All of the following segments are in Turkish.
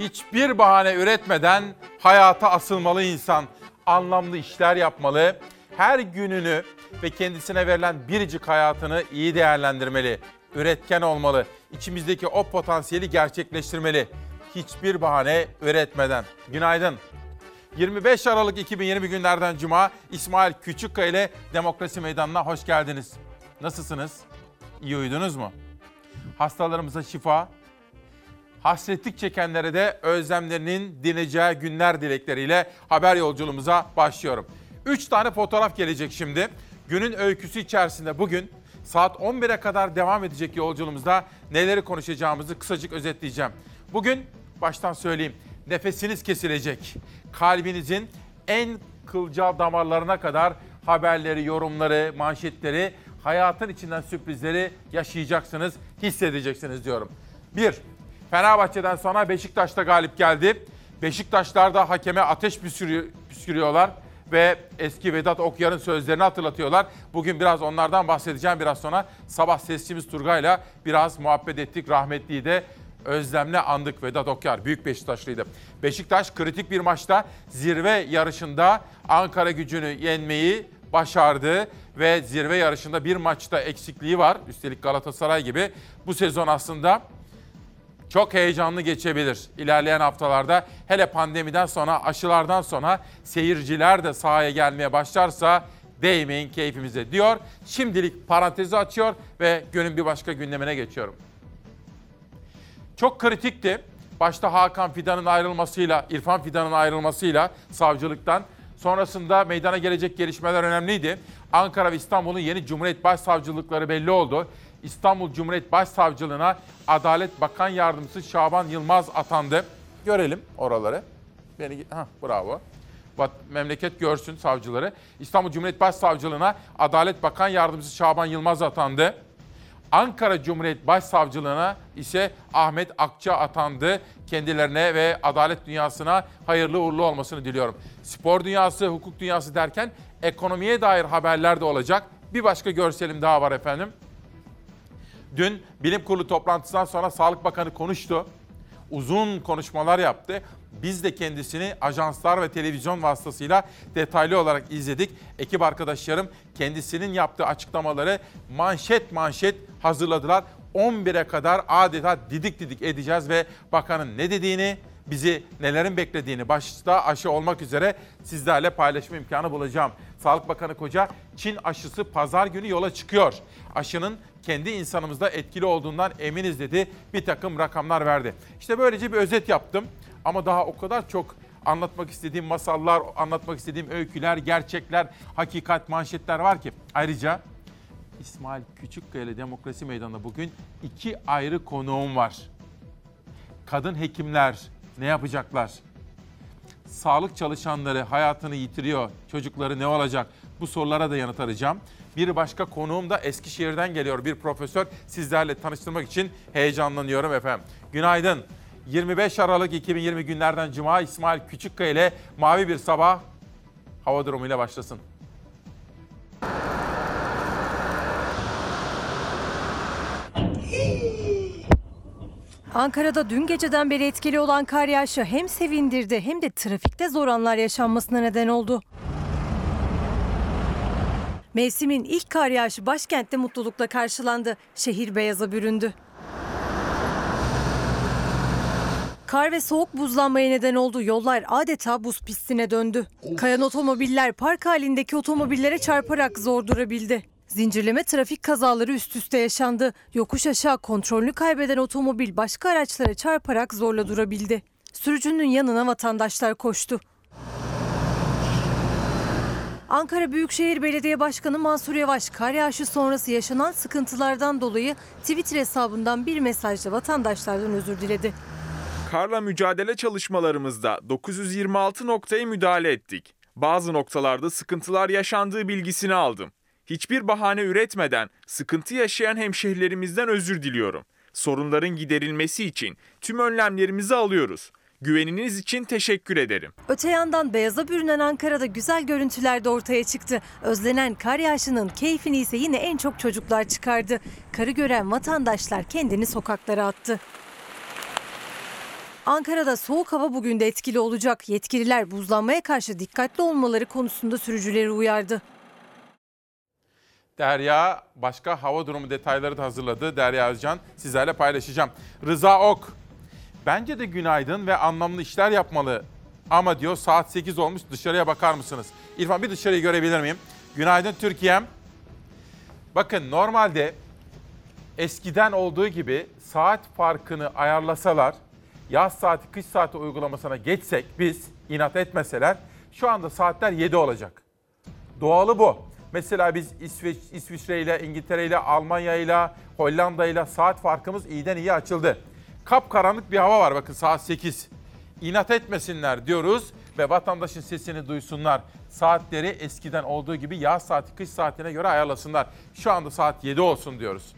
hiçbir bahane üretmeden hayata asılmalı insan. Anlamlı işler yapmalı. Her gününü ve kendisine verilen biricik hayatını iyi değerlendirmeli. Üretken olmalı. İçimizdeki o potansiyeli gerçekleştirmeli. Hiçbir bahane üretmeden. Günaydın. 25 Aralık 2020 günlerden Cuma İsmail Küçükkaya ile Demokrasi Meydanı'na hoş geldiniz. Nasılsınız? İyi uyudunuz mu? Hastalarımıza şifa, hasretlik çekenlere de özlemlerinin dineceği günler dilekleriyle haber yolculuğumuza başlıyorum. 3 tane fotoğraf gelecek şimdi. Günün öyküsü içerisinde bugün saat 11'e kadar devam edecek yolculuğumuzda neleri konuşacağımızı kısacık özetleyeceğim. Bugün baştan söyleyeyim nefesiniz kesilecek. Kalbinizin en kılcal damarlarına kadar haberleri, yorumları, manşetleri, hayatın içinden sürprizleri yaşayacaksınız, hissedeceksiniz diyorum. Bir, Fenerbahçe'den sonra Beşiktaş'ta galip geldi. Beşiktaşlar da hakeme ateş püskürüyor- püskürüyorlar ve eski Vedat Okyar'ın sözlerini hatırlatıyorlar. Bugün biraz onlardan bahsedeceğim biraz sonra. Sabah sesçimiz Turgay'la biraz muhabbet ettik. Rahmetliyi de özlemle andık Vedat Okyar. Büyük Beşiktaşlıydı. Beşiktaş kritik bir maçta zirve yarışında Ankara gücünü yenmeyi başardı ve zirve yarışında bir maçta eksikliği var. Üstelik Galatasaray gibi. Bu sezon aslında çok heyecanlı geçebilir ilerleyen haftalarda. Hele pandemiden sonra, aşılardan sonra seyirciler de sahaya gelmeye başlarsa değmeyin keyfimize diyor. Şimdilik parantezi açıyor ve günün bir başka gündemine geçiyorum. Çok kritikti. Başta Hakan Fidan'ın ayrılmasıyla, İrfan Fidan'ın ayrılmasıyla savcılıktan sonrasında meydana gelecek gelişmeler önemliydi. Ankara ve İstanbul'un yeni Cumhuriyet Başsavcılıkları belli oldu. İstanbul Cumhuriyet Başsavcılığına Adalet Bakan Yardımcısı Şaban Yılmaz atandı. Görelim oraları. Beni ha bravo. Bak, memleket görsün savcıları. İstanbul Cumhuriyet Başsavcılığına Adalet Bakan Yardımcısı Şaban Yılmaz atandı. Ankara Cumhuriyet Başsavcılığına ise Ahmet Akça atandı. Kendilerine ve adalet dünyasına hayırlı uğurlu olmasını diliyorum. Spor dünyası, hukuk dünyası derken ekonomiye dair haberler de olacak. Bir başka görselim daha var efendim. Dün bilim kurulu toplantısından sonra Sağlık Bakanı konuştu. Uzun konuşmalar yaptı. Biz de kendisini ajanslar ve televizyon vasıtasıyla detaylı olarak izledik. Ekip arkadaşlarım kendisinin yaptığı açıklamaları manşet manşet hazırladılar. 11'e kadar adeta didik didik edeceğiz ve bakanın ne dediğini, bizi nelerin beklediğini başta aşı olmak üzere sizlerle paylaşma imkanı bulacağım. Sağlık Bakanı Koca, Çin aşısı pazar günü yola çıkıyor. Aşının kendi insanımızda etkili olduğundan eminiz dedi. Bir takım rakamlar verdi. İşte böylece bir özet yaptım. Ama daha o kadar çok anlatmak istediğim masallar, anlatmak istediğim öyküler, gerçekler, hakikat, manşetler var ki. Ayrıca İsmail Küçükkaya Demokrasi Meydanı'nda bugün iki ayrı konuğum var. Kadın hekimler ne yapacaklar? Sağlık çalışanları hayatını yitiriyor. Çocukları ne olacak? Bu sorulara da yanıt arayacağım. Bir başka konuğum da Eskişehir'den geliyor. Bir profesör sizlerle tanıştırmak için heyecanlanıyorum efendim. Günaydın. 25 Aralık 2020 günlerden Cuma İsmail Küçükkaya ile Mavi Bir Sabah hava durumuyla başlasın. Ankara'da dün geceden beri etkili olan kar yağışı hem sevindirdi hem de trafikte zor anlar yaşanmasına neden oldu. Mevsimin ilk kar yağışı başkentte mutlulukla karşılandı. Şehir beyaza büründü. Kar ve soğuk buzlanmaya neden oldu. Yollar adeta buz pistine döndü. Kayan otomobiller park halindeki otomobillere çarparak zor durabildi. Zincirleme trafik kazaları üst üste yaşandı. Yokuş aşağı kontrolünü kaybeden otomobil başka araçlara çarparak zorla durabildi. Sürücünün yanına vatandaşlar koştu. Ankara Büyükşehir Belediye Başkanı Mansur Yavaş kar yağışı sonrası yaşanan sıkıntılardan dolayı Twitter hesabından bir mesajla vatandaşlardan özür diledi. Karla mücadele çalışmalarımızda 926 noktaya müdahale ettik. Bazı noktalarda sıkıntılar yaşandığı bilgisini aldım. Hiçbir bahane üretmeden sıkıntı yaşayan hemşehrilerimizden özür diliyorum. Sorunların giderilmesi için tüm önlemlerimizi alıyoruz. Güveniniz için teşekkür ederim. Öte yandan beyaza bürünen Ankara'da güzel görüntüler de ortaya çıktı. Özlenen kar yağışının keyfini ise yine en çok çocuklar çıkardı. Karı gören vatandaşlar kendini sokaklara attı. Ankara'da soğuk hava bugün de etkili olacak. Yetkililer buzlanmaya karşı dikkatli olmaları konusunda sürücüleri uyardı. Derya başka hava durumu detayları da hazırladı. Derya Özcan sizlerle paylaşacağım. Rıza Ok, bence de günaydın ve anlamlı işler yapmalı. Ama diyor saat 8 olmuş dışarıya bakar mısınız? İrfan bir dışarıyı görebilir miyim? Günaydın Türkiye'm. Bakın normalde eskiden olduğu gibi saat farkını ayarlasalar, yaz saati kış saati uygulamasına geçsek biz inat etmeseler şu anda saatler 7 olacak. Doğalı bu. Mesela biz İsveç, İsviçre ile, İngiltere ile, Almanya ile, Hollanda ile saat farkımız iyiden iyi açıldı. Kapkaranlık bir hava var bakın saat 8. İnat etmesinler diyoruz ve vatandaşın sesini duysunlar. Saatleri eskiden olduğu gibi yaz saati kış saatine göre ayarlasınlar. Şu anda saat 7 olsun diyoruz.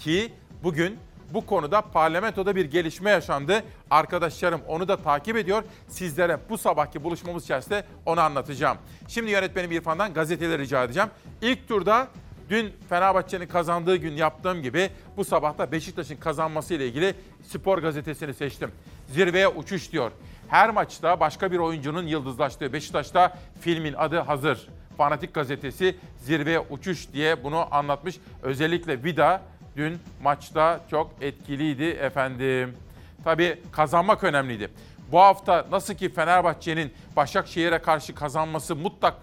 Ki bugün bu konuda parlamentoda bir gelişme yaşandı. Arkadaşlarım onu da takip ediyor. Sizlere bu sabahki buluşmamız içerisinde onu anlatacağım. Şimdi yönetmenim İrfan'dan gazeteleri rica edeceğim. İlk turda dün Fenerbahçe'nin kazandığı gün yaptığım gibi bu sabah da Beşiktaş'ın kazanması ile ilgili spor gazetesini seçtim. Zirveye uçuş diyor. Her maçta başka bir oyuncunun yıldızlaştığı Beşiktaş'ta filmin adı hazır. Fanatik gazetesi zirveye uçuş diye bunu anlatmış. Özellikle Vida dün maçta çok etkiliydi efendim. Tabii kazanmak önemliydi. Bu hafta nasıl ki Fenerbahçe'nin Başakşehir'e karşı kazanması mutlak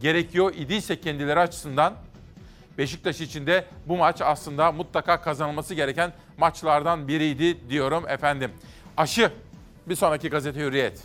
gerekiyor idiyse kendileri açısından Beşiktaş için de bu maç aslında mutlaka kazanılması gereken maçlardan biriydi diyorum efendim. Aşı bir sonraki gazete Hürriyet.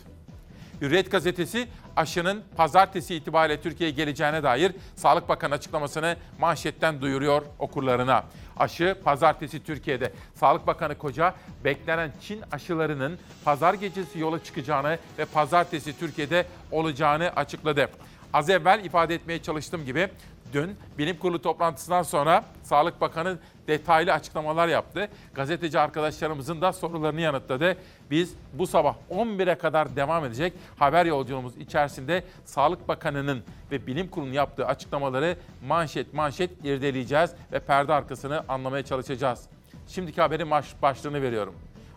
Hürriyet gazetesi aşının pazartesi itibariyle Türkiye'ye geleceğine dair Sağlık Bakanı açıklamasını manşetten duyuruyor okurlarına. Aşı pazartesi Türkiye'de. Sağlık Bakanı Koca beklenen Çin aşılarının pazar gecesi yola çıkacağını ve pazartesi Türkiye'de olacağını açıkladı. Az evvel ifade etmeye çalıştığım gibi dün bilim kurulu toplantısından sonra Sağlık Bakanı detaylı açıklamalar yaptı. Gazeteci arkadaşlarımızın da sorularını yanıtladı. Biz bu sabah 11'e kadar devam edecek haber yolculuğumuz içerisinde Sağlık Bakanı'nın ve bilim kurulunun yaptığı açıklamaları manşet manşet irdeleyeceğiz ve perde arkasını anlamaya çalışacağız. Şimdiki haberin baş- başlığını veriyorum.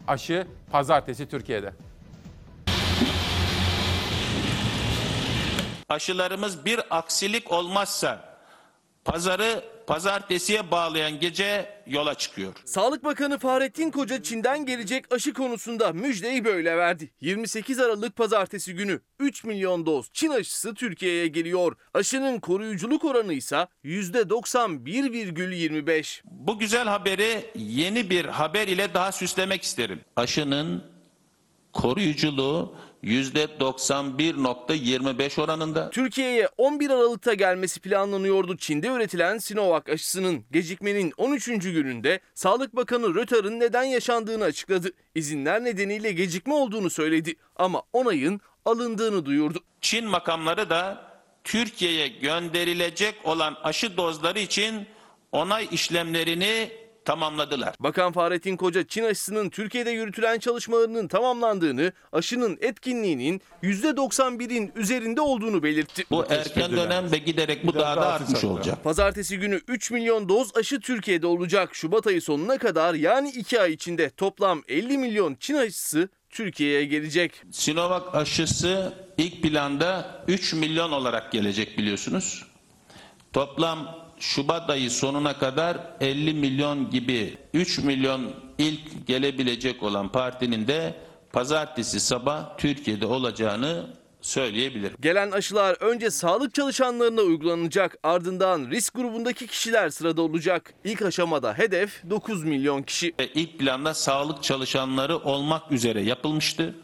Aşı pazartesi Türkiye'de. aşılarımız bir aksilik olmazsa pazarı pazartesiye bağlayan gece yola çıkıyor. Sağlık Bakanı Fahrettin Koca Çin'den gelecek aşı konusunda müjdeyi böyle verdi. 28 Aralık pazartesi günü 3 milyon doz Çin aşısı Türkiye'ye geliyor. Aşının koruyuculuk oranı ise %91,25. Bu güzel haberi yeni bir haber ile daha süslemek isterim. Aşının koruyuculuğu %91.25 oranında. Türkiye'ye 11 Aralık'ta gelmesi planlanıyordu. Çin'de üretilen Sinovac aşısının gecikmenin 13. gününde Sağlık Bakanı Rötar'ın neden yaşandığını açıkladı. İzinler nedeniyle gecikme olduğunu söyledi ama onayın alındığını duyurdu. Çin makamları da Türkiye'ye gönderilecek olan aşı dozları için onay işlemlerini tamamladılar. Bakan Fahrettin Koca Çin aşısının Türkiye'de yürütülen çalışmalarının tamamlandığını, aşının etkinliğinin %91'in üzerinde olduğunu belirtti. Bu erken dönem ve giderek bu daha da artmış olacak. Pazartesi günü 3 milyon doz aşı Türkiye'de olacak. Şubat ayı sonuna kadar yani 2 ay içinde toplam 50 milyon Çin aşısı Türkiye'ye gelecek. Sinovac aşısı ilk planda 3 milyon olarak gelecek biliyorsunuz. Toplam Şubat ayı sonuna kadar 50 milyon gibi 3 milyon ilk gelebilecek olan partinin de pazartesi sabah Türkiye'de olacağını söyleyebilirim. Gelen aşılar önce sağlık çalışanlarına uygulanacak. Ardından risk grubundaki kişiler sırada olacak. İlk aşamada hedef 9 milyon kişi. Ve ilk planda sağlık çalışanları olmak üzere yapılmıştı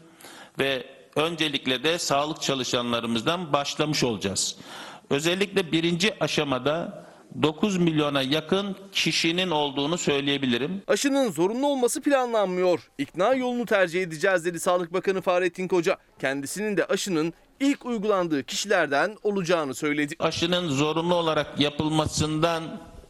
ve öncelikle de sağlık çalışanlarımızdan başlamış olacağız. Özellikle birinci aşamada 9 milyona yakın kişinin olduğunu söyleyebilirim. Aşının zorunlu olması planlanmıyor. İkna yolunu tercih edeceğiz dedi Sağlık Bakanı Fahrettin Koca. Kendisinin de aşının ilk uygulandığı kişilerden olacağını söyledi. Aşının zorunlu olarak yapılmasından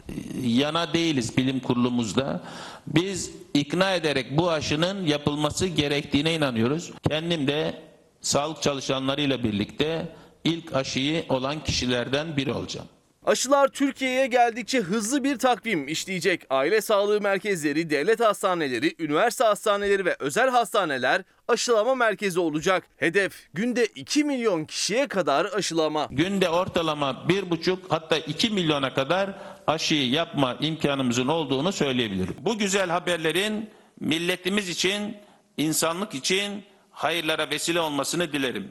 e, yana değiliz bilim kurulumuzda. Biz ikna ederek bu aşının yapılması gerektiğine inanıyoruz. Kendim de sağlık çalışanlarıyla birlikte ilk aşıyı olan kişilerden biri olacağım. Aşılar Türkiye'ye geldikçe hızlı bir takvim işleyecek. Aile sağlığı merkezleri, devlet hastaneleri, üniversite hastaneleri ve özel hastaneler aşılama merkezi olacak. Hedef günde 2 milyon kişiye kadar aşılama. Günde ortalama 1,5 hatta 2 milyona kadar aşıyı yapma imkanımızın olduğunu söyleyebilirim. Bu güzel haberlerin milletimiz için, insanlık için hayırlara vesile olmasını dilerim.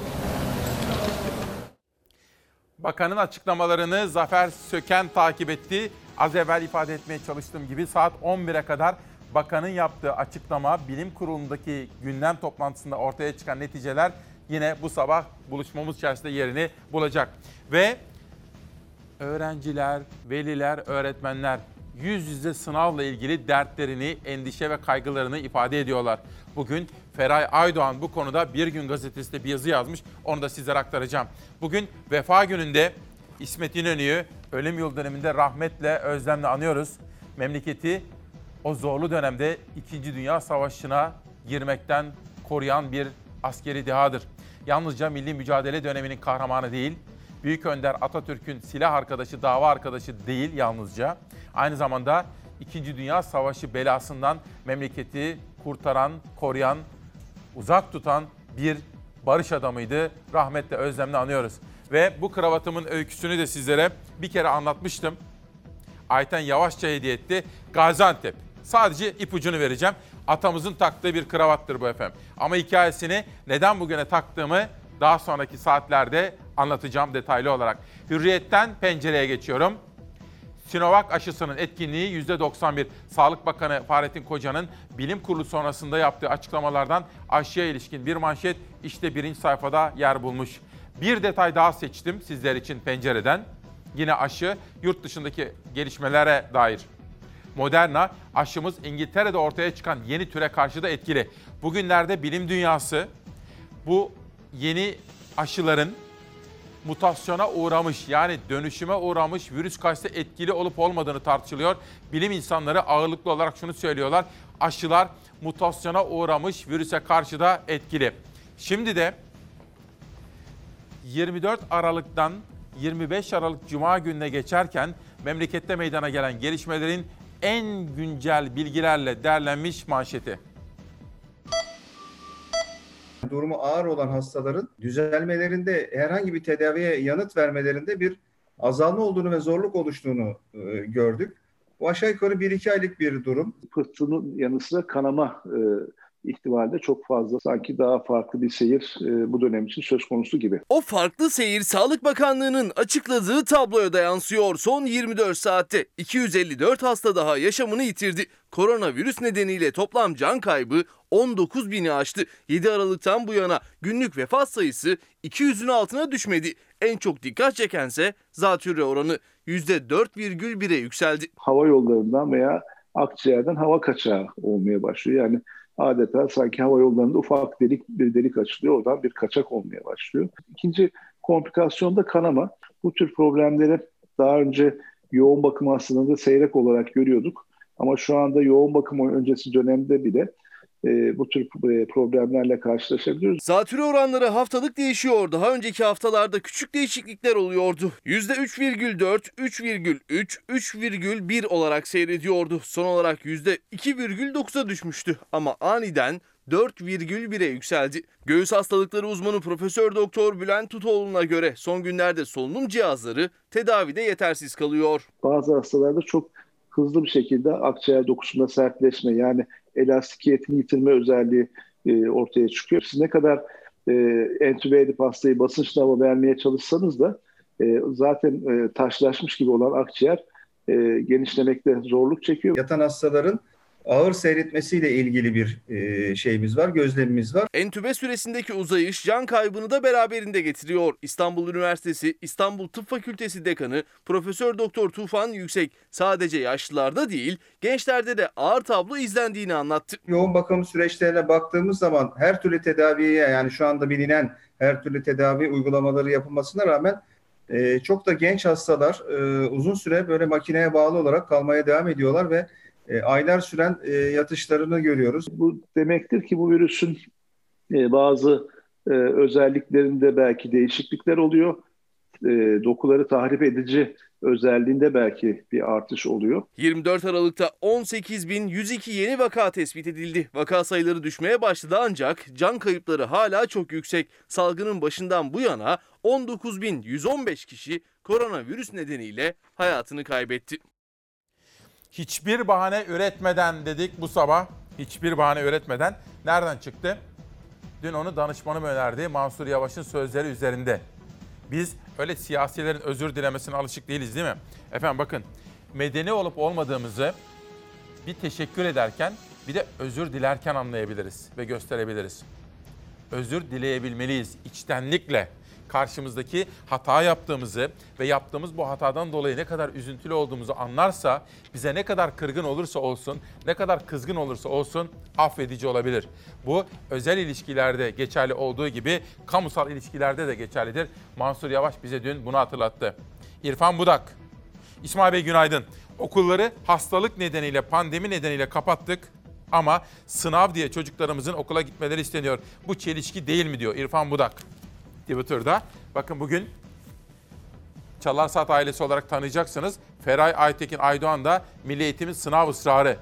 Bakanın açıklamalarını Zafer Söken takip etti. Az evvel ifade etmeye çalıştığım gibi saat 11'e kadar bakanın yaptığı açıklama bilim kurulundaki gündem toplantısında ortaya çıkan neticeler yine bu sabah buluşmamız içerisinde yerini bulacak. Ve öğrenciler, veliler, öğretmenler yüz yüze sınavla ilgili dertlerini, endişe ve kaygılarını ifade ediyorlar. Bugün Feray Aydoğan bu konuda Bir Gün Gazetesi'nde bir yazı yazmış. Onu da sizlere aktaracağım. Bugün vefa gününde İsmet İnönü'yü ölüm yıl döneminde rahmetle, özlemle anıyoruz. Memleketi o zorlu dönemde 2. Dünya Savaşı'na girmekten koruyan bir askeri dehadır. Yalnızca milli mücadele döneminin kahramanı değil, Büyük Önder Atatürk'ün silah arkadaşı, dava arkadaşı değil yalnızca. Aynı zamanda 2. Dünya Savaşı belasından memleketi kurtaran, koruyan, uzak tutan bir barış adamıydı. Rahmetle, özlemle anıyoruz. Ve bu kravatımın öyküsünü de sizlere bir kere anlatmıştım. Ayten Yavaşça hediye etti. Gaziantep. Sadece ipucunu vereceğim. Atamızın taktığı bir kravattır bu efendim. Ama hikayesini neden bugüne taktığımı daha sonraki saatlerde anlatacağım detaylı olarak. Hürriyetten pencereye geçiyorum. Sinovac aşısının etkinliği %91. Sağlık Bakanı Fahrettin Koca'nın bilim kurulu sonrasında yaptığı açıklamalardan aşıya ilişkin bir manşet işte birinci sayfada yer bulmuş. Bir detay daha seçtim sizler için pencereden. Yine aşı yurt dışındaki gelişmelere dair. Moderna aşımız İngiltere'de ortaya çıkan yeni türe karşı da etkili. Bugünlerde bilim dünyası bu yeni aşıların mutasyona uğramış yani dönüşüme uğramış virüs karşısında etkili olup olmadığını tartışılıyor. Bilim insanları ağırlıklı olarak şunu söylüyorlar. Aşılar mutasyona uğramış virüse karşı da etkili. Şimdi de 24 Aralık'tan 25 Aralık Cuma gününe geçerken memlekette meydana gelen gelişmelerin en güncel bilgilerle derlenmiş manşeti. Durumu ağır olan hastaların düzelmelerinde herhangi bir tedaviye yanıt vermelerinde bir azalma olduğunu ve zorluk oluştuğunu e, gördük. Bu aşağı yukarı 1-2 aylık bir durum. pıhtının yanı sıra kanama e, ihtimali de çok fazla. Sanki daha farklı bir seyir e, bu dönem için söz konusu gibi. O farklı seyir Sağlık Bakanlığı'nın açıkladığı tabloya da yansıyor. Son 24 saatte 254 hasta daha yaşamını yitirdi. Koronavirüs nedeniyle toplam can kaybı 19 bini aştı. 7 Aralık'tan bu yana günlük vefat sayısı 200'ün altına düşmedi. En çok dikkat çekense zatürre oranı %4,1'e yükseldi. Hava yollarından veya akciğerden hava kaçağı olmaya başlıyor. Yani adeta sanki hava yollarında ufak delik bir delik açılıyor. Oradan bir kaçak olmaya başlıyor. İkinci komplikasyon da kanama. Bu tür problemleri daha önce yoğun bakım hastalığında seyrek olarak görüyorduk. Ama şu anda yoğun bakım öncesi dönemde bile e, bu tür e, problemlerle karşılaşabiliyoruz. Zatürre oranları haftalık değişiyor. Daha önceki haftalarda küçük değişiklikler oluyordu. %3,4, 3,3, 3,1 olarak seyrediyordu. Son olarak %2,9'a düşmüştü. Ama aniden 4,1'e yükseldi. Göğüs hastalıkları uzmanı Profesör Doktor Bülent Tutoğlu'na göre son günlerde solunum cihazları tedavide yetersiz kalıyor. Bazı hastalarda çok hızlı bir şekilde akciğer dokusunda sertleşme yani elastikiyetini yitirme özelliği e, ortaya çıkıyor. Siz ne kadar e, entübe edip hastayı basınçlı hava vermeye çalışsanız da e, zaten e, taşlaşmış gibi olan akciğer e, genişlemekte zorluk çekiyor. Yatan hastaların ağır seyretmesiyle ilgili bir e, şeyimiz var, gözlemimiz var. Entübe süresindeki uzayış can kaybını da beraberinde getiriyor. İstanbul Üniversitesi İstanbul Tıp Fakültesi Dekanı Profesör Doktor Tufan Yüksek sadece yaşlılarda değil gençlerde de ağır tablo izlendiğini anlattı. Yoğun bakım süreçlerine baktığımız zaman her türlü tedaviye yani şu anda bilinen her türlü tedavi uygulamaları yapılmasına rağmen e, çok da genç hastalar e, uzun süre böyle makineye bağlı olarak kalmaya devam ediyorlar ve e, aylar süren e, yatışlarını görüyoruz. Bu demektir ki bu virüsün e, bazı e, özelliklerinde belki değişiklikler oluyor. E, dokuları tahrip edici özelliğinde belki bir artış oluyor. 24 Aralık'ta 18.102 yeni vaka tespit edildi. Vaka sayıları düşmeye başladı ancak can kayıpları hala çok yüksek. Salgının başından bu yana 19.115 kişi koronavirüs nedeniyle hayatını kaybetti. Hiçbir bahane üretmeden dedik bu sabah. Hiçbir bahane üretmeden. Nereden çıktı? Dün onu danışmanım önerdi. Mansur Yavaş'ın sözleri üzerinde. Biz öyle siyasilerin özür dilemesine alışık değiliz değil mi? Efendim bakın medeni olup olmadığımızı bir teşekkür ederken bir de özür dilerken anlayabiliriz ve gösterebiliriz. Özür dileyebilmeliyiz içtenlikle. Karşımızdaki hata yaptığımızı ve yaptığımız bu hatadan dolayı ne kadar üzüntülü olduğumuzu anlarsa, bize ne kadar kırgın olursa olsun, ne kadar kızgın olursa olsun affedici olabilir. Bu özel ilişkilerde geçerli olduğu gibi kamusal ilişkilerde de geçerlidir. Mansur Yavaş bize dün bunu hatırlattı. İrfan Budak, İsmail Bey günaydın. Okulları hastalık nedeniyle, pandemi nedeniyle kapattık. Ama sınav diye çocuklarımızın okula gitmeleri isteniyor. Bu çelişki değil mi diyor İrfan Budak Twitter'da. Bakın bugün Çalar Saat ailesi olarak tanıyacaksınız. Feray Aytekin Aydoğan da Milli Eğitim'in sınav ısrarı.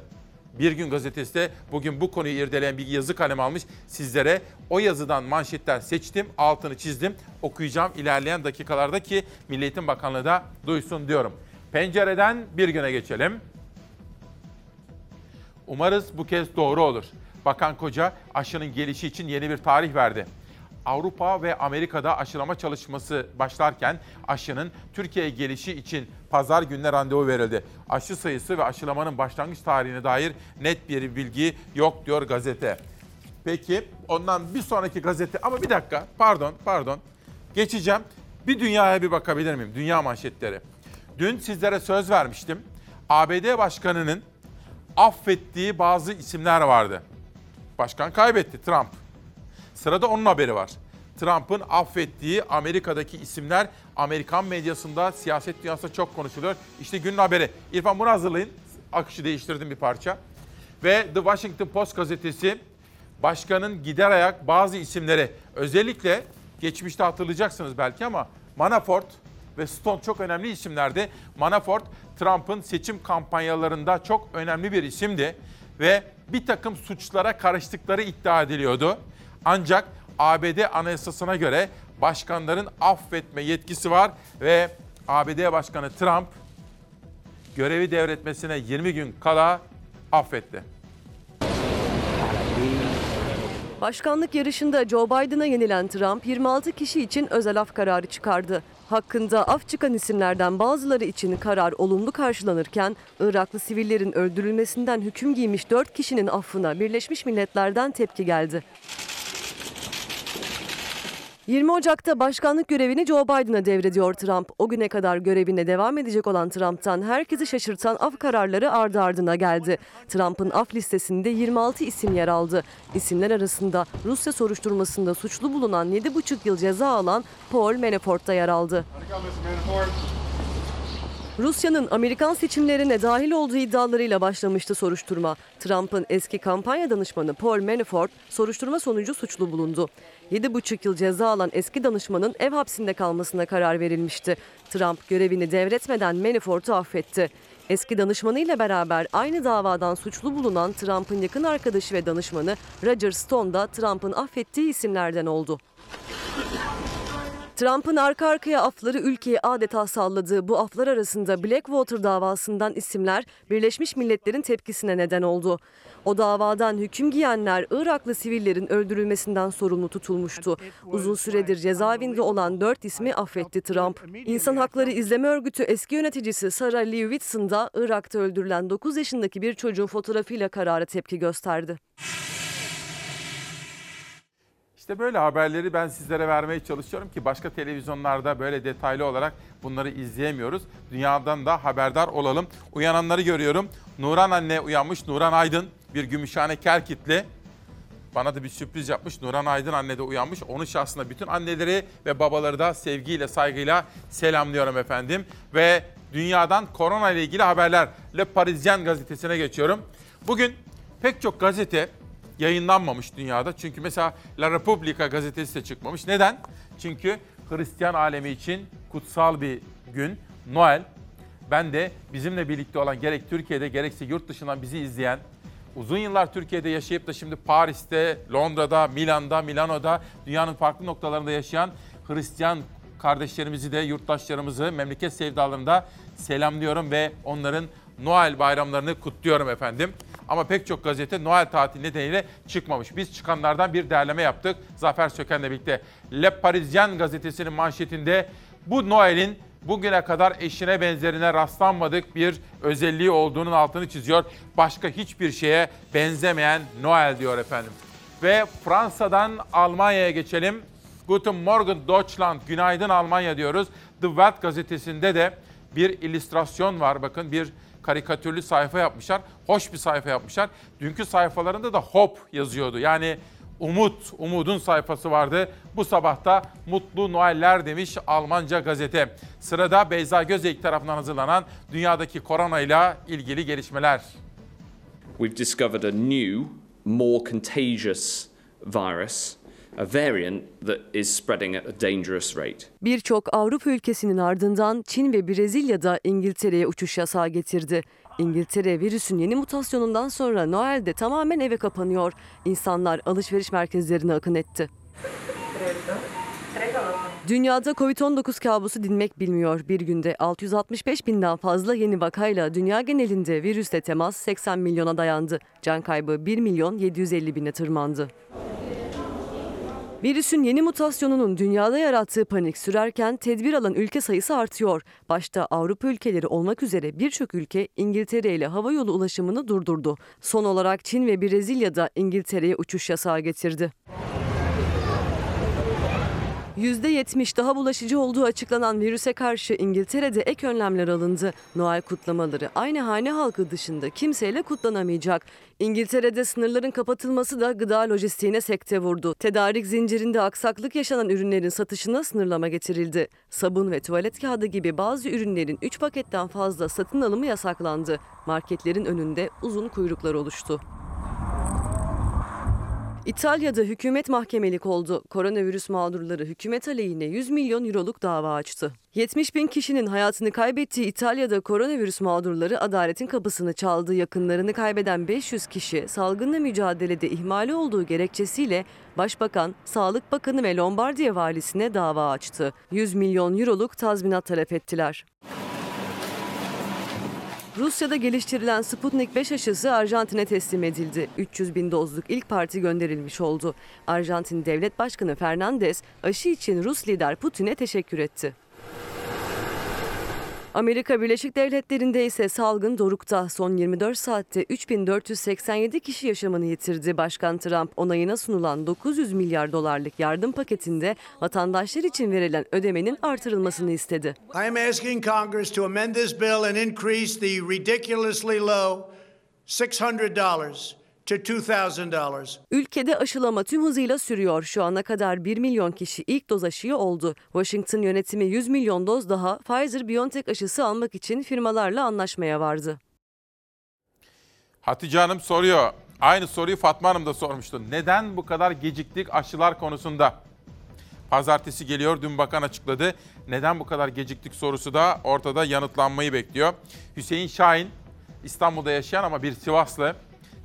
Bir gün gazetesi de bugün bu konuyu irdeleyen bir yazı kalem almış. Sizlere o yazıdan manşetler seçtim, altını çizdim. Okuyacağım ilerleyen dakikalarda ki Milli Eğitim Bakanlığı da duysun diyorum. Pencereden bir güne geçelim. Umarız bu kez doğru olur. Bakan Koca aşının gelişi için yeni bir tarih verdi. Avrupa ve Amerika'da aşılama çalışması başlarken aşının Türkiye'ye gelişi için pazar gününe randevu verildi. Aşı sayısı ve aşılamanın başlangıç tarihine dair net bir bilgi yok diyor gazete. Peki ondan bir sonraki gazete ama bir dakika pardon pardon geçeceğim. Bir dünyaya bir bakabilir miyim? Dünya manşetleri. Dün sizlere söz vermiştim. ABD Başkanı'nın affettiği bazı isimler vardı. Başkan kaybetti Trump. Sırada onun haberi var. Trump'ın affettiği Amerika'daki isimler Amerikan medyasında, siyaset dünyasında çok konuşuluyor. İşte günün haberi. İrfan bunu hazırlayın. Akışı değiştirdim bir parça. Ve The Washington Post gazetesi başkanın gider ayak bazı isimleri özellikle geçmişte hatırlayacaksınız belki ama Manafort ve Stone çok önemli isimlerdi. Manafort Trump'ın seçim kampanyalarında çok önemli bir isimdi ve bir takım suçlara karıştıkları iddia ediliyordu. Ancak ABD Anayasası'na göre başkanların affetme yetkisi var ve ABD Başkanı Trump görevi devretmesine 20 gün kala affetti. Başkanlık yarışında Joe Biden'a yenilen Trump 26 kişi için özel af kararı çıkardı. Hakkında af çıkan isimlerden bazıları için karar olumlu karşılanırken Iraklı sivillerin öldürülmesinden hüküm giymiş 4 kişinin affına Birleşmiş Milletler'den tepki geldi. 20 Ocak'ta başkanlık görevini Joe Biden'a devrediyor Trump. O güne kadar görevine devam edecek olan Trump'tan herkesi şaşırtan af kararları ardı ardına geldi. Trump'ın af listesinde 26 isim yer aldı. İsimler arasında Rusya soruşturmasında suçlu bulunan 7,5 yıl ceza alan Paul Manafort da yer aldı. Rusya'nın Amerikan seçimlerine dahil olduğu iddialarıyla başlamıştı soruşturma. Trump'ın eski kampanya danışmanı Paul Manafort soruşturma sonucu suçlu bulundu. 7,5 yıl ceza alan eski danışmanın ev hapsinde kalmasına karar verilmişti. Trump görevini devretmeden Manafort'u affetti. Eski danışmanıyla beraber aynı davadan suçlu bulunan Trump'ın yakın arkadaşı ve danışmanı Roger Stone da Trump'ın affettiği isimlerden oldu. Trump'ın arka arkaya afları ülkeyi adeta salladığı bu aflar arasında Blackwater davasından isimler Birleşmiş Milletler'in tepkisine neden oldu. O davadan hüküm giyenler Iraklı sivillerin öldürülmesinden sorumlu tutulmuştu. Uzun süredir cezaevinde olan dört ismi affetti Trump. İnsan Hakları İzleme Örgütü eski yöneticisi Sarah Lee Whitson da Irak'ta öldürülen 9 yaşındaki bir çocuğun fotoğrafıyla karara tepki gösterdi. İşte böyle haberleri ben sizlere vermeye çalışıyorum ki başka televizyonlarda böyle detaylı olarak bunları izleyemiyoruz. Dünyadan da haberdar olalım. Uyananları görüyorum. Nuran anne uyanmış. Nuran Aydın bir Gümüşhane Kerkitli. Bana da bir sürpriz yapmış. Nuran Aydın anne de uyanmış. Onun şahsına bütün anneleri ve babaları da sevgiyle, saygıyla selamlıyorum efendim. Ve dünyadan korona ile ilgili haberler. Le Parisien gazetesine geçiyorum. Bugün pek çok gazete yayınlanmamış dünyada. Çünkü mesela La Repubblica gazetesi de çıkmamış. Neden? Çünkü Hristiyan alemi için kutsal bir gün Noel. Ben de bizimle birlikte olan gerek Türkiye'de gerekse yurt dışından bizi izleyen, uzun yıllar Türkiye'de yaşayıp da şimdi Paris'te, Londra'da, Milan'da, Milano'da, dünyanın farklı noktalarında yaşayan Hristiyan kardeşlerimizi de, yurttaşlarımızı memleket sevdalarında selamlıyorum ve onların Noel bayramlarını kutluyorum efendim. Ama pek çok gazete Noel tatili nedeniyle çıkmamış. Biz çıkanlardan bir derleme yaptık Zafer Söken'le birlikte. Le Parisien gazetesinin manşetinde bu Noel'in bugüne kadar eşine benzerine rastlanmadık bir özelliği olduğunun altını çiziyor. Başka hiçbir şeye benzemeyen Noel diyor efendim. Ve Fransa'dan Almanya'ya geçelim. Guten Morgen Deutschland, günaydın Almanya diyoruz. The Welt gazetesinde de bir illüstrasyon var. Bakın bir karikatürlü sayfa yapmışlar. Hoş bir sayfa yapmışlar. Dünkü sayfalarında da hop yazıyordu. Yani umut, umudun sayfası vardı. Bu sabahta mutlu Noeller demiş Almanca gazete. Sırada Beyza Gözeyik tarafından hazırlanan dünyadaki korona ile ilgili gelişmeler. We've discovered a new, more contagious virus, a variant that is spreading at a dangerous rate. Birçok Avrupa ülkesinin ardından Çin ve Brezilya'da İngiltere'ye uçuş yasağı getirdi. İngiltere virüsün yeni mutasyonundan sonra Noel'de tamamen eve kapanıyor. İnsanlar alışveriş merkezlerine akın etti. Dünyada Covid-19 kabusu dinmek bilmiyor. Bir günde 665 binden fazla yeni vakayla dünya genelinde virüsle temas 80 milyona dayandı. Can kaybı 1 milyon 750 bine tırmandı. Virüsün yeni mutasyonunun dünyada yarattığı panik sürerken tedbir alan ülke sayısı artıyor. Başta Avrupa ülkeleri olmak üzere birçok ülke İngiltere ile hava yolu ulaşımını durdurdu. Son olarak Çin ve Brezilya'da İngiltere'ye uçuş yasağı getirdi. %70 daha bulaşıcı olduğu açıklanan virüse karşı İngiltere'de ek önlemler alındı. Noel kutlamaları aynı hane halkı dışında kimseyle kutlanamayacak. İngiltere'de sınırların kapatılması da gıda lojistiğine sekte vurdu. Tedarik zincirinde aksaklık yaşanan ürünlerin satışına sınırlama getirildi. Sabun ve tuvalet kağıdı gibi bazı ürünlerin 3 paketten fazla satın alımı yasaklandı. Marketlerin önünde uzun kuyruklar oluştu. İtalya'da hükümet mahkemelik oldu. Koronavirüs mağdurları hükümet aleyhine 100 milyon euroluk dava açtı. 70 bin kişinin hayatını kaybettiği İtalya'da koronavirüs mağdurları adaletin kapısını çaldı. Yakınlarını kaybeden 500 kişi salgınla mücadelede ihmali olduğu gerekçesiyle Başbakan, Sağlık Bakanı ve Lombardiya valisine dava açtı. 100 milyon euroluk tazminat talep ettiler. Rusya'da geliştirilen Sputnik 5 aşısı Arjantin'e teslim edildi. 300 bin dozluk ilk parti gönderilmiş oldu. Arjantin Devlet Başkanı Fernandez aşı için Rus lider Putin'e teşekkür etti. Amerika Birleşik Devletleri'nde ise salgın dorukta. Son 24 saatte 3487 kişi yaşamını yitirdi. Başkan Trump onayına sunulan 900 milyar dolarlık yardım paketinde vatandaşlar için verilen ödemenin artırılmasını istedi. I am asking Congress to amend this bill and increase the ridiculously low $600 to $2,000. Ülkede aşılama tüm hızıyla sürüyor. Şu ana kadar 1 milyon kişi ilk doz aşıyı oldu. Washington yönetimi 100 milyon doz daha Pfizer-BioNTech aşısı almak için firmalarla anlaşmaya vardı. Hatice Hanım soruyor. Aynı soruyu Fatma Hanım da sormuştu. Neden bu kadar geciktik aşılar konusunda? Pazartesi geliyor, dün bakan açıkladı. Neden bu kadar geciktik sorusu da ortada yanıtlanmayı bekliyor. Hüseyin Şahin, İstanbul'da yaşayan ama bir Sivaslı.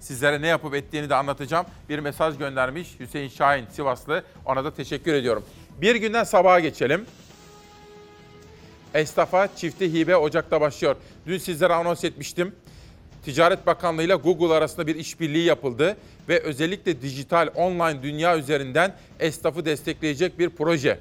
Sizlere ne yapıp ettiğini de anlatacağım. Bir mesaj göndermiş Hüseyin Şahin Sivaslı. Ona da teşekkür ediyorum. Bir günden sabaha geçelim. Esnafa çifte hibe Ocak'ta başlıyor. Dün sizlere anons etmiştim. Ticaret Bakanlığı ile Google arasında bir işbirliği yapıldı ve özellikle dijital online dünya üzerinden esnafı destekleyecek bir proje.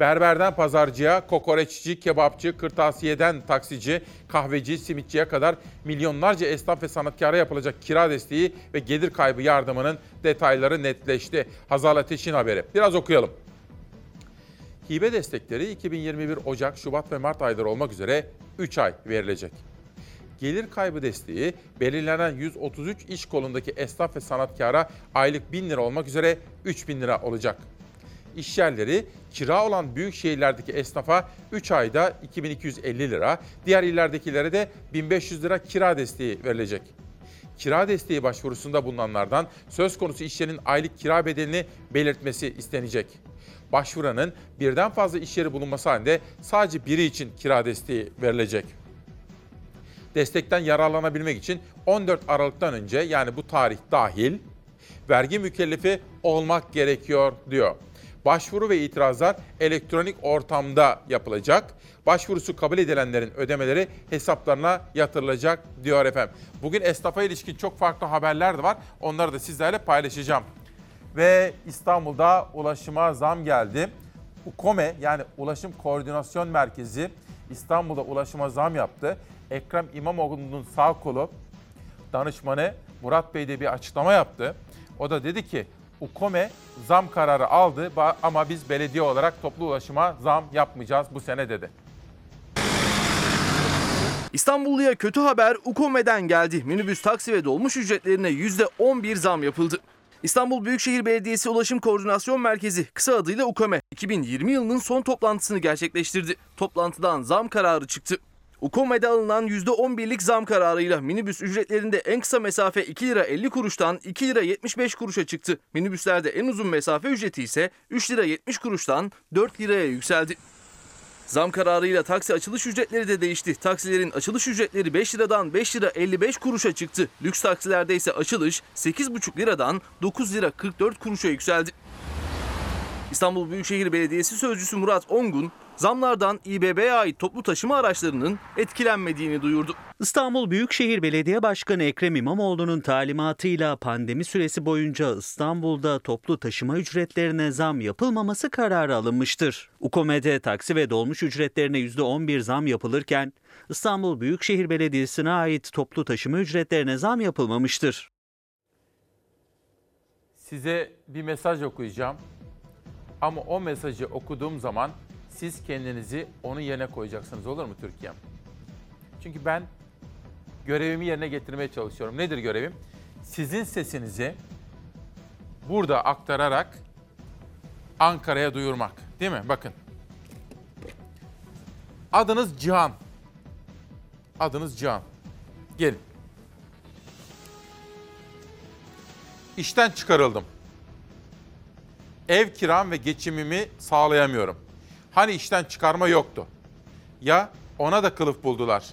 Berberden pazarcıya, kokoreççi, kebapçı, kırtasiyeden taksici, kahveci, simitçiye kadar milyonlarca esnaf ve sanatkara yapılacak kira desteği ve gelir kaybı yardımının detayları netleşti. Hazal Ateş'in haberi. Biraz okuyalım. Hibe destekleri 2021 Ocak, Şubat ve Mart ayları olmak üzere 3 ay verilecek. Gelir kaybı desteği belirlenen 133 iş kolundaki esnaf ve sanatkara aylık 1000 lira olmak üzere 3000 lira olacak. İş yerleri kira olan büyük şehirlerdeki esnafa 3 ayda 2250 lira, diğer illerdekilere de 1500 lira kira desteği verilecek. Kira desteği başvurusunda bulunanlardan söz konusu iş yerinin aylık kira bedelini belirtmesi istenecek. Başvuranın birden fazla iş yeri bulunması halinde sadece biri için kira desteği verilecek. Destekten yararlanabilmek için 14 Aralık'tan önce yani bu tarih dahil vergi mükellefi olmak gerekiyor diyor. Başvuru ve itirazlar elektronik ortamda yapılacak. Başvurusu kabul edilenlerin ödemeleri hesaplarına yatırılacak diyor efendim. Bugün esnafa ilişkin çok farklı haberler de var. Onları da sizlerle paylaşacağım. Ve İstanbul'da ulaşıma zam geldi. UKOME yani Ulaşım Koordinasyon Merkezi İstanbul'da ulaşıma zam yaptı. Ekrem İmamoğlu'nun sağ kolu danışmanı Murat Bey de bir açıklama yaptı. O da dedi ki UKOME zam kararı aldı ama biz belediye olarak toplu ulaşıma zam yapmayacağız bu sene dedi. İstanbulluya kötü haber UKOME'den geldi. Minibüs, taksi ve dolmuş ücretlerine %11 zam yapıldı. İstanbul Büyükşehir Belediyesi Ulaşım Koordinasyon Merkezi kısa adıyla UKOME 2020 yılının son toplantısını gerçekleştirdi. Toplantıdan zam kararı çıktı. UKOME'de alınan %11'lik zam kararıyla minibüs ücretlerinde en kısa mesafe 2 lira 50 kuruştan 2 lira 75 kuruşa çıktı. Minibüslerde en uzun mesafe ücreti ise 3 lira 70 kuruştan 4 liraya yükseldi. Zam kararıyla taksi açılış ücretleri de değişti. Taksilerin açılış ücretleri 5 liradan 5 lira 55 kuruşa çıktı. Lüks taksilerde ise açılış 8,5 liradan 9 lira 44 kuruşa yükseldi. İstanbul Büyükşehir Belediyesi Sözcüsü Murat Ongun, zamlardan İBB'ye ait toplu taşıma araçlarının etkilenmediğini duyurdu. İstanbul Büyükşehir Belediye Başkanı Ekrem İmamoğlu'nun talimatıyla pandemi süresi boyunca İstanbul'da toplu taşıma ücretlerine zam yapılmaması kararı alınmıştır. UKOME'de taksi ve dolmuş ücretlerine %11 zam yapılırken İstanbul Büyükşehir Belediyesi'ne ait toplu taşıma ücretlerine zam yapılmamıştır. Size bir mesaj okuyacağım. Ama o mesajı okuduğum zaman siz kendinizi onun yerine koyacaksınız olur mu Türkiye'm? Çünkü ben görevimi yerine getirmeye çalışıyorum. Nedir görevim? Sizin sesinizi burada aktararak Ankara'ya duyurmak. Değil mi? Bakın. Adınız Cihan. Adınız Cihan. Gelin. İşten çıkarıldım. Ev kiram ve geçimimi sağlayamıyorum. Hani işten çıkarma yoktu. Ya ona da kılıf buldular.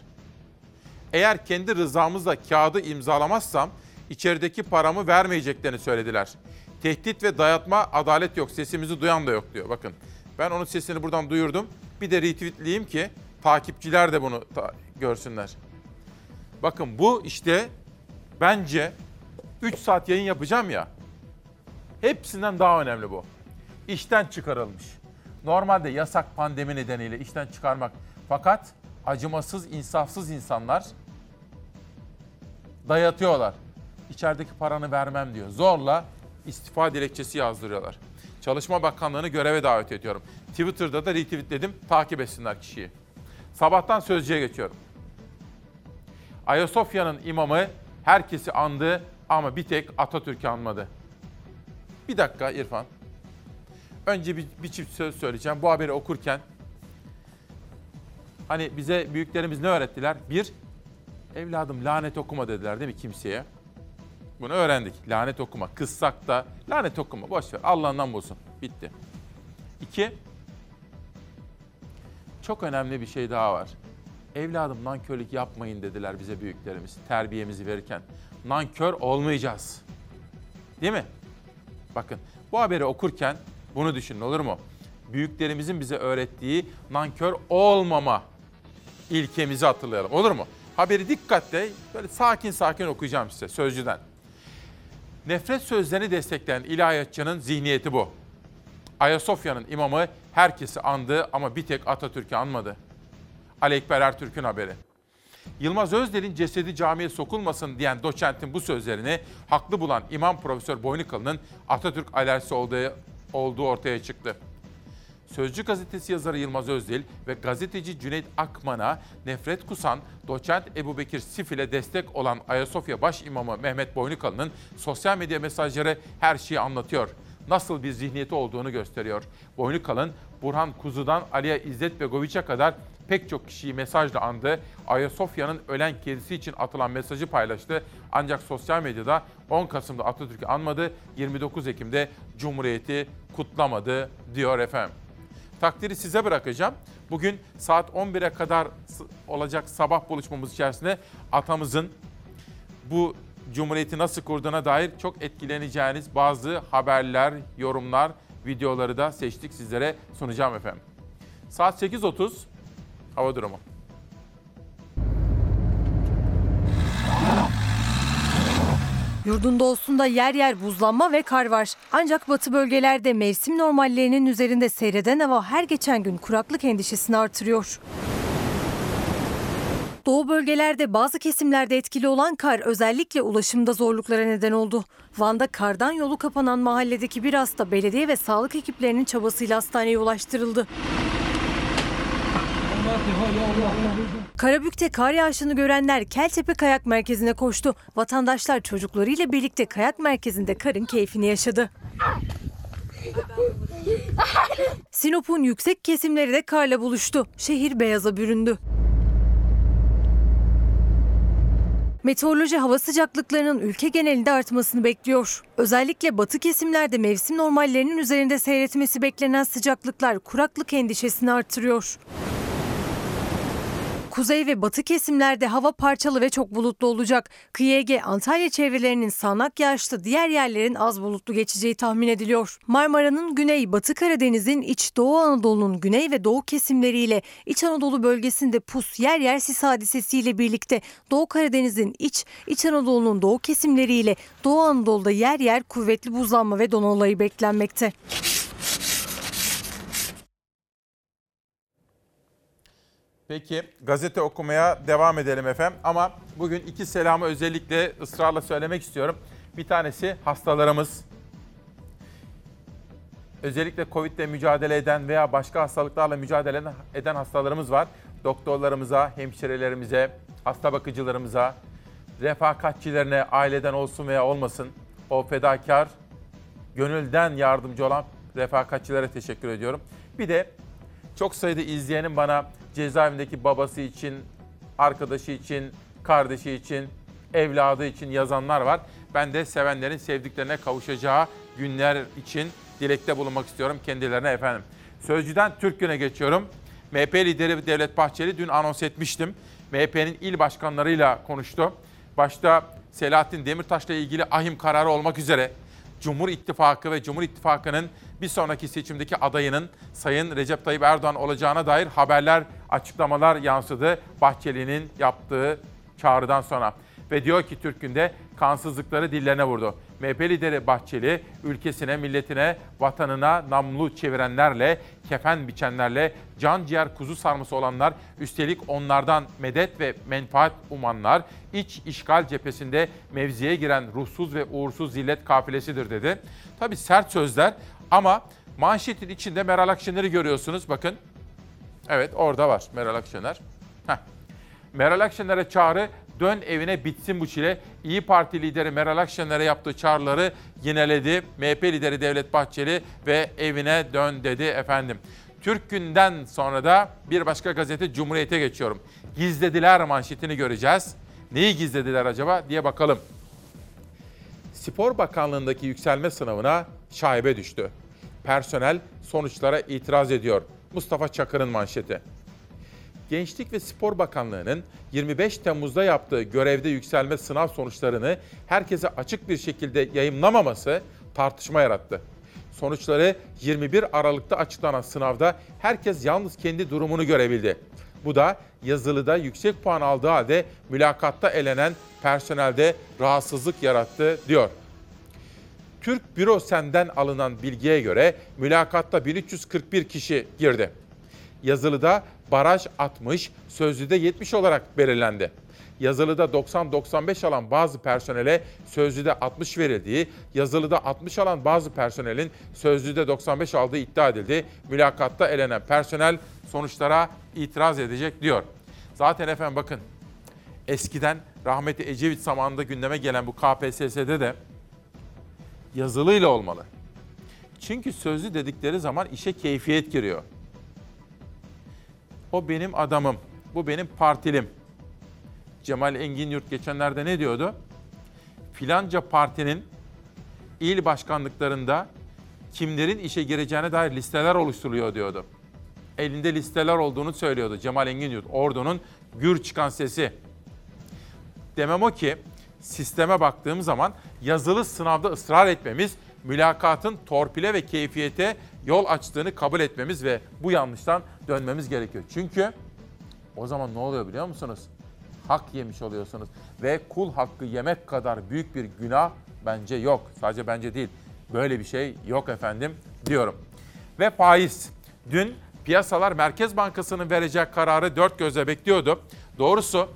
Eğer kendi rızamızla kağıdı imzalamazsam içerideki paramı vermeyeceklerini söylediler. Tehdit ve dayatma adalet yok. Sesimizi duyan da yok diyor. Bakın ben onun sesini buradan duyurdum. Bir de retweetleyeyim ki takipçiler de bunu ta- görsünler. Bakın bu işte bence 3 saat yayın yapacağım ya. Hepsinden daha önemli bu. İşten çıkarılmış. Normalde yasak pandemi nedeniyle işten çıkarmak. Fakat acımasız, insafsız insanlar dayatıyorlar. İçerideki paranı vermem diyor. Zorla istifa dilekçesi yazdırıyorlar. Çalışma Bakanlığı'nı göreve davet ediyorum. Twitter'da da retweetledim. Takip etsinler kişiyi. Sabahtan sözcüye geçiyorum. Ayasofya'nın imamı herkesi andı ama bir tek Atatürk'ü anmadı. Bir dakika İrfan. Önce bir, bir çift söz söyleyeceğim. Bu haberi okurken hani bize büyüklerimiz ne öğrettiler? Bir, evladım lanet okuma dediler değil mi kimseye? Bunu öğrendik. Lanet okuma. Kızsak da lanet okuma. Boş ver. Allah'ından bulsun. Bitti. İki, çok önemli bir şey daha var. Evladım nankörlük yapmayın dediler bize büyüklerimiz terbiyemizi verirken. Nankör olmayacağız. Değil mi? Bakın bu haberi okurken bunu düşünün olur mu? Büyüklerimizin bize öğrettiği nankör olmama ilkemizi hatırlayalım olur mu? Haberi dikkatle böyle sakin sakin okuyacağım size sözcüden. Nefret sözlerini destekleyen ilahiyatçının zihniyeti bu. Ayasofya'nın imamı herkesi andı ama bir tek Atatürk'ü anmadı. Ali Ekber Ertürk'ün haberi. Yılmaz Özdel'in cesedi camiye sokulmasın diyen doçentin bu sözlerini haklı bulan İmam Profesör Boynikalı'nın Atatürk alerjisi olduğu, olduğu ortaya çıktı. Sözcü gazetesi yazarı Yılmaz Özdil ve gazeteci Cüneyt Akman'a nefret kusan doçent Ebubekir Sifil'e destek olan Ayasofya Baş İmamı Mehmet Boynukalı'nın sosyal medya mesajları her şeyi anlatıyor. Nasıl bir zihniyeti olduğunu gösteriyor. Boynukalın Burhan Kuzu'dan Aliye İzzet Begoviç'e kadar pek çok kişiyi mesajla andı. Ayasofya'nın ölen kedisi için atılan mesajı paylaştı. Ancak sosyal medyada 10 Kasım'da Atatürk'ü anmadı, 29 Ekim'de Cumhuriyeti kutlamadı diyor efendim. Takdiri size bırakacağım. Bugün saat 11'e kadar olacak sabah buluşmamız içerisinde atamızın bu cumhuriyeti nasıl kurduğuna dair çok etkileneceğiniz bazı haberler, yorumlar, videoları da seçtik sizlere sunacağım efendim. Saat 8.30 hava durumu. Yurdun doğusunda yer yer buzlanma ve kar var. Ancak batı bölgelerde mevsim normallerinin üzerinde seyreden hava her geçen gün kuraklık endişesini artırıyor. Doğu bölgelerde bazı kesimlerde etkili olan kar özellikle ulaşımda zorluklara neden oldu. Van'da kardan yolu kapanan mahalledeki bir hasta belediye ve sağlık ekiplerinin çabasıyla hastaneye ulaştırıldı. Karabük'te kar yağışını görenler Keltepe Kayak Merkezi'ne koştu. Vatandaşlar çocuklarıyla birlikte kayak merkezinde karın keyfini yaşadı. Sinop'un yüksek kesimleri de karla buluştu. Şehir beyaza büründü. Meteoroloji hava sıcaklıklarının ülke genelinde artmasını bekliyor. Özellikle batı kesimlerde mevsim normallerinin üzerinde seyretmesi beklenen sıcaklıklar kuraklık endişesini artırıyor. Kuzey ve batı kesimlerde hava parçalı ve çok bulutlu olacak. Kıyı Ege, Antalya çevrelerinin sağanak yağışlı, diğer yerlerin az bulutlu geçeceği tahmin ediliyor. Marmara'nın güney, Batı Karadeniz'in iç Doğu Anadolu'nun güney ve doğu kesimleriyle İç Anadolu bölgesinde pus, yer yer sis hadisesiyle birlikte Doğu Karadeniz'in iç, İç Anadolu'nun doğu kesimleriyle Doğu Anadolu'da yer yer kuvvetli buzlanma ve don olayı beklenmekte. Peki gazete okumaya devam edelim efendim. Ama bugün iki selamı özellikle ısrarla söylemek istiyorum. Bir tanesi hastalarımız. Özellikle Covid ile mücadele eden veya başka hastalıklarla mücadele eden hastalarımız var. Doktorlarımıza, hemşirelerimize, hasta bakıcılarımıza, refakatçilerine aileden olsun veya olmasın o fedakar, gönülden yardımcı olan refakatçilere teşekkür ediyorum. Bir de çok sayıda izleyenin bana cezaevindeki babası için, arkadaşı için, kardeşi için, evladı için yazanlar var. Ben de sevenlerin sevdiklerine kavuşacağı günler için dilekte bulunmak istiyorum kendilerine efendim. Sözcüden Türk Günü'ne geçiyorum. MHP lideri Devlet Bahçeli dün anons etmiştim. MHP'nin il başkanlarıyla konuştu. Başta Selahattin Demirtaş'la ilgili ahim kararı olmak üzere Cumhur İttifakı ve Cumhur İttifakı'nın bir sonraki seçimdeki adayının Sayın Recep Tayyip Erdoğan olacağına dair haberler, açıklamalar yansıdı Bahçeli'nin yaptığı çağrıdan sonra. Ve diyor ki Türk Gün'de kansızlıkları dillerine vurdu. MHP lideri Bahçeli ülkesine, milletine, vatanına namlu çevirenlerle, kefen biçenlerle, can ciğer kuzu sarması olanlar, üstelik onlardan medet ve menfaat umanlar, iç işgal cephesinde mevziye giren ruhsuz ve uğursuz zillet kafilesidir dedi. Tabi sert sözler ama manşetin içinde Meral Akşener'i görüyorsunuz bakın. Evet orada var Meral Akşener. Heh. Meral Akşener'e çağrı dön evine bitsin bu çile. İyi Parti lideri Meral Akşener'e yaptığı çağrıları yineledi. MHP lideri Devlet Bahçeli ve evine dön dedi efendim. Türk Gün'den sonra da bir başka gazete Cumhuriyet'e geçiyorum. Gizlediler manşetini göreceğiz. Neyi gizlediler acaba diye bakalım. Spor Bakanlığı'ndaki yükselme sınavına şaibe düştü. Personel sonuçlara itiraz ediyor. Mustafa Çakır'ın manşeti. Gençlik ve Spor Bakanlığı'nın 25 Temmuz'da yaptığı görevde yükselme sınav sonuçlarını herkese açık bir şekilde yayımlamaması tartışma yarattı. Sonuçları 21 Aralık'ta açıklanan sınavda herkes yalnız kendi durumunu görebildi. Bu da yazılıda yüksek puan aldığı halde mülakatta elenen personelde rahatsızlık yarattı diyor. Türk Büro Sen'den alınan bilgiye göre mülakatta 1341 kişi girdi. Yazılıda baraj 60, sözlüde 70 olarak belirlendi. Yazılıda 90-95 alan bazı personele sözlüde 60 verildiği, yazılıda 60 alan bazı personelin sözlüde 95 aldığı iddia edildi. Mülakatta elenen personel sonuçlara itiraz edecek diyor. Zaten efendim bakın eskiden rahmetli Ecevit zamanında gündeme gelen bu KPSS'de de yazılıyla olmalı. Çünkü sözlü dedikleri zaman işe keyfiyet giriyor. O benim adamım, bu benim partilim. Cemal Engin Yurt geçenlerde ne diyordu? Filanca partinin il başkanlıklarında kimlerin işe gireceğine dair listeler oluşturuluyor diyordu. Elinde listeler olduğunu söylüyordu Cemal Engin Yurt, Ordu'nun gür çıkan sesi. Demem o ki sisteme baktığım zaman yazılı sınavda ısrar etmemiz, mülakatın torpile ve keyfiyete yol açtığını kabul etmemiz ve bu yanlıştan dönmemiz gerekiyor. Çünkü o zaman ne oluyor biliyor musunuz? Hak yemiş oluyorsunuz ve kul hakkı yemek kadar büyük bir günah bence yok. Sadece bence değil. Böyle bir şey yok efendim diyorum. Ve faiz. Dün piyasalar Merkez Bankası'nın vereceği kararı dört gözle bekliyordu. Doğrusu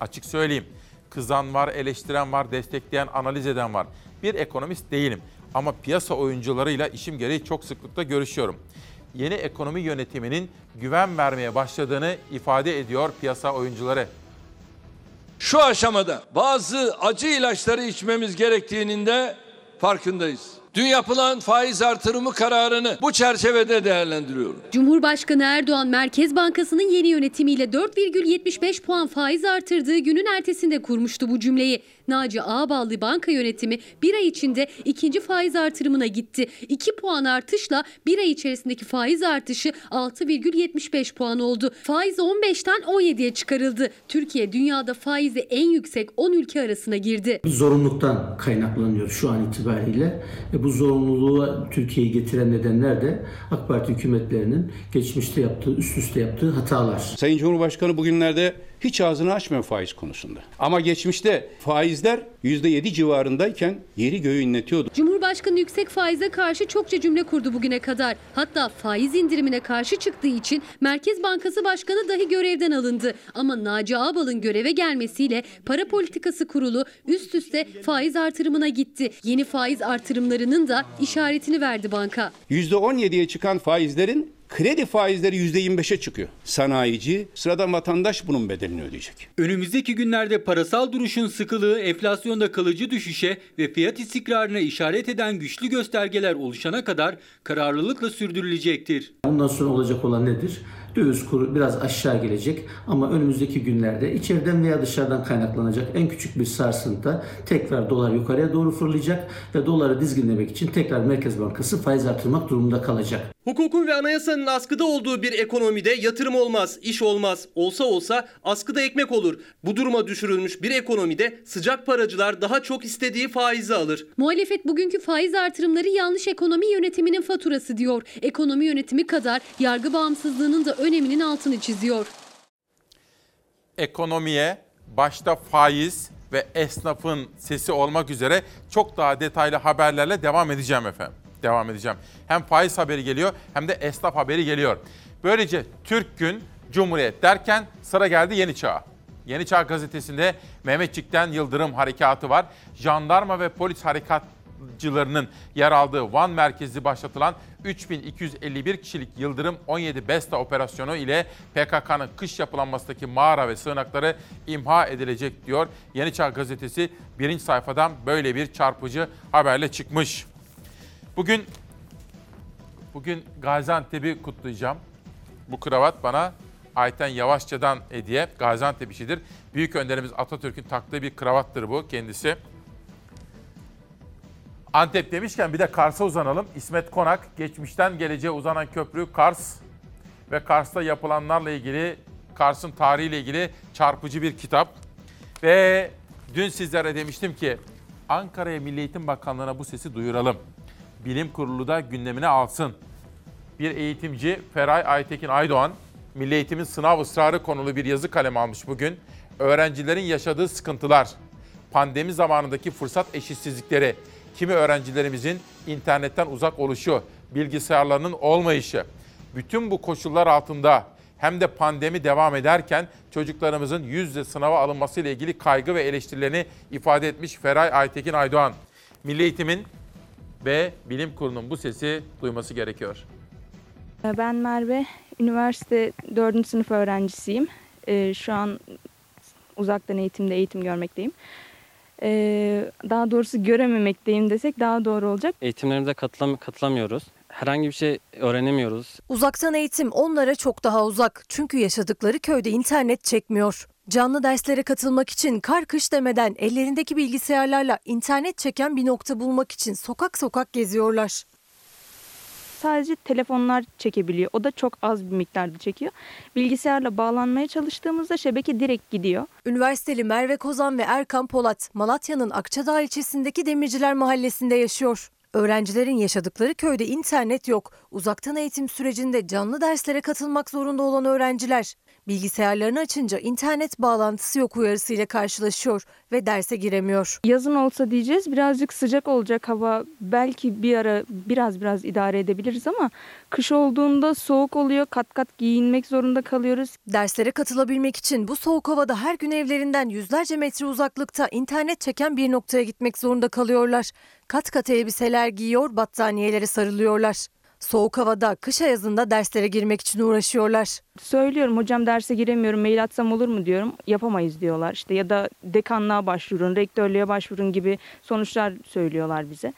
açık söyleyeyim. Kızan var, eleştiren var, destekleyen, analiz eden var. Bir ekonomist değilim ama piyasa oyuncularıyla işim gereği çok sıklıkla görüşüyorum. Yeni ekonomi yönetiminin güven vermeye başladığını ifade ediyor piyasa oyuncuları. Şu aşamada bazı acı ilaçları içmemiz gerektiğinin de farkındayız. Dün yapılan faiz artırımı kararını bu çerçevede değerlendiriyorum. Cumhurbaşkanı Erdoğan Merkez Bankası'nın yeni yönetimiyle 4,75 puan faiz artırdığı günün ertesinde kurmuştu bu cümleyi. Naci Ağballı banka yönetimi bir ay içinde ikinci faiz artırımına gitti. 2 puan artışla bir ay içerisindeki faiz artışı 6,75 puan oldu. Faiz 15'ten 17'ye çıkarıldı. Türkiye dünyada faizi en yüksek 10 ülke arasına girdi. Zorunluluktan kaynaklanıyor şu an itibariyle. E bu zorunluluğu Türkiye'yi getiren nedenler de AK Parti hükümetlerinin geçmişte yaptığı, üst üste yaptığı hatalar. Sayın Cumhurbaşkanı bugünlerde hiç ağzını açmıyor faiz konusunda. Ama geçmişte faizler %7 civarındayken yeri göğü inletiyordu. Cumhurbaşkanı yüksek faize karşı çokça cümle kurdu bugüne kadar. Hatta faiz indirimine karşı çıktığı için Merkez Bankası Başkanı dahi görevden alındı. Ama Naci Ağbal'ın göreve gelmesiyle Para Politikası Kurulu üst üste faiz artırımına gitti. Yeni faiz artırımlarının da işaretini verdi banka. %17'ye çıkan faizlerin kredi faizleri %25'e çıkıyor. Sanayici, sıradan vatandaş bunun bedelini ödeyecek. Önümüzdeki günlerde parasal duruşun sıkılığı enflasyonda kalıcı düşüşe ve fiyat istikrarına işaret eden güçlü göstergeler oluşana kadar kararlılıkla sürdürülecektir. Bundan sonra olacak olan nedir? Döviz kuru biraz aşağı gelecek ama önümüzdeki günlerde içeriden veya dışarıdan kaynaklanacak en küçük bir sarsıntı tekrar dolar yukarıya doğru fırlayacak ve doları dizginlemek için tekrar Merkez Bankası faiz artırmak durumunda kalacak. Hukukun ve anayasanın askıda olduğu bir ekonomide yatırım olmaz, iş olmaz. Olsa olsa askıda ekmek olur. Bu duruma düşürülmüş bir ekonomide sıcak paracılar daha çok istediği faizi alır. Muhalefet bugünkü faiz artırımları yanlış ekonomi yönetiminin faturası diyor. Ekonomi yönetimi kadar yargı bağımsızlığının da öneminin altını çiziyor. Ekonomiye başta faiz ve esnafın sesi olmak üzere çok daha detaylı haberlerle devam edeceğim efendim. Devam edeceğim. Hem faiz haberi geliyor hem de esnaf haberi geliyor. Böylece Türk Gün, Cumhuriyet derken sıra geldi Yeni Çağ'a. Yeni Çağ gazetesinde Mehmetçik'ten Yıldırım Harekatı var. Jandarma ve polis harekatçılarının yer aldığı Van merkezi başlatılan 3251 kişilik Yıldırım 17 Besta operasyonu ile PKK'nın kış yapılanmasındaki mağara ve sığınakları imha edilecek diyor. Yeni Çağ gazetesi birinci sayfadan böyle bir çarpıcı haberle çıkmış. Bugün bugün Gaziantep'i kutlayacağım. Bu kravat bana Ayten Yavaşça'dan hediye. Gaziantep işidir. Büyük önderimiz Atatürk'ün taktığı bir kravattır bu kendisi. Antep demişken bir de Kars'a uzanalım. İsmet Konak, geçmişten geleceğe uzanan köprü Kars ve Kars'ta yapılanlarla ilgili, Kars'ın tarihiyle ilgili çarpıcı bir kitap. Ve dün sizlere demiştim ki Ankara'ya Milli Eğitim Bakanlığı'na bu sesi duyuralım. Bilim Kurulu da gündemine alsın. Bir eğitimci Feray Aytekin Aydoğan, Milli Eğitimin sınav ısrarı konulu bir yazı kalemi almış bugün. Öğrencilerin yaşadığı sıkıntılar, pandemi zamanındaki fırsat eşitsizlikleri, kimi öğrencilerimizin internetten uzak oluşu, bilgisayarlarının olmayışı, bütün bu koşullar altında hem de pandemi devam ederken çocuklarımızın yüzde sınava alınması ile ilgili kaygı ve eleştirilerini ifade etmiş Feray Aytekin Aydoğan. Milli Eğitim'in ve Bilim Kurulu'nun bu sesi duyması gerekiyor. Ben Merve, üniversite 4. sınıf öğrencisiyim. Ee, Şu an uzaktan eğitimde eğitim görmekteyim. Ee, Daha doğrusu görememekteyim desek daha doğru olacak. Eğitimlerimize katılam katılamıyoruz. Herhangi bir şey öğrenemiyoruz. Uzaktan eğitim onlara çok daha uzak. Çünkü yaşadıkları köyde internet çekmiyor. Canlı derslere katılmak için kar kış demeden ellerindeki bilgisayarlarla internet çeken bir nokta bulmak için sokak sokak geziyorlar. sadece telefonlar çekebiliyor. O da çok az bir miktarda çekiyor. Bilgisayarla bağlanmaya çalıştığımızda şebeke direkt gidiyor. Üniversiteli Merve Kozan ve Erkan Polat, Malatya'nın Akçadağ ilçesindeki Demirciler Mahallesi'nde yaşıyor. Öğrencilerin yaşadıkları köyde internet yok. Uzaktan eğitim sürecinde canlı derslere katılmak zorunda olan öğrenciler bilgisayarlarını açınca internet bağlantısı yok uyarısıyla karşılaşıyor ve derse giremiyor. Yazın olsa diyeceğiz birazcık sıcak olacak hava. Belki bir ara biraz biraz idare edebiliriz ama kış olduğunda soğuk oluyor. Kat kat giyinmek zorunda kalıyoruz. Derslere katılabilmek için bu soğuk havada her gün evlerinden yüzlerce metre uzaklıkta internet çeken bir noktaya gitmek zorunda kalıyorlar. Kat kat elbiseler giyiyor, battaniyelere sarılıyorlar. Soğuk havada, kış ayazında derslere girmek için uğraşıyorlar. Söylüyorum hocam derse giremiyorum mail atsam olur mu diyorum. Yapamayız diyorlar işte ya da dekanlığa başvurun, rektörlüğe başvurun gibi sonuçlar söylüyorlar bize.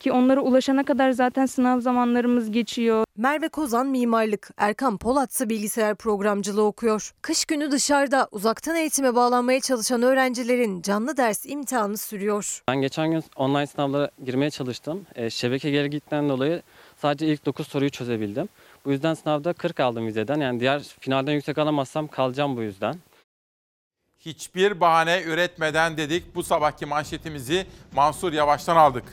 Ki onlara ulaşana kadar zaten sınav zamanlarımız geçiyor. Merve Kozan mimarlık, Erkan Polat ise bilgisayar programcılığı okuyor. Kış günü dışarıda uzaktan eğitime bağlanmaya çalışan öğrencilerin canlı ders imtihanı sürüyor. Ben geçen gün online sınavlara girmeye çalıştım. E, şebeke geri gittiğinden dolayı sadece ilk 9 soruyu çözebildim. Bu yüzden sınavda 40 aldım vizeden. Yani diğer finalden yüksek alamazsam kalacağım bu yüzden. Hiçbir bahane üretmeden dedik. Bu sabahki manşetimizi Mansur Yavaş'tan aldık.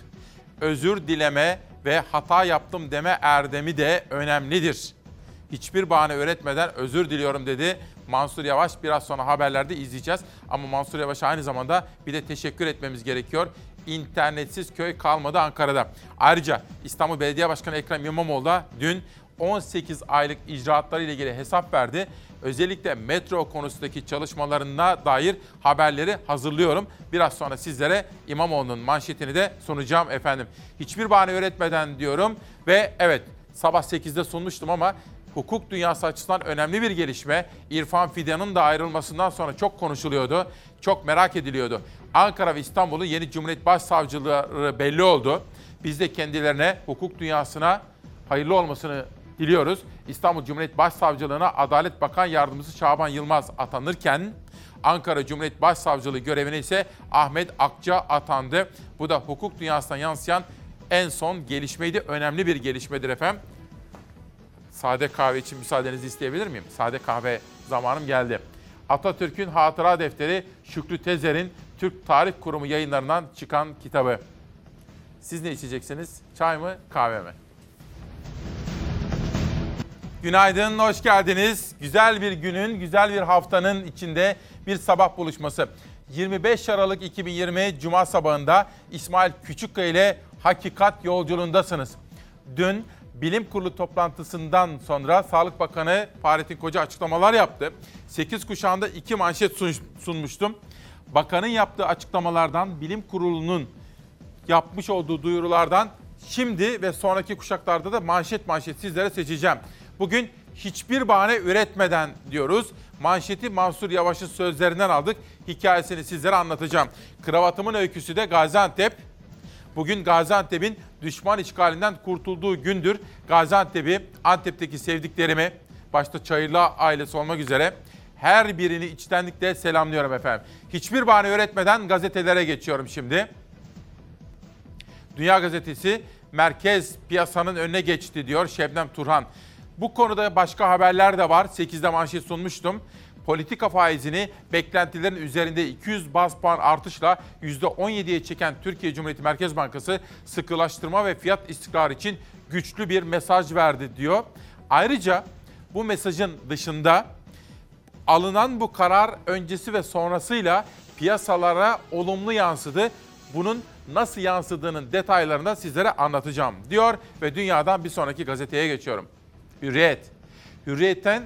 Özür dileme ve hata yaptım deme erdemi de önemlidir. Hiçbir bahane üretmeden özür diliyorum dedi Mansur Yavaş. Biraz sonra haberlerde izleyeceğiz. Ama Mansur Yavaş'a aynı zamanda bir de teşekkür etmemiz gerekiyor. İnternetsiz köy kalmadı Ankara'da. Ayrıca İstanbul Belediye Başkanı Ekrem İmamoğlu da dün 18 aylık icraatları ile ilgili hesap verdi. Özellikle metro konusundaki çalışmalarına dair haberleri hazırlıyorum. Biraz sonra sizlere İmamoğlu'nun manşetini de sunacağım efendim. Hiçbir bahane üretmeden diyorum ve evet sabah 8'de sunmuştum ama hukuk dünyası açısından önemli bir gelişme. İrfan Fidan'ın da ayrılmasından sonra çok konuşuluyordu. Çok merak ediliyordu. Ankara ve İstanbul'un yeni Cumhuriyet Başsavcıları belli oldu. Biz de kendilerine hukuk dünyasına hayırlı olmasını diliyoruz. İstanbul Cumhuriyet Başsavcılığına Adalet Bakan Yardımcısı Şaban Yılmaz atanırken Ankara Cumhuriyet Başsavcılığı görevine ise Ahmet Akça atandı. Bu da hukuk dünyasına yansıyan en son gelişmeydi. Önemli bir gelişmedir efendim. Sade kahve için müsaadenizi isteyebilir miyim? Sade kahve zamanım geldi. Atatürk'ün Hatıra Defteri Şükrü Tezer'in Türk Tarih Kurumu yayınlarından çıkan kitabı. Siz ne içeceksiniz? Çay mı, kahve mi? Günaydın, hoş geldiniz. Güzel bir günün, güzel bir haftanın içinde bir sabah buluşması. 25 Aralık 2020 Cuma sabahında İsmail Küçükkaya ile Hakikat Yolculuğundasınız. Dün Bilim Kurulu toplantısından sonra Sağlık Bakanı Fahrettin Koca açıklamalar yaptı. 8 kuşağında iki manşet sunmuştum. Bakanın yaptığı açıklamalardan, Bilim Kurulu'nun yapmış olduğu duyurulardan şimdi ve sonraki kuşaklarda da manşet manşet sizlere seçeceğim. Bugün hiçbir bahane üretmeden diyoruz. Manşeti Mansur Yavaş'ın sözlerinden aldık. Hikayesini sizlere anlatacağım. Kravatımın öyküsü de Gaziantep. Bugün Gaziantep'in düşman işgalinden kurtulduğu gündür. Gaziantep'i, Antep'teki sevdiklerimi, başta Çayırlı ailesi olmak üzere her birini içtenlikle selamlıyorum efendim. Hiçbir bahane öğretmeden gazetelere geçiyorum şimdi. Dünya Gazetesi merkez piyasanın önüne geçti diyor Şebnem Turhan. Bu konuda başka haberler de var. 8'de manşet sunmuştum. Politika faizini beklentilerin üzerinde 200 baz puan artışla %17'ye çeken Türkiye Cumhuriyeti Merkez Bankası sıkılaştırma ve fiyat istikrarı için güçlü bir mesaj verdi diyor. Ayrıca bu mesajın dışında alınan bu karar öncesi ve sonrasıyla piyasalara olumlu yansıdı. Bunun nasıl yansıdığının detaylarını da sizlere anlatacağım diyor ve dünyadan bir sonraki gazeteye geçiyorum. Hürriyet. Hürriyet'ten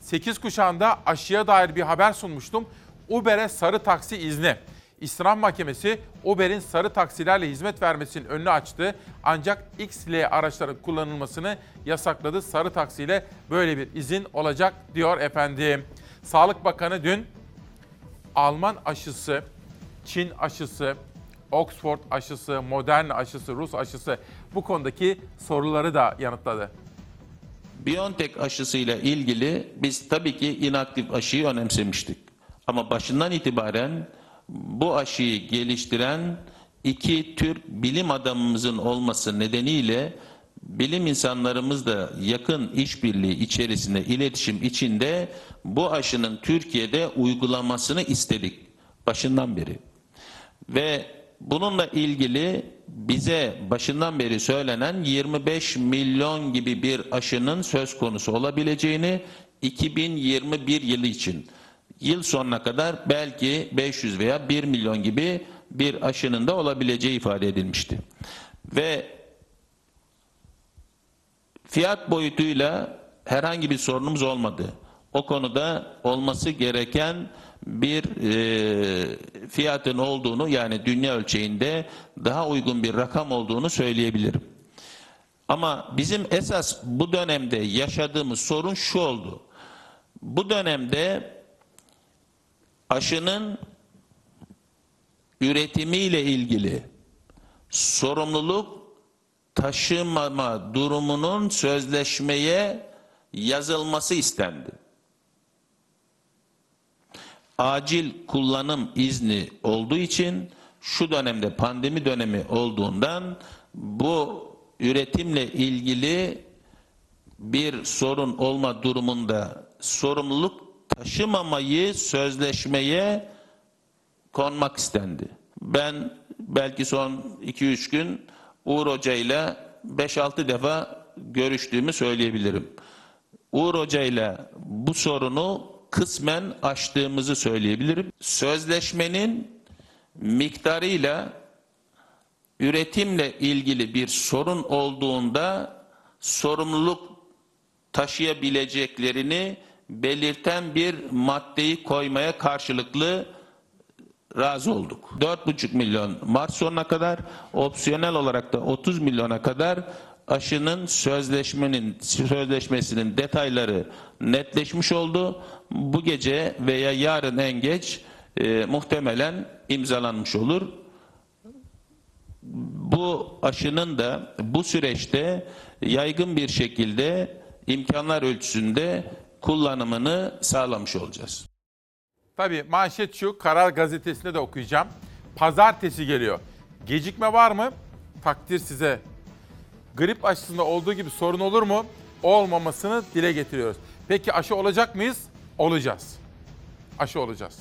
8 kuşağında aşıya dair bir haber sunmuştum. Uber'e sarı taksi izni. İslam Mahkemesi Uber'in sarı taksilerle hizmet vermesinin önünü açtı. Ancak XL araçların kullanılmasını yasakladı. Sarı taksiyle böyle bir izin olacak diyor efendim. Sağlık Bakanı dün Alman aşısı, Çin aşısı, Oxford aşısı, Modern aşısı, Rus aşısı bu konudaki soruları da yanıtladı. BioNTech aşısıyla ilgili biz tabii ki inaktif aşıyı önemsemiştik. Ama başından itibaren bu aşıyı geliştiren iki Türk bilim adamımızın olması nedeniyle bilim insanlarımız da yakın işbirliği içerisinde, iletişim içinde bu aşının Türkiye'de uygulamasını istedik başından beri. Ve bununla ilgili bize başından beri söylenen 25 milyon gibi bir aşının söz konusu olabileceğini 2021 yılı için yıl sonuna kadar belki 500 veya 1 milyon gibi bir aşının da olabileceği ifade edilmişti. Ve fiyat boyutuyla herhangi bir sorunumuz olmadı. O konuda olması gereken bir e, fiyatın olduğunu yani dünya ölçeğinde daha uygun bir rakam olduğunu söyleyebilirim. Ama bizim esas bu dönemde yaşadığımız sorun şu oldu. Bu dönemde aşının üretimiyle ilgili sorumluluk taşımama durumunun sözleşmeye yazılması istendi. Acil kullanım izni olduğu için şu dönemde pandemi dönemi olduğundan bu üretimle ilgili bir sorun olma durumunda sorumluluk taşımamayı sözleşmeye konmak istendi. Ben belki son 2-3 gün Uğur Hoca ile 5-6 defa görüştüğümü söyleyebilirim. Uğur Hoca ile bu sorunu kısmen aştığımızı söyleyebilirim. Sözleşmenin miktarıyla üretimle ilgili bir sorun olduğunda sorumluluk taşıyabileceklerini belirten bir maddeyi koymaya karşılıklı razı olduk. 4,5 milyon Mart sonuna kadar, opsiyonel olarak da 30 milyona kadar aşının sözleşmenin sözleşmesinin detayları netleşmiş oldu. Bu gece veya yarın en geç e, muhtemelen imzalanmış olur. Bu aşının da bu süreçte yaygın bir şekilde imkanlar ölçüsünde kullanımını sağlamış olacağız. Tabii manşet şu, Karar Gazetesi'nde de okuyacağım. Pazartesi geliyor. Gecikme var mı? Takdir size. Grip aşısında olduğu gibi sorun olur mu? Olmamasını dile getiriyoruz. Peki aşı olacak mıyız? Olacağız. Aşı olacağız.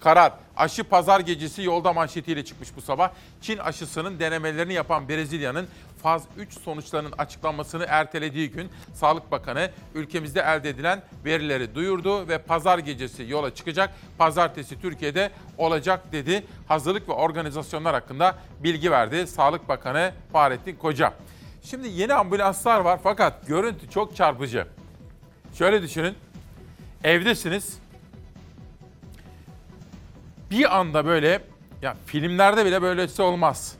Karar. Aşı pazar gecesi yolda manşetiyle çıkmış bu sabah. Çin aşısının denemelerini yapan Brezilya'nın faz 3 sonuçlarının açıklanmasını ertelediği gün Sağlık Bakanı ülkemizde elde edilen verileri duyurdu ve pazar gecesi yola çıkacak. Pazartesi Türkiye'de olacak dedi. Hazırlık ve organizasyonlar hakkında bilgi verdi Sağlık Bakanı Fahrettin Koca. Şimdi yeni ambulanslar var fakat görüntü çok çarpıcı. Şöyle düşünün. Evdesiniz bir anda böyle ya filmlerde bile böylesi olmaz.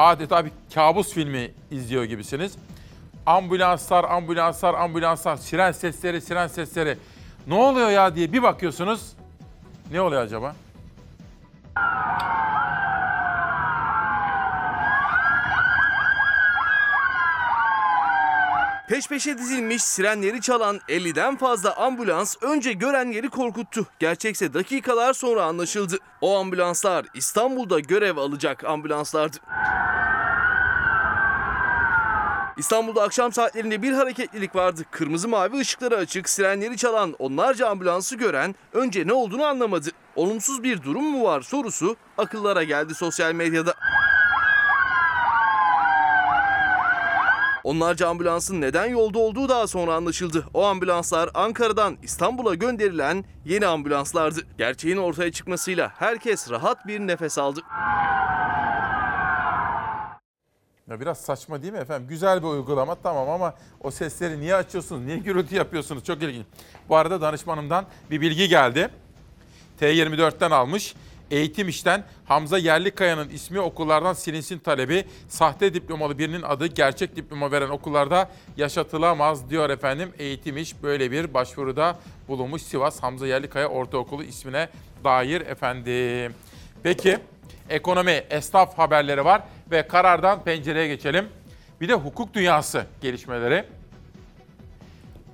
Adeta bir kabus filmi izliyor gibisiniz. Ambulanslar, ambulanslar, ambulanslar, siren sesleri, siren sesleri. Ne oluyor ya diye bir bakıyorsunuz. Ne oluyor acaba? Peş peşe dizilmiş sirenleri çalan 50'den fazla ambulans önce gören yeri korkuttu. Gerçekse dakikalar sonra anlaşıldı. O ambulanslar İstanbul'da görev alacak ambulanslardı. İstanbul'da akşam saatlerinde bir hareketlilik vardı. Kırmızı mavi ışıkları açık, sirenleri çalan onlarca ambulansı gören önce ne olduğunu anlamadı. Olumsuz bir durum mu var sorusu akıllara geldi sosyal medyada. Onlarca ambulansın neden yolda olduğu daha sonra anlaşıldı. O ambulanslar Ankara'dan İstanbul'a gönderilen yeni ambulanslardı. Gerçeğin ortaya çıkmasıyla herkes rahat bir nefes aldı. Ya biraz saçma değil mi efendim? Güzel bir uygulama tamam ama o sesleri niye açıyorsunuz? Niye gürültü yapıyorsunuz? Çok ilginç. Bu arada danışmanımdan bir bilgi geldi. T24'ten almış. Eğitim işten Hamza Yerlikaya'nın ismi okullardan silinsin talebi. Sahte diplomalı birinin adı gerçek diploma veren okullarda yaşatılamaz diyor efendim. Eğitim iş böyle bir başvuruda bulunmuş Sivas Hamza Yerlikaya Ortaokulu ismine dair efendim. Peki ekonomi, esnaf haberleri var ve karardan pencereye geçelim. Bir de hukuk dünyası gelişmeleri.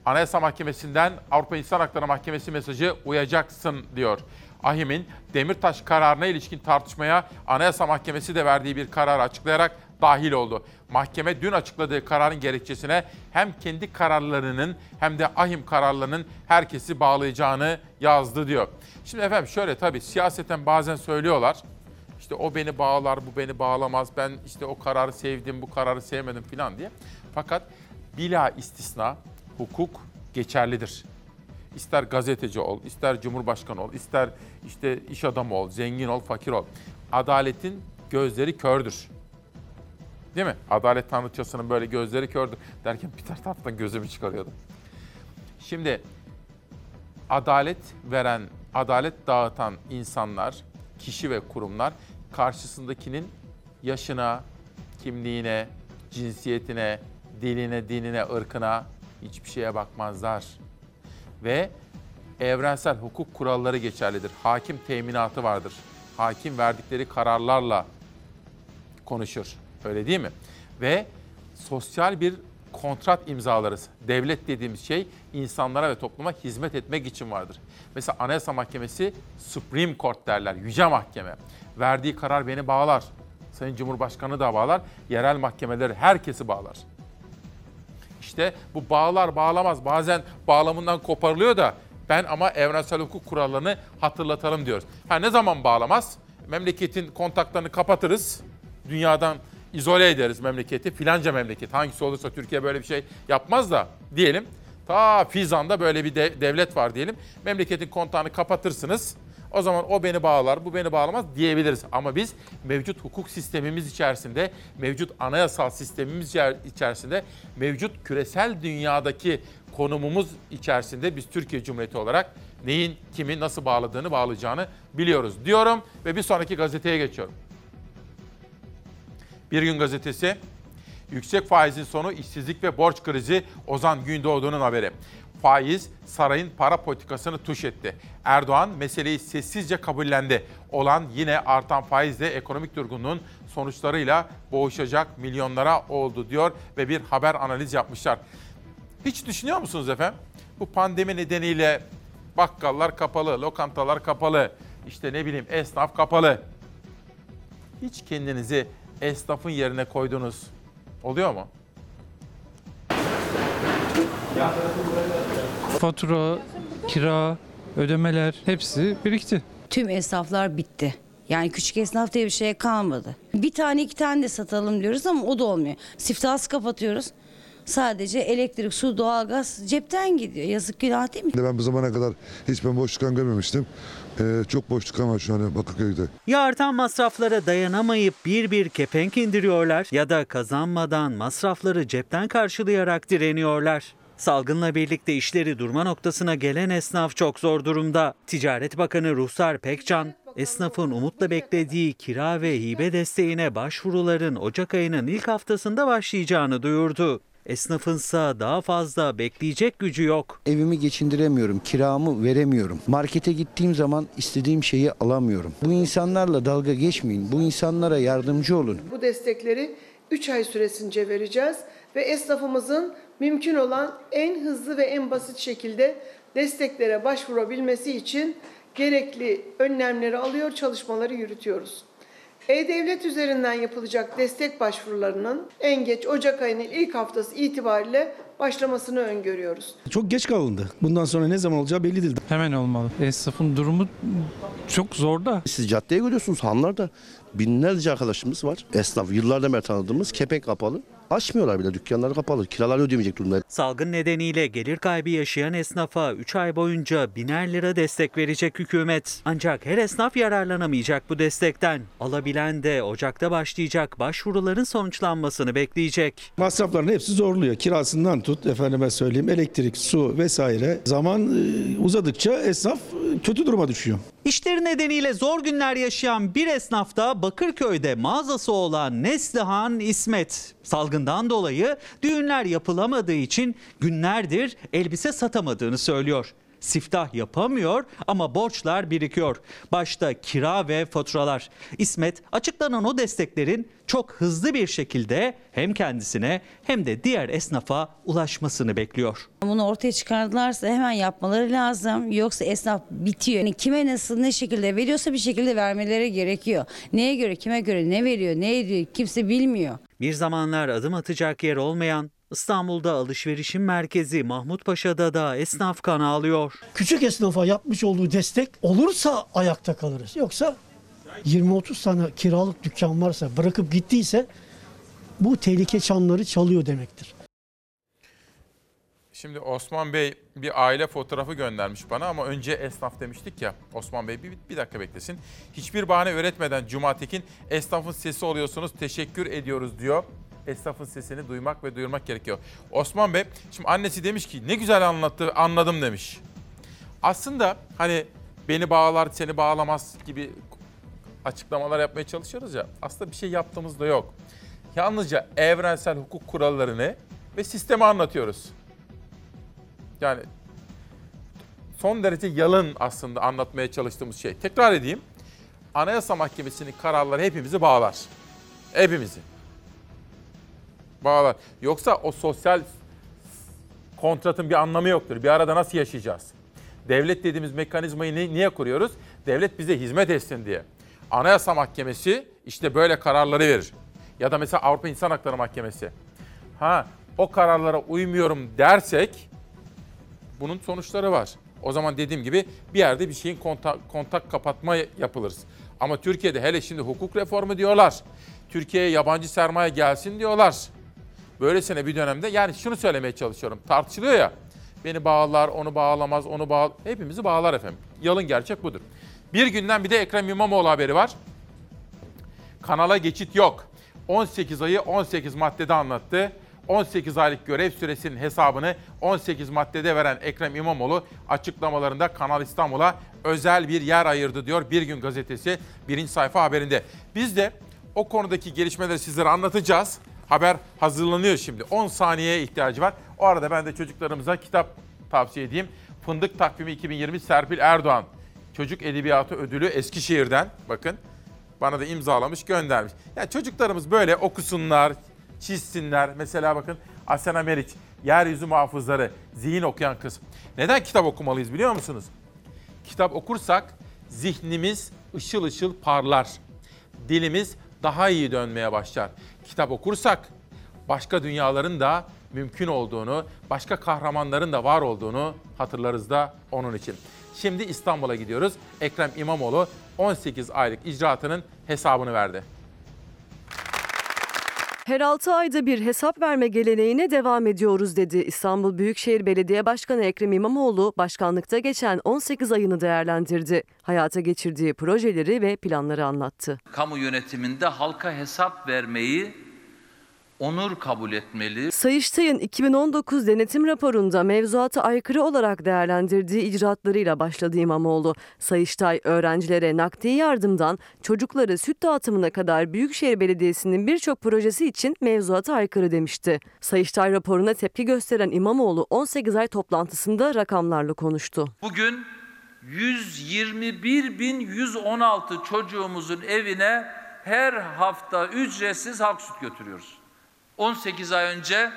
Anayasa Mahkemesi'nden Avrupa İnsan Hakları Mahkemesi mesajı uyacaksın diyor. Ahim'in Demirtaş kararına ilişkin tartışmaya Anayasa Mahkemesi de verdiği bir karar açıklayarak dahil oldu. Mahkeme dün açıkladığı kararın gerekçesine hem kendi kararlarının hem de ahim kararlarının herkesi bağlayacağını yazdı diyor. Şimdi efendim şöyle tabii siyaseten bazen söylüyorlar. İşte o beni bağlar, bu beni bağlamaz. Ben işte o kararı sevdim, bu kararı sevmedim falan diye. Fakat bila istisna hukuk geçerlidir. İster gazeteci ol, ister cumhurbaşkanı ol, ister işte iş adamı ol, zengin ol, fakir ol. Adaletin gözleri kördür. Değil mi? Adalet tanrıçasının böyle gözleri kördür derken bir taraftan gözümü çıkarıyordum. Şimdi adalet veren, adalet dağıtan insanlar, kişi ve kurumlar karşısındakinin yaşına, kimliğine, cinsiyetine, diline, dinine, ırkına hiçbir şeye bakmazlar. Ve evrensel hukuk kuralları geçerlidir. Hakim teminatı vardır. Hakim verdikleri kararlarla konuşur. Öyle değil mi? Ve sosyal bir kontrat imzalarız. Devlet dediğimiz şey insanlara ve topluma hizmet etmek için vardır. Mesela Anayasa Mahkemesi Supreme Court derler, yüce mahkeme. Verdiği karar beni bağlar. Sayın Cumhurbaşkanı da bağlar, yerel mahkemeleri herkesi bağlar. İşte bu bağlar bağlamaz. Bazen bağlamından koparılıyor da ben ama evrensel hukuk kurallarını hatırlatalım diyoruz. Ha ne zaman bağlamaz? Memleketin kontaklarını kapatırız. Dünyadan izole ederiz memleketi. Filanca memleket hangisi olursa Türkiye böyle bir şey yapmaz da diyelim. Ta Fizan'da böyle bir de- devlet var diyelim. Memleketin kontağını kapatırsınız. O zaman o beni bağlar, bu beni bağlamaz diyebiliriz. Ama biz mevcut hukuk sistemimiz içerisinde, mevcut anayasal sistemimiz içer- içerisinde, mevcut küresel dünyadaki konumumuz içerisinde biz Türkiye Cumhuriyeti olarak neyin, kimi, nasıl bağladığını, bağlayacağını biliyoruz diyorum ve bir sonraki gazeteye geçiyorum. Bir Gün Gazetesi, yüksek faizin sonu işsizlik ve borç krizi Ozan Gündoğdu'nun haberi. Faiz sarayın para politikasını tuş etti. Erdoğan meseleyi sessizce kabullendi. Olan yine artan faizle ekonomik durgunluğun sonuçlarıyla boğuşacak milyonlara oldu diyor ve bir haber analiz yapmışlar. Hiç düşünüyor musunuz efendim? Bu pandemi nedeniyle bakkallar kapalı, lokantalar kapalı, işte ne bileyim esnaf kapalı. Hiç kendinizi esnafın yerine koydunuz. Oluyor mu? Fatura, kira, ödemeler hepsi birikti. Tüm esnaflar bitti. Yani küçük esnaf diye bir şey kalmadı. Bir tane iki tane de satalım diyoruz ama o da olmuyor. Siftahsı kapatıyoruz. Sadece elektrik, su, doğalgaz cepten gidiyor. Yazık günah değil mi? Ben bu zamana kadar hiç ben boşluktan görmemiştim. Ee, çok boşluk var şu an Bakırköy'de. Ya artan masraflara dayanamayıp bir bir kepenk indiriyorlar ya da kazanmadan masrafları cepten karşılayarak direniyorlar. Salgınla birlikte işleri durma noktasına gelen esnaf çok zor durumda. Ticaret Bakanı Ruhsar Pekcan, esnafın umutla beklediği kira ve hibe desteğine başvuruların Ocak ayının ilk haftasında başlayacağını duyurdu. Esnafınsa daha fazla bekleyecek gücü yok. Evimi geçindiremiyorum, kiramı veremiyorum. Markete gittiğim zaman istediğim şeyi alamıyorum. Bu insanlarla dalga geçmeyin, bu insanlara yardımcı olun. Bu destekleri 3 ay süresince vereceğiz ve esnafımızın mümkün olan en hızlı ve en basit şekilde desteklere başvurabilmesi için gerekli önlemleri alıyor, çalışmaları yürütüyoruz. E-Devlet üzerinden yapılacak destek başvurularının en geç Ocak ayının ilk haftası itibariyle başlamasını öngörüyoruz. Çok geç kalındı. Bundan sonra ne zaman olacağı belli değil. Hemen olmalı. Esnafın durumu çok zor da. Siz caddeye görüyorsunuz hanlarda binlerce arkadaşımız var. Esnaf yıllardan beri tanıdığımız kepenk kapalı. Açmıyorlar bile dükkanları kapalı. Kiraları ödeyemeyecek durumda. Salgın nedeniyle gelir kaybı yaşayan esnafa 3 ay boyunca biner lira destek verecek hükümet. Ancak her esnaf yararlanamayacak bu destekten. Alabilen de Ocak'ta başlayacak başvuruların sonuçlanmasını bekleyecek. Masrafların hepsi zorluyor. Kirasından tut efendime söyleyeyim elektrik, su vesaire. Zaman e, uzadıkça esnaf kötü duruma düşüyor. İşleri nedeniyle zor günler yaşayan bir esnaf da Bakırköy'de mağazası olan Neslihan İsmet. Salgından dolayı düğünler yapılamadığı için günlerdir elbise satamadığını söylüyor. Siftah yapamıyor ama borçlar birikiyor. Başta kira ve faturalar. İsmet açıklanan o desteklerin çok hızlı bir şekilde hem kendisine hem de diğer esnafa ulaşmasını bekliyor. Bunu ortaya çıkardılarsa hemen yapmaları lazım. Yoksa esnaf bitiyor. Yani kime nasıl ne şekilde veriyorsa bir şekilde vermeleri gerekiyor. Neye göre kime göre ne veriyor ne ediyor kimse bilmiyor. Bir zamanlar adım atacak yer olmayan İstanbul'da alışverişin merkezi Mahmutpaşa'da da esnaf kan ağlıyor. Küçük esnafa yapmış olduğu destek olursa ayakta kalırız. Yoksa 20-30 tane kiralık dükkan varsa bırakıp gittiyse bu tehlike çanları çalıyor demektir. Şimdi Osman Bey bir aile fotoğrafı göndermiş bana ama önce esnaf demiştik ya. Osman Bey bir, bir dakika beklesin. Hiçbir bahane üretmeden Cuma Tekin esnafın sesi oluyorsunuz teşekkür ediyoruz diyor. Esnafın sesini duymak ve duyurmak gerekiyor. Osman Bey şimdi annesi demiş ki ne güzel anlattı anladım demiş. Aslında hani beni bağlar seni bağlamaz gibi açıklamalar yapmaya çalışıyoruz ya. Aslında bir şey yaptığımız da yok. Yalnızca evrensel hukuk kurallarını ve sistemi anlatıyoruz. Yani son derece yalın aslında anlatmaya çalıştığımız şey. Tekrar edeyim. Anayasa Mahkemesi'nin kararları hepimizi bağlar. Hepimizi. Bağlar. Yoksa o sosyal kontratın bir anlamı yoktur. Bir arada nasıl yaşayacağız? Devlet dediğimiz mekanizmayı ni- niye kuruyoruz? Devlet bize hizmet etsin diye. Anayasa Mahkemesi işte böyle kararları verir. Ya da mesela Avrupa İnsan Hakları Mahkemesi. Ha o kararlara uymuyorum dersek bunun sonuçları var. O zaman dediğim gibi bir yerde bir şeyin kontak, kontak kapatma yapılırız. Ama Türkiye'de hele şimdi hukuk reformu diyorlar. Türkiye'ye yabancı sermaye gelsin diyorlar. Böylesine bir dönemde yani şunu söylemeye çalışıyorum. Tartışılıyor ya. Beni bağlar, onu bağlamaz, onu bağ... Hepimizi bağlar efendim. Yalın gerçek budur. Bir günden bir de Ekrem İmamoğlu haberi var. Kanala geçit yok. 18 ayı 18 maddede anlattı. 18 aylık görev süresinin hesabını 18 maddede veren Ekrem İmamoğlu açıklamalarında Kanal İstanbul'a özel bir yer ayırdı diyor Bir Gün Gazetesi birinci sayfa haberinde. Biz de o konudaki gelişmeleri sizlere anlatacağız. Haber hazırlanıyor şimdi. 10 saniyeye ihtiyacı var. O arada ben de çocuklarımıza kitap tavsiye edeyim. Fındık Takvimi 2020 Serpil Erdoğan. Çocuk Edebiyatı Ödülü Eskişehir'den. Bakın bana da imzalamış göndermiş. Ya çocuklarımız böyle okusunlar, çizsinler. Mesela bakın Asena Meriç, Yeryüzü Muhafızları, Zihin Okuyan Kız. Neden kitap okumalıyız biliyor musunuz? Kitap okursak zihnimiz ışıl ışıl parlar. Dilimiz daha iyi dönmeye başlar. Kitap okursak başka dünyaların da mümkün olduğunu, başka kahramanların da var olduğunu hatırlarız da onun için. Şimdi İstanbul'a gidiyoruz. Ekrem İmamoğlu 18 aylık icraatının hesabını verdi. Her 6 ayda bir hesap verme geleneğine devam ediyoruz dedi. İstanbul Büyükşehir Belediye Başkanı Ekrem İmamoğlu başkanlıkta geçen 18 ayını değerlendirdi. Hayata geçirdiği projeleri ve planları anlattı. kamu yönetiminde halka hesap vermeyi onur kabul etmeli. Sayıştay'ın 2019 denetim raporunda mevzuata aykırı olarak değerlendirdiği icraatlarıyla başladı İmamoğlu. Sayıştay öğrencilere nakdi yardımdan çocukları süt dağıtımına kadar Büyükşehir Belediyesi'nin birçok projesi için mevzuata aykırı demişti. Sayıştay raporuna tepki gösteren İmamoğlu 18 ay toplantısında rakamlarla konuştu. Bugün 121.116 çocuğumuzun evine her hafta ücretsiz halk süt götürüyoruz. 18 ay önce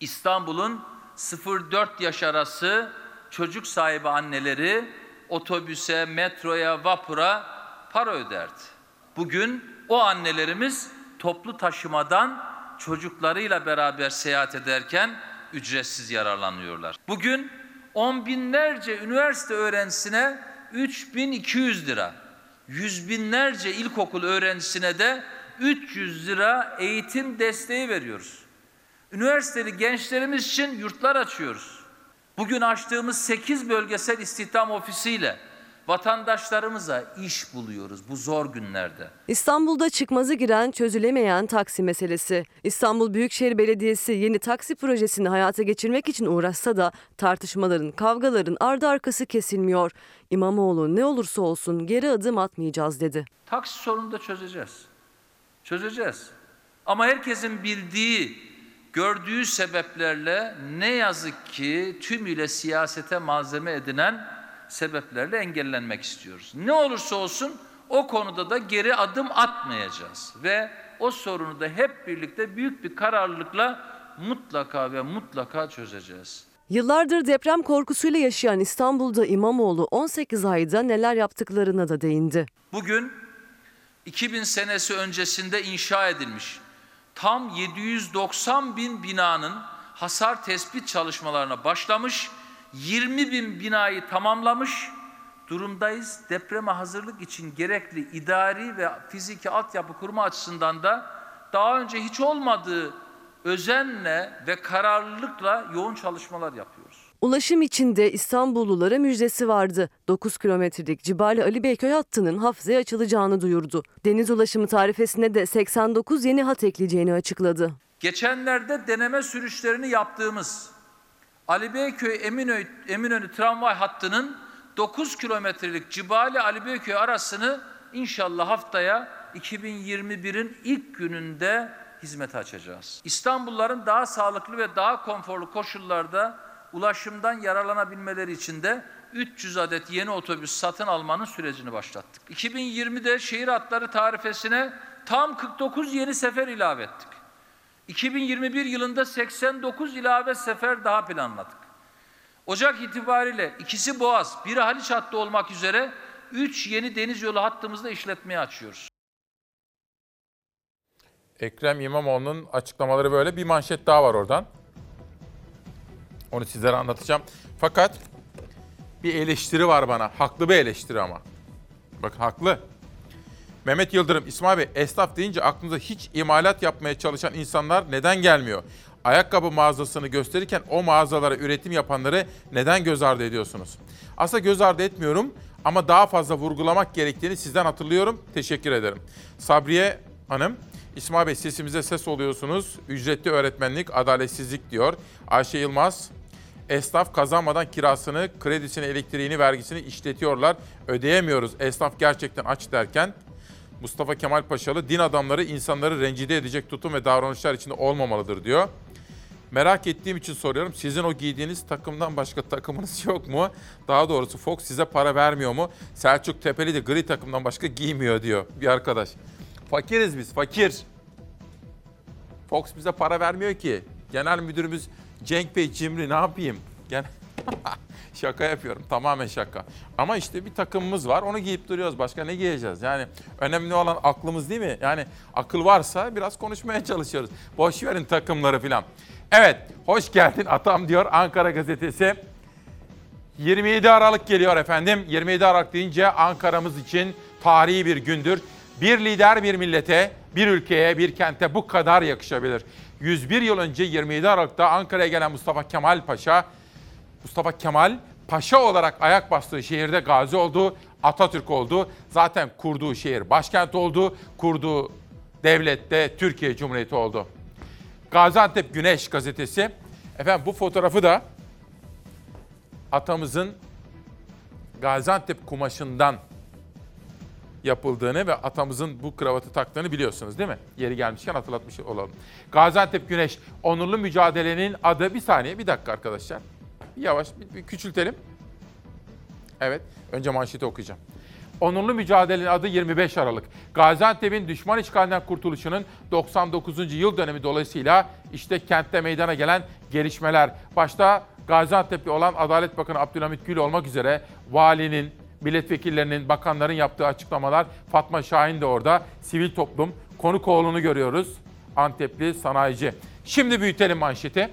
İstanbul'un 0-4 yaş arası çocuk sahibi anneleri otobüse, metroya, vapura para öderdi. Bugün o annelerimiz toplu taşımadan çocuklarıyla beraber seyahat ederken ücretsiz yararlanıyorlar. Bugün on binlerce üniversite öğrencisine 3200 lira, yüz binlerce ilkokul öğrencisine de 300 lira eğitim desteği veriyoruz. Üniversiteli gençlerimiz için yurtlar açıyoruz. Bugün açtığımız 8 bölgesel istihdam ofisiyle vatandaşlarımıza iş buluyoruz bu zor günlerde. İstanbul'da çıkmazı giren çözülemeyen taksi meselesi. İstanbul Büyükşehir Belediyesi yeni taksi projesini hayata geçirmek için uğraşsa da tartışmaların, kavgaların ardı arkası kesilmiyor. İmamoğlu ne olursa olsun geri adım atmayacağız dedi. Taksi sorununu da çözeceğiz. Çözeceğiz. Ama herkesin bildiği gördüğü sebeplerle ne yazık ki tümüyle siyasete malzeme edinen sebeplerle engellenmek istiyoruz. Ne olursa olsun o konuda da geri adım atmayacağız ve o sorunu da hep birlikte büyük bir kararlılıkla mutlaka ve mutlaka çözeceğiz. Yıllardır deprem korkusuyla yaşayan İstanbul'da İmamoğlu 18 ayda neler yaptıklarına da değindi. Bugün 2000 senesi öncesinde inşa edilmiş tam 790 bin binanın hasar tespit çalışmalarına başlamış, 20 bin binayı tamamlamış durumdayız. Depreme hazırlık için gerekli idari ve fiziki altyapı kurma açısından da daha önce hiç olmadığı özenle ve kararlılıkla yoğun çalışmalar yapıyoruz. Ulaşım içinde İstanbullulara müjdesi vardı. 9 kilometrelik Cibali Ali Beyköy hattının haftaya açılacağını duyurdu. Deniz ulaşımı tarifesine de 89 yeni hat ekleyeceğini açıkladı. Geçenlerde deneme sürüşlerini yaptığımız Ali Beyköy Eminönü, Eminönü tramvay hattının 9 kilometrelik Cibali Ali Beyköy arasını inşallah haftaya 2021'in ilk gününde hizmete açacağız. İstanbulluların daha sağlıklı ve daha konforlu koşullarda ulaşımdan yararlanabilmeleri için de 300 adet yeni otobüs satın almanın sürecini başlattık. 2020'de şehir hatları tarifesine tam 49 yeni sefer ilave ettik. 2021 yılında 89 ilave sefer daha planladık. Ocak itibariyle ikisi Boğaz, biri Haliç hattı olmak üzere 3 yeni deniz yolu hattımızda işletmeye açıyoruz. Ekrem İmamoğlu'nun açıklamaları böyle. Bir manşet daha var oradan. Onu sizlere anlatacağım. Fakat bir eleştiri var bana. Haklı bir eleştiri ama. Bakın haklı. Mehmet Yıldırım, İsmail Bey, esnaf deyince aklınıza hiç imalat yapmaya çalışan insanlar neden gelmiyor? Ayakkabı mağazasını gösterirken o mağazalara üretim yapanları neden göz ardı ediyorsunuz? Aslında göz ardı etmiyorum ama daha fazla vurgulamak gerektiğini sizden hatırlıyorum. Teşekkür ederim. Sabriye Hanım, İsmail Bey sesimize ses oluyorsunuz. Ücretli öğretmenlik, adaletsizlik diyor. Ayşe Yılmaz, esnaf kazanmadan kirasını, kredisini, elektriğini, vergisini işletiyorlar. Ödeyemiyoruz. Esnaf gerçekten aç derken Mustafa Kemal Paşalı din adamları insanları rencide edecek tutum ve davranışlar içinde olmamalıdır diyor. Merak ettiğim için soruyorum. Sizin o giydiğiniz takımdan başka takımınız yok mu? Daha doğrusu Fox size para vermiyor mu? Selçuk Tepeli de gri takımdan başka giymiyor diyor bir arkadaş. Fakiriz biz, fakir. Fox bize para vermiyor ki. Genel müdürümüz Cenk Bey Cimri ne yapayım? Gene şaka yapıyorum. Tamamen şaka. Ama işte bir takımımız var. Onu giyip duruyoruz. Başka ne giyeceğiz? Yani önemli olan aklımız değil mi? Yani akıl varsa biraz konuşmaya çalışıyoruz. Boş verin takımları falan. Evet, hoş geldin atam diyor Ankara Gazetesi. 27 Aralık geliyor efendim. 27 Aralık deyince Ankara'mız için tarihi bir gündür. Bir lider bir millete, bir ülkeye, bir kente bu kadar yakışabilir. 101 yıl önce 27 Aralık'ta Ankara'ya gelen Mustafa Kemal Paşa, Mustafa Kemal Paşa olarak ayak bastığı şehirde gazi oldu, Atatürk oldu. Zaten kurduğu şehir başkent oldu, kurduğu devlette Türkiye Cumhuriyeti oldu. Gaziantep Güneş gazetesi. Efendim bu fotoğrafı da atamızın Gaziantep kumaşından yapıldığını ve atamızın bu kravatı taktığını biliyorsunuz değil mi? Yeri gelmişken hatırlatmış olalım. Gaziantep Güneş onurlu mücadelenin adı bir saniye bir dakika arkadaşlar. Bir yavaş bir, bir küçültelim. Evet önce manşeti okuyacağım. Onurlu mücadelenin adı 25 Aralık. Gaziantep'in düşman işgalinden kurtuluşunun 99. yıl dönemi dolayısıyla işte kentte meydana gelen gelişmeler. Başta Gaziantep'li olan Adalet Bakanı Abdülhamit Gül olmak üzere valinin, milletvekillerinin, bakanların yaptığı açıklamalar. Fatma Şahin de orada. Sivil toplum, konuk oğlunu görüyoruz. Antepli sanayici. Şimdi büyütelim manşeti.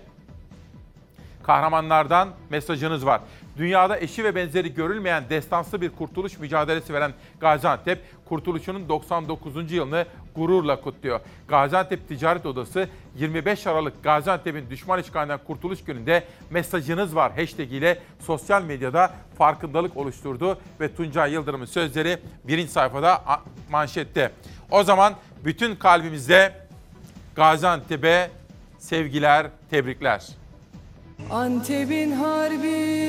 Kahramanlardan mesajınız var. Dünyada eşi ve benzeri görülmeyen destansı bir kurtuluş mücadelesi veren Gaziantep, kurtuluşunun 99. yılını gururla kutluyor. Gaziantep Ticaret Odası 25 Aralık Gaziantep'in düşman işgalinden kurtuluş gününde mesajınız var hashtag ile sosyal medyada farkındalık oluşturdu ve Tuncay Yıldırım'ın sözleri birinci sayfada manşette. O zaman bütün kalbimizde Gaziantep'e sevgiler, tebrikler. Antep'in harbi.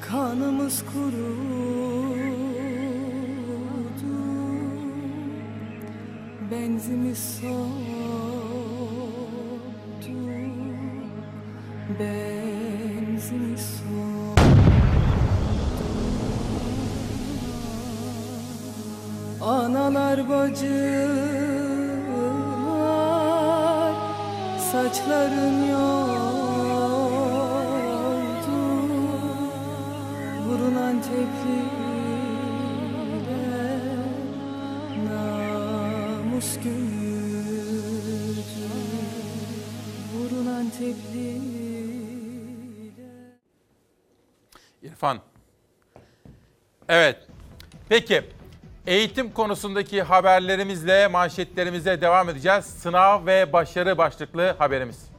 Kanımız kurudu. Benzimiz soğudu Ben Analar bacılar Saçların yoldu Burun Antepliler Namus gümürdü Burun Antepliler İrfan. Evet. Peki. Eğitim konusundaki haberlerimizle, manşetlerimize devam edeceğiz. Sınav ve başarı başlıklı haberimiz.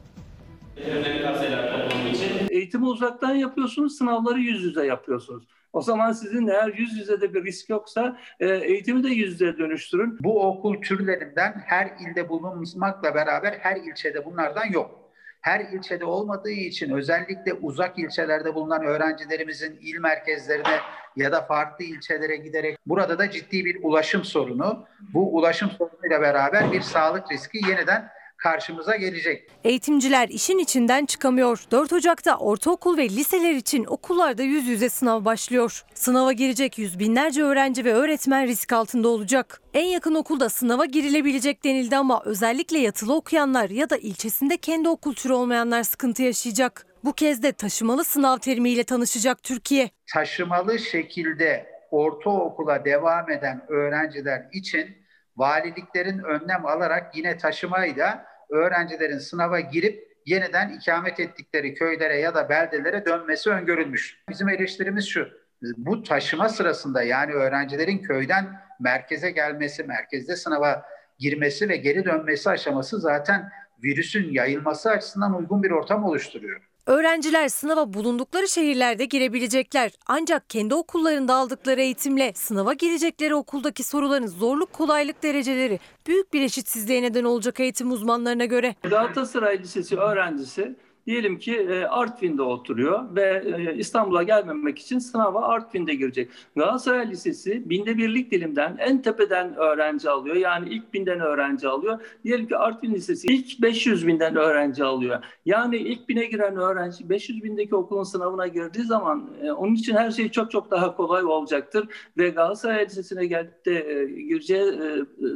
Eğitimi uzaktan yapıyorsunuz, sınavları yüz yüze yapıyorsunuz. O zaman sizin eğer yüz yüze de bir risk yoksa e, eğitimi de yüz yüze dönüştürün. Bu okul türlerinden her ilde bulunmakla beraber her ilçede bunlardan yok. Her ilçede olmadığı için özellikle uzak ilçelerde bulunan öğrencilerimizin il merkezlerine ya da farklı ilçelere giderek burada da ciddi bir ulaşım sorunu. Bu ulaşım sorunuyla beraber bir sağlık riski yeniden karşımıza gelecek. Eğitimciler işin içinden çıkamıyor. 4 Ocak'ta ortaokul ve liseler için okullarda yüz yüze sınav başlıyor. Sınava girecek yüz binlerce öğrenci ve öğretmen risk altında olacak. En yakın okulda sınava girilebilecek denildi ama özellikle yatılı okuyanlar ya da ilçesinde kendi okul türü olmayanlar sıkıntı yaşayacak. Bu kez de taşımalı sınav terimiyle tanışacak Türkiye. Taşımalı şekilde ortaokula devam eden öğrenciler için valiliklerin önlem alarak yine taşımayla öğrencilerin sınava girip yeniden ikamet ettikleri köylere ya da beldelere dönmesi öngörülmüş. Bizim eleştirimiz şu. Bu taşıma sırasında yani öğrencilerin köyden merkeze gelmesi, merkezde sınava girmesi ve geri dönmesi aşaması zaten virüsün yayılması açısından uygun bir ortam oluşturuyor. Öğrenciler sınava bulundukları şehirlerde girebilecekler. Ancak kendi okullarında aldıkları eğitimle sınava girecekleri okuldaki soruların zorluk kolaylık dereceleri büyük bir eşitsizliğe neden olacak eğitim uzmanlarına göre. Galatasaray Lisesi öğrencisi diyelim ki e, Artvin'de oturuyor ve e, İstanbul'a gelmemek için sınava Artvin'de girecek. Galatasaray Lisesi binde birlik dilimden en tepeden öğrenci alıyor. Yani ilk binden öğrenci alıyor. Diyelim ki Artvin Lisesi ilk 500 binden öğrenci alıyor. Yani ilk bine giren öğrenci 500 bindeki okulun sınavına girdiği zaman e, onun için her şey çok çok daha kolay olacaktır. Ve Galatasaray Lisesi'ne gelip de gireceği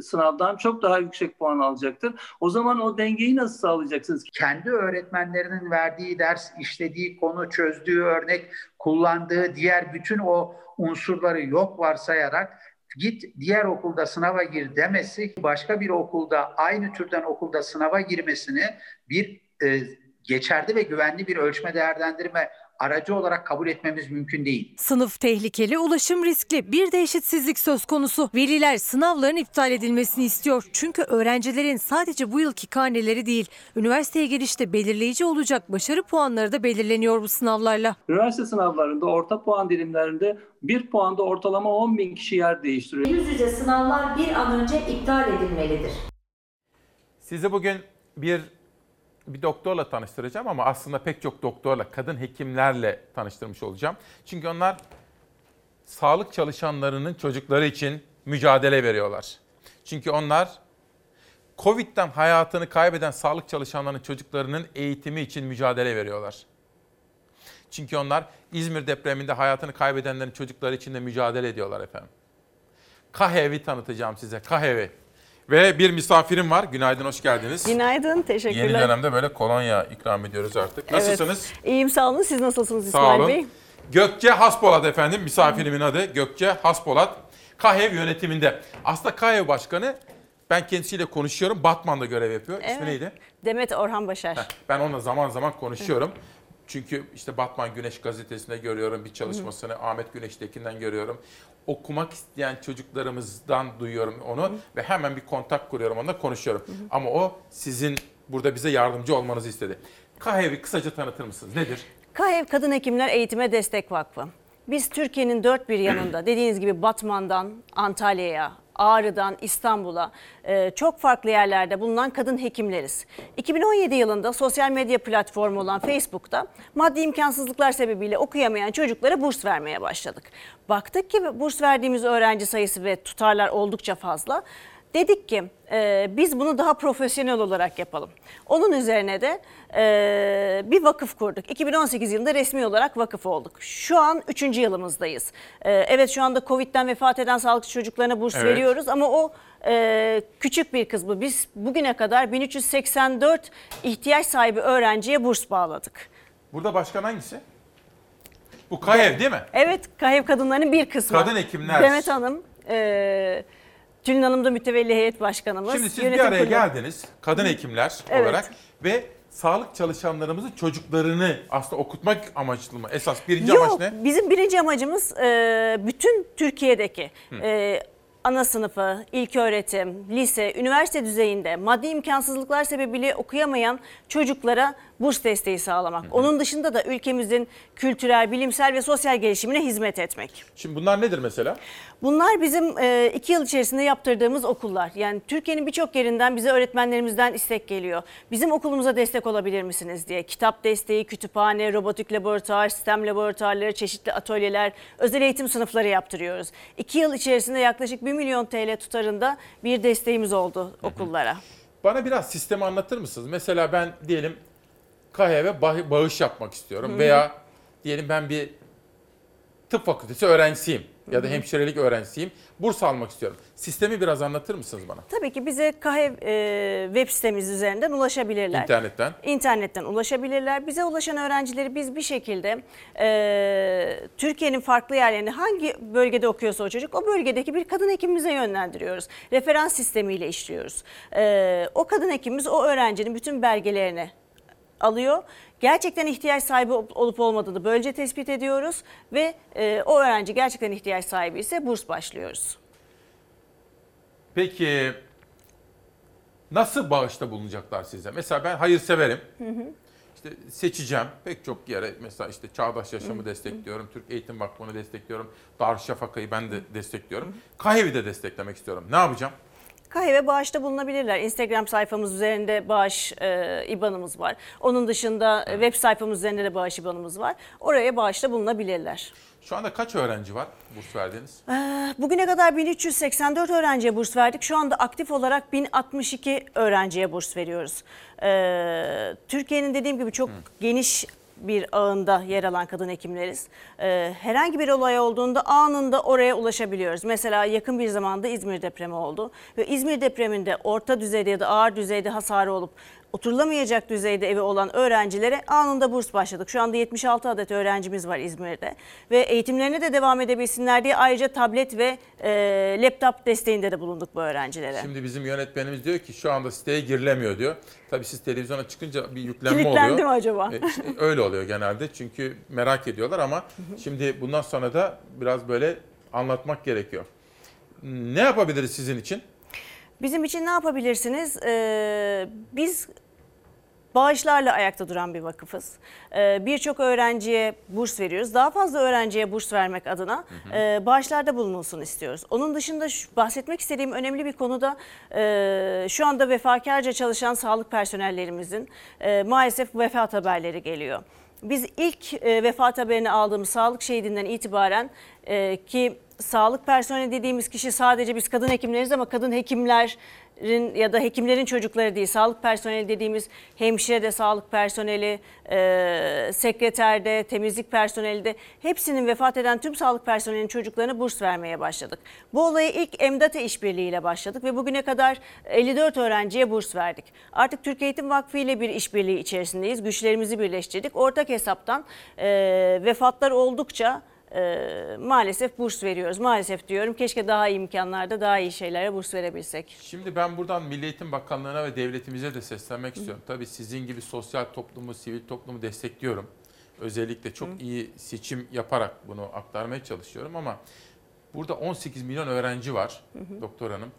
sınavdan çok daha yüksek puan alacaktır. O zaman o dengeyi nasıl sağlayacaksınız? Kendi öğretmenlerinin verdiği ders, işlediği konu, çözdüğü örnek, kullandığı diğer bütün o unsurları yok varsayarak git diğer okulda sınava gir demesi başka bir okulda aynı türden okulda sınava girmesini bir e, geçerli ve güvenli bir ölçme değerlendirme aracı olarak kabul etmemiz mümkün değil. Sınıf tehlikeli, ulaşım riskli. Bir de eşitsizlik söz konusu. Veliler sınavların iptal edilmesini istiyor. Çünkü öğrencilerin sadece bu yılki karneleri değil, üniversiteye girişte belirleyici olacak başarı puanları da belirleniyor bu sınavlarla. Üniversite sınavlarında orta puan dilimlerinde bir puanda ortalama 10 bin kişi yer değiştiriyor. Yüz yüze sınavlar bir an önce iptal edilmelidir. Sizi bugün bir bir doktorla tanıştıracağım ama aslında pek çok doktorla, kadın hekimlerle tanıştırmış olacağım. Çünkü onlar sağlık çalışanlarının çocukları için mücadele veriyorlar. Çünkü onlar Covid'den hayatını kaybeden sağlık çalışanlarının çocuklarının eğitimi için mücadele veriyorlar. Çünkü onlar İzmir depreminde hayatını kaybedenlerin çocukları için de mücadele ediyorlar efendim. KAHEV'i tanıtacağım size. KAHEV'i. Ve bir misafirim var. Günaydın, hoş geldiniz. Günaydın, teşekkürler. Yeni dönemde böyle kolonya ikram ediyoruz artık. Nasılsınız? Evet, iyiyim sağ olun. Siz nasılsınız Sağ İsmail olun. Bey? Gökçe Haspolat efendim. Misafirimin adı Gökçe Haspolat. KAHEV yönetiminde. Aslında KAHEV başkanı ben kendisiyle konuşuyorum. Batman'da görev yapıyor. İsmi Evet. neydi? Demet Orhan Başar. Heh, Ben onunla zaman zaman konuşuyorum. Çünkü işte Batman Güneş gazetesinde görüyorum bir çalışmasını. Ahmet Güneş'tekinden görüyorum. Okumak isteyen çocuklarımızdan duyuyorum onu ve hemen bir kontak kuruyorum onunla konuşuyorum. Ama o sizin burada bize yardımcı olmanızı istedi. KAHEV'i kısaca tanıtır mısınız? Nedir? KAHEV Kadın Hekimler Eğitime Destek Vakfı. Biz Türkiye'nin dört bir yanında dediğiniz gibi Batman'dan Antalya'ya, Ağrı'dan İstanbul'a e, çok farklı yerlerde bulunan kadın hekimleriz. 2017 yılında sosyal medya platformu olan Facebook'ta maddi imkansızlıklar sebebiyle okuyamayan çocuklara burs vermeye başladık. Baktık ki burs verdiğimiz öğrenci sayısı ve tutarlar oldukça fazla. Dedik ki e, biz bunu daha profesyonel olarak yapalım. Onun üzerine de e, bir vakıf kurduk. 2018 yılında resmi olarak vakıf olduk. Şu an 3. yılımızdayız. E, evet şu anda Covid'den vefat eden sağlıkçı çocuklarına burs Evet. veriyoruz ama o e, küçük bir kısmı. Biz bugüne kadar 1384 ihtiyaç sahibi öğrenciye burs bağladık. Burada başkan hangisi? Bu KAYEV değil mi? Evet, KAYEV kadınlarının bir kısmı. Kadın hekimler. Demet Hanım, e, Tülin Hanım da mütevelli heyet başkanımız. Şimdi siz bir Yönetim araya kurulu- geldiniz kadın hekimler Evet. olarak ve sağlık çalışanlarımızın çocuklarını aslında okutmak amaçlı mı? Esas birinci Yok, amaç ne? bizim birinci amacımız e, bütün Türkiye'deki e, ana sınıfı, ilköğretim, lise, üniversite düzeyinde maddi imkansızlıklar sebebiyle okuyamayan çocuklara burs desteği sağlamak. Onun dışında da ülkemizin kültürel, bilimsel ve sosyal gelişimine hizmet etmek. Şimdi bunlar nedir mesela? Bunlar bizim e, iki yıl içerisinde yaptırdığımız okullar. Yani Türkiye'nin birçok yerinden bize öğretmenlerimizden istek geliyor. Bizim okulumuza destek olabilir misiniz diye. Kitap desteği, kütüphane, robotik laboratuvar, sistem laboratuvarları, çeşitli atölyeler, özel eğitim sınıfları yaptırıyoruz. İki yıl içerisinde yaklaşık 1 milyon TL tutarında bir desteğimiz oldu okullara. Bana biraz sistemi anlatır mısınız? Mesela ben diyelim Bah- bağış yapmak istiyorum Hı hı. veya diyelim ben bir tıp fakültesi öğrencisiyim ya da hemşirelik öğrencisiyim. Burs almak istiyorum. Sistemi biraz anlatır mısınız bana? Tabii ki bize KAHEV e, web sitemiz üzerinden ulaşabilirler. İnternetten. İnternetten ulaşabilirler. Bize ulaşan öğrencileri biz bir şekilde e, Türkiye'nin farklı yerlerinde hangi bölgede okuyorsa o çocuk o bölgedeki bir kadın hekimimize yönlendiriyoruz. Referans sistemiyle işliyoruz. E, o kadın hekimimiz o öğrencinin bütün belgelerini alıyor. Gerçekten ihtiyaç sahibi olup- olmadığını böylece tespit ediyoruz ve e, o öğrenci gerçekten ihtiyaç sahibi ise burs başlıyoruz. Peki nasıl bağışta bulunacaklar size? Mesela ben hayırseverim. Hı hı. İşte seçeceğim pek çok yere mesela işte Çağdaş Yaşamı Hı. destekliyorum, Türk Eğitim Vakfı'nı destekliyorum, Darüşşafaka'yı ben de destekliyorum. KAYEV'i de desteklemek istiyorum. Ne yapacağım? KAYEV'e bağışta bulunabilirler. Instagram sayfamız üzerinde bağış e, IBAN'ımız var. Onun dışında e, web sayfamız üzerinde de bağış IBAN'ımız var. Oraya bağışta bulunabilirler. Şu anda kaç öğrenci var burs verdiğiniz? Ee, Bugüne kadar 1384 öğrenciye burs verdik. Şu anda aktif olarak 1062 öğrenciye burs veriyoruz. Ee, Türkiye'nin dediğim gibi çok geniş bir ağında yer alan kadın hekimleriz. Ee, herhangi bir olay olduğunda anında oraya ulaşabiliyoruz. Mesela yakın bir zamanda İzmir depremi oldu ve İzmir depreminde orta düzeyde ya da ağır düzeyde hasarı olup oturulamayacak düzeyde evi olan öğrencilere anında burs başladık. Şu anda 76 adet öğrencimiz var İzmir'de ve eğitimlerine de devam edebilsinler diye ayrıca tablet ve e, laptop desteğinde de bulunduk bu öğrencilere. Şimdi bizim yönetmenimiz diyor ki şu anda siteye girilemiyor diyor. Tabii siz televizyona çıkınca bir yüklenme Kilitlendi oluyor. mi acaba? E, işte öyle oluyor genelde çünkü merak ediyorlar ama şimdi bundan sonra da biraz böyle anlatmak gerekiyor. Ne yapabiliriz sizin için? Bizim için ne yapabilirsiniz? Ee, biz bağışlarla ayakta duran bir vakıfız. Ee, Birçok öğrenciye burs veriyoruz. Daha fazla öğrenciye burs vermek adına e, bağışlarda bulunulsun istiyoruz. Onun dışında şu, bahsetmek istediğim önemli bir konu da e, şu anda vefakarca çalışan sağlık personellerimizin e, maalesef vefat haberleri geliyor. Biz ilk e, vefat haberini aldığımız sağlık şehidinden itibaren e, ki sağlık personeli dediğimiz kişi sadece biz kadın hekimleriz ama kadın hekimlerin ya da hekimlerin çocukları değil. Sağlık personeli dediğimiz hemşire de sağlık personeli, e, sekreter de, temizlik personeli de hepsinin vefat eden tüm sağlık personelinin çocuklarına burs vermeye başladık. Bu olaya ilk EMDATE işbirliğiyle başladık ve bugüne kadar 54 öğrenciye burs verdik. Artık Türk Eğitim Vakfı ile bir işbirliği içerisindeyiz. Güçlerimizi birleştirdik. Ortak hesaptan e, vefatlar oldukça e, maalesef burs veriyoruz. Maalesef diyorum keşke daha iyi imkanlarda daha iyi şeylere burs verebilsek. Şimdi ben buradan Milli Eğitim Bakanlığı'na ve devletimize de seslenmek istiyorum. Tabii sizin gibi sosyal toplumu, sivil toplumu destekliyorum. Özellikle çok iyi seçim yaparak bunu aktarmaya çalışıyorum ama burada 18 milyon öğrenci var doktor hanım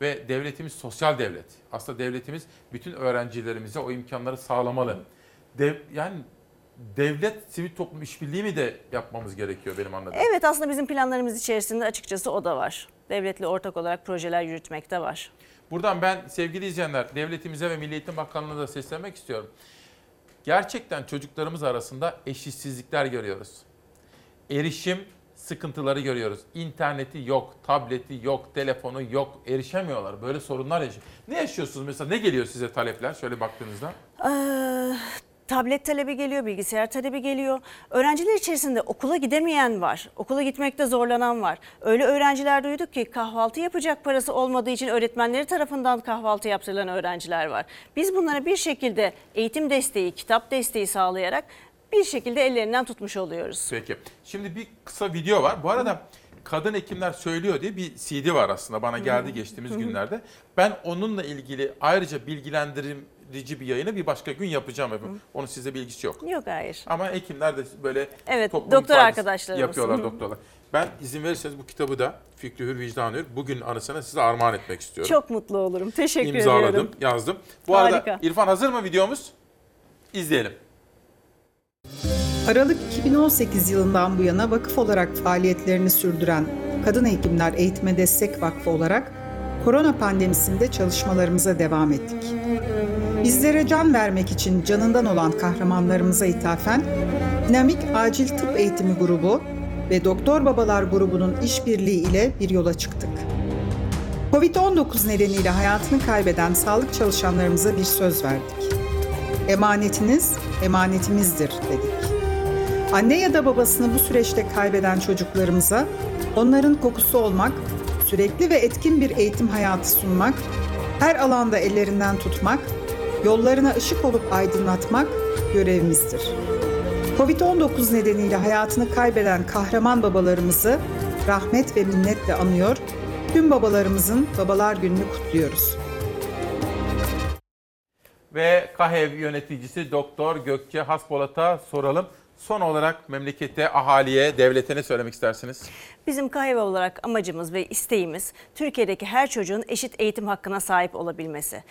ve devletimiz sosyal devlet. Aslında devletimiz bütün öğrencilerimize o imkanları sağlamalı. Dev, yani devlet sivil toplum işbirliği mi de yapmamız gerekiyor benim anladığım? Evet aslında bizim planlarımız içerisinde açıkçası o da var. Devletle ortak olarak projeler yürütmekte var. Buradan ben sevgili izleyenler devletimize ve Milli Eğitim Bakanlığı'na da seslenmek istiyorum. Gerçekten çocuklarımız arasında eşitsizlikler görüyoruz. Erişim sıkıntıları görüyoruz. İnterneti yok, tableti yok, telefonu yok, erişemiyorlar. Böyle sorunlar yaşıyor. Ne yaşıyorsunuz mesela? Ne geliyor size talepler şöyle baktığınızda? Ee, tablet talebi geliyor, bilgisayar talebi geliyor. Öğrenciler içerisinde okula gidemeyen var. Okula gitmekte zorlanan var. Öyle öğrenciler duyduk ki kahvaltı yapacak parası olmadığı için öğretmenleri tarafından kahvaltı yaptırılan öğrenciler var. Biz bunlara bir şekilde eğitim desteği, kitap desteği sağlayarak bir şekilde ellerinden tutmuş oluyoruz. Peki. Şimdi bir kısa video var. Bu arada Kadın Hekimler Söylüyor diye bir CD var aslında bana geldi geçtiğimiz günlerde. Ben onunla ilgili ayrıca bilgilendirici bir yayını bir başka gün yapacağım efendim. Onun size bilgisi yok. Yok hayır. Ama hekimler de böyle Evet, doktor arkadaşlarımız. yapıyorlar Hı hı. doktorlar. Ben izin verirseniz bu kitabı da Fikri Hür Vicdan Hür bugün anısına size armağan etmek istiyorum. Çok mutlu olurum. Teşekkür İmzaladım, ediyorum. yazdım. Bu arada Harika. İrfan hazır mı videomuz? İzleyelim. Aralık 2018 yılından bu yana vakıf olarak faaliyetlerini sürdüren Kadın Hekimler Eğitime Destek Vakfı olarak korona pandemisinde çalışmalarımıza devam ettik. Bizlere can vermek için canından olan kahramanlarımıza ithafen Dinamik Acil Tıp Eğitimi Grubu ve Doktor Babalar grubunun işbirliği ile bir yola çıktık. Covid-19 nedeniyle hayatını kaybeden sağlık çalışanlarımıza bir söz verdik. Emanetiniz emanetimizdir dedik. Anne ya da babasını bu süreçte kaybeden çocuklarımıza onların kokusu olmak, sürekli ve etkin bir eğitim hayatı sunmak, her alanda ellerinden tutmak, yollarına ışık olup aydınlatmak görevimizdir. Covid-19 nedeniyle hayatını kaybeden kahraman babalarımızı rahmet ve minnetle anıyor, tüm babalarımızın Babalar Günü'nü kutluyoruz. Ve KAHEV yöneticisi Doktor Gökçe Haspolat'a soralım. Son olarak memlekete, ahaliye, devlete ne söylemek istersiniz? Bizim KHV olarak amacımız ve isteğimiz Türkiye'deki her çocuğun eşit eğitim hakkına sahip olabilmesi.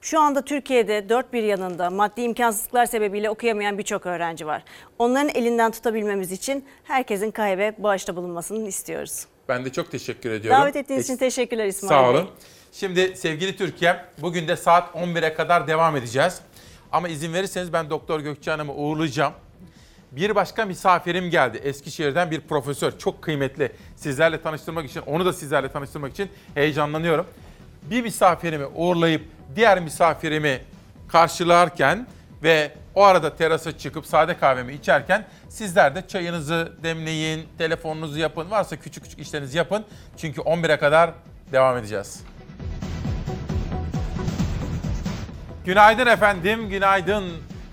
Şu anda Türkiye'de dört bir yanında maddi imkansızlıklar sebebiyle okuyamayan birçok öğrenci var. Onların elinden tutabilmemiz için herkesin KHV bağışta bulunmasını istiyoruz. Ben de çok teşekkür ediyorum. Davet ettiğiniz için teşekkürler İsmail Sağ Bey. olun. Şimdi sevgili Türkiye, bugün de saat 11'e kadar devam edeceğiz. Ama izin verirseniz ben Doktor Gökçe Hanım'ı uğurlayacağım. Bir başka misafirim geldi. Eskişehir'den bir profesör. Çok kıymetli. Sizlerle tanıştırmak için, onu da sizlerle tanıştırmak için heyecanlanıyorum. Bir misafirimi uğurlayıp diğer misafirimi karşılarken ve o arada terasa çıkıp sade kahvemi içerken sizler de çayınızı demleyin, telefonunuzu yapın. Varsa küçük küçük işlerinizi yapın. Çünkü 11'e kadar devam edeceğiz. Günaydın efendim, günaydın.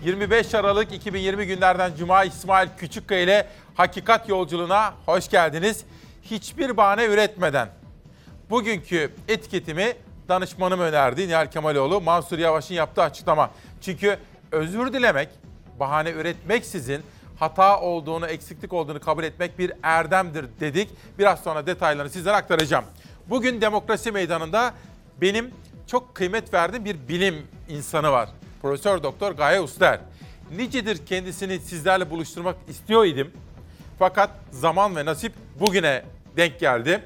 25 Aralık 2020 günlerden Cuma İsmail Küçükkaya ile Hakikat Yolculuğuna hoş geldiniz. Hiçbir bahane üretmeden bugünkü etiketimi danışmanım önerdi Nihal Kemaloğlu. Mansur Yavaş'ın yaptığı açıklama. Çünkü özür dilemek, bahane üretmeksizin hata olduğunu, eksiklik olduğunu kabul etmek bir erdemdir dedik. Biraz sonra detaylarını sizlere aktaracağım. Bugün demokrasi meydanında benim çok kıymet verdiğim bir bilim insanı var. Profesör Doktor Gaye Uster. Nicedir kendisini sizlerle buluşturmak istiyor idim. Fakat zaman ve nasip bugüne denk geldi.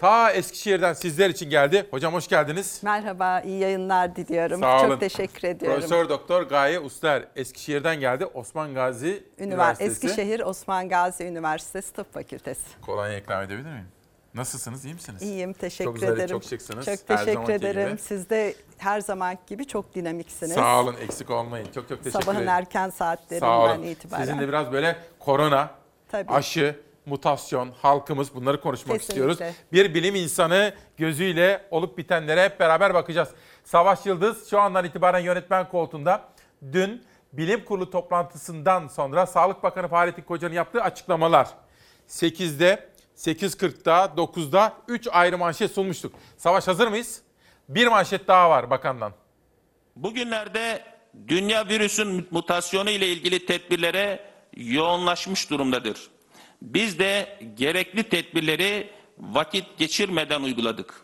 Ta Eskişehir'den sizler için geldi. Hocam hoş geldiniz. Merhaba, iyi yayınlar diliyorum. Sağ olun. Çok teşekkür ediyorum. Profesör Doktor Gaye Uster Eskişehir'den geldi. Osman Gazi Ünivers- Üniversitesi. Eskişehir Osman Gazi Üniversitesi Tıp Fakültesi. Kolonya ikram edebilir miyim? Nasılsınız? iyi misiniz? İyiyim, teşekkür çok güzel, ederim. Çok şıksınız. Çok teşekkür ederim. gibi. Siz de her zamanki gibi çok dinamiksiniz. Sağ olun, eksik olmayın. Çok çok teşekkür Sabahın ederim. erken saatlerinden itibaren. Sizin de biraz böyle korona, Tabii. aşı, mutasyon, halkımız bunları konuşmak Kesinlikle. istiyoruz. Bir bilim insanı gözüyle olup bitenlere hep beraber bakacağız. Savaş Yıldız şu andan itibaren yönetmen koltuğunda. Dün bilim kurulu toplantısından sonra Sağlık Bakanı Fahrettin Koca'nın yaptığı açıklamalar. 8'de, 8.40'da, 9'da 3 ayrı manşet sunmuştuk. Savaş hazır mıyız? Bir manşet daha var bakandan. Bugünlerde dünya virüsün mutasyonu ile ilgili tedbirlere yoğunlaşmış durumdadır. Biz de gerekli tedbirleri vakit geçirmeden uyguladık.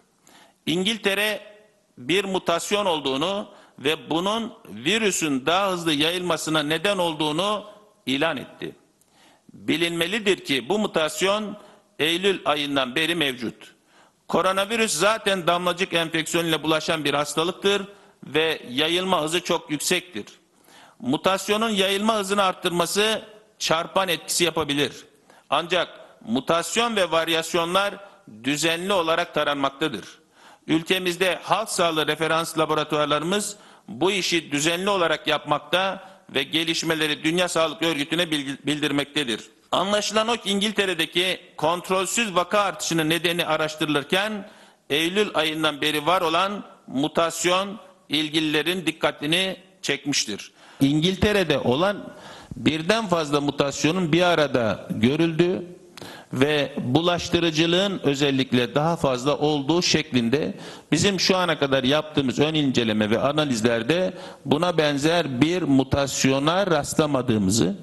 İngiltere bir mutasyon olduğunu ve bunun virüsün daha hızlı yayılmasına neden olduğunu ilan etti. Bilinmelidir ki bu mutasyon Eylül ayından beri mevcut. Koronavirüs zaten damlacık enfeksiyonuyla bulaşan bir hastalıktır ve yayılma hızı çok yüksektir. Mutasyonun yayılma hızını arttırması çarpan etkisi yapabilir. Ancak mutasyon ve varyasyonlar düzenli olarak taranmaktadır. Ülkemizde halk sağlığı referans laboratuvarlarımız bu işi düzenli olarak yapmakta ve gelişmeleri Dünya Sağlık Örgütü'ne bildirmektedir. Anlaşılan o ki İngiltere'deki kontrolsüz vaka artışının nedeni araştırılırken Eylül ayından beri var olan mutasyon ilgililerin dikkatini çekmiştir. İngiltere'de olan birden fazla mutasyonun bir arada görüldüğü ve bulaştırıcılığın özellikle daha fazla olduğu şeklinde bizim şu ana kadar yaptığımız ön inceleme ve analizlerde buna benzer bir mutasyona rastlamadığımızı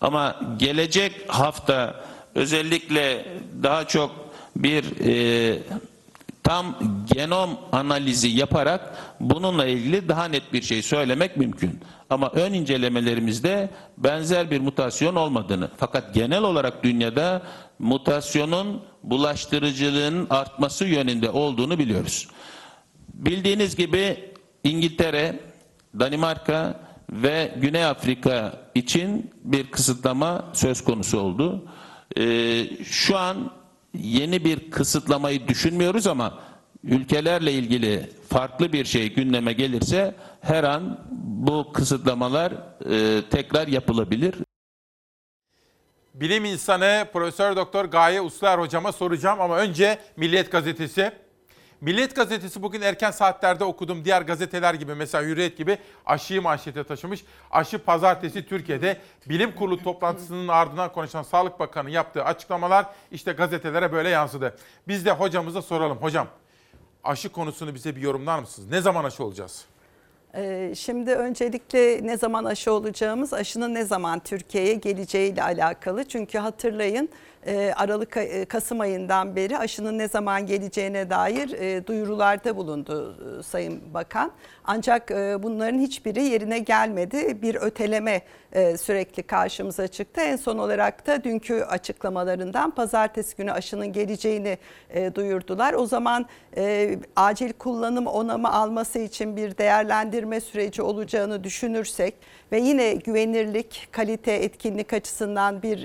ama gelecek hafta özellikle daha çok bir e, tam genom analizi yaparak bununla ilgili daha net bir şey söylemek mümkün. Ama ön incelemelerimizde benzer bir mutasyon olmadığını fakat genel olarak dünyada mutasyonun bulaştırıcılığının artması yönünde olduğunu biliyoruz. Bildiğiniz gibi İngiltere, Danimarka ve Güney Afrika için bir kısıtlama söz konusu oldu. Ee, şu an yeni bir kısıtlamayı düşünmüyoruz ama ülkelerle ilgili farklı bir şey gündeme gelirse her an bu kısıtlamalar e, tekrar yapılabilir. Bilim insanı Profesör Doktor Gaye Uslar hocama soracağım ama önce Milliyet Gazetesi. Milliyet Gazetesi bugün erken saatlerde okudum. Diğer gazeteler gibi mesela Hürriyet gibi aşıyı manşete taşımış. Aşı pazartesi Türkiye'de bilim kurulu toplantısının ardından konuşan Sağlık Bakanı yaptığı açıklamalar işte gazetelere böyle yansıdı. Biz de hocamıza soralım. Hocam aşı konusunu bize bir yorumlar mısınız? Ne zaman aşı olacağız? Ee, Şimdi öncelikle ne zaman aşı olacağımız, aşının ne zaman Türkiye'ye geleceğiyle alakalı. Çünkü hatırlayın Aralık e, Kasım ayından beri aşının ne zaman geleceğine dair e, duyurularda bulundu Sayın Bakan. Ancak bunların hiçbiri yerine gelmedi. Bir öteleme sürekli karşımıza çıktı. En son olarak da dünkü açıklamalarından pazartesi günü aşının geleceğini duyurdular. O zaman acil kullanım onamı alması için bir değerlendirme süreci olacağını düşünürsek ve yine güvenirlik, kalite, etkinlik açısından bir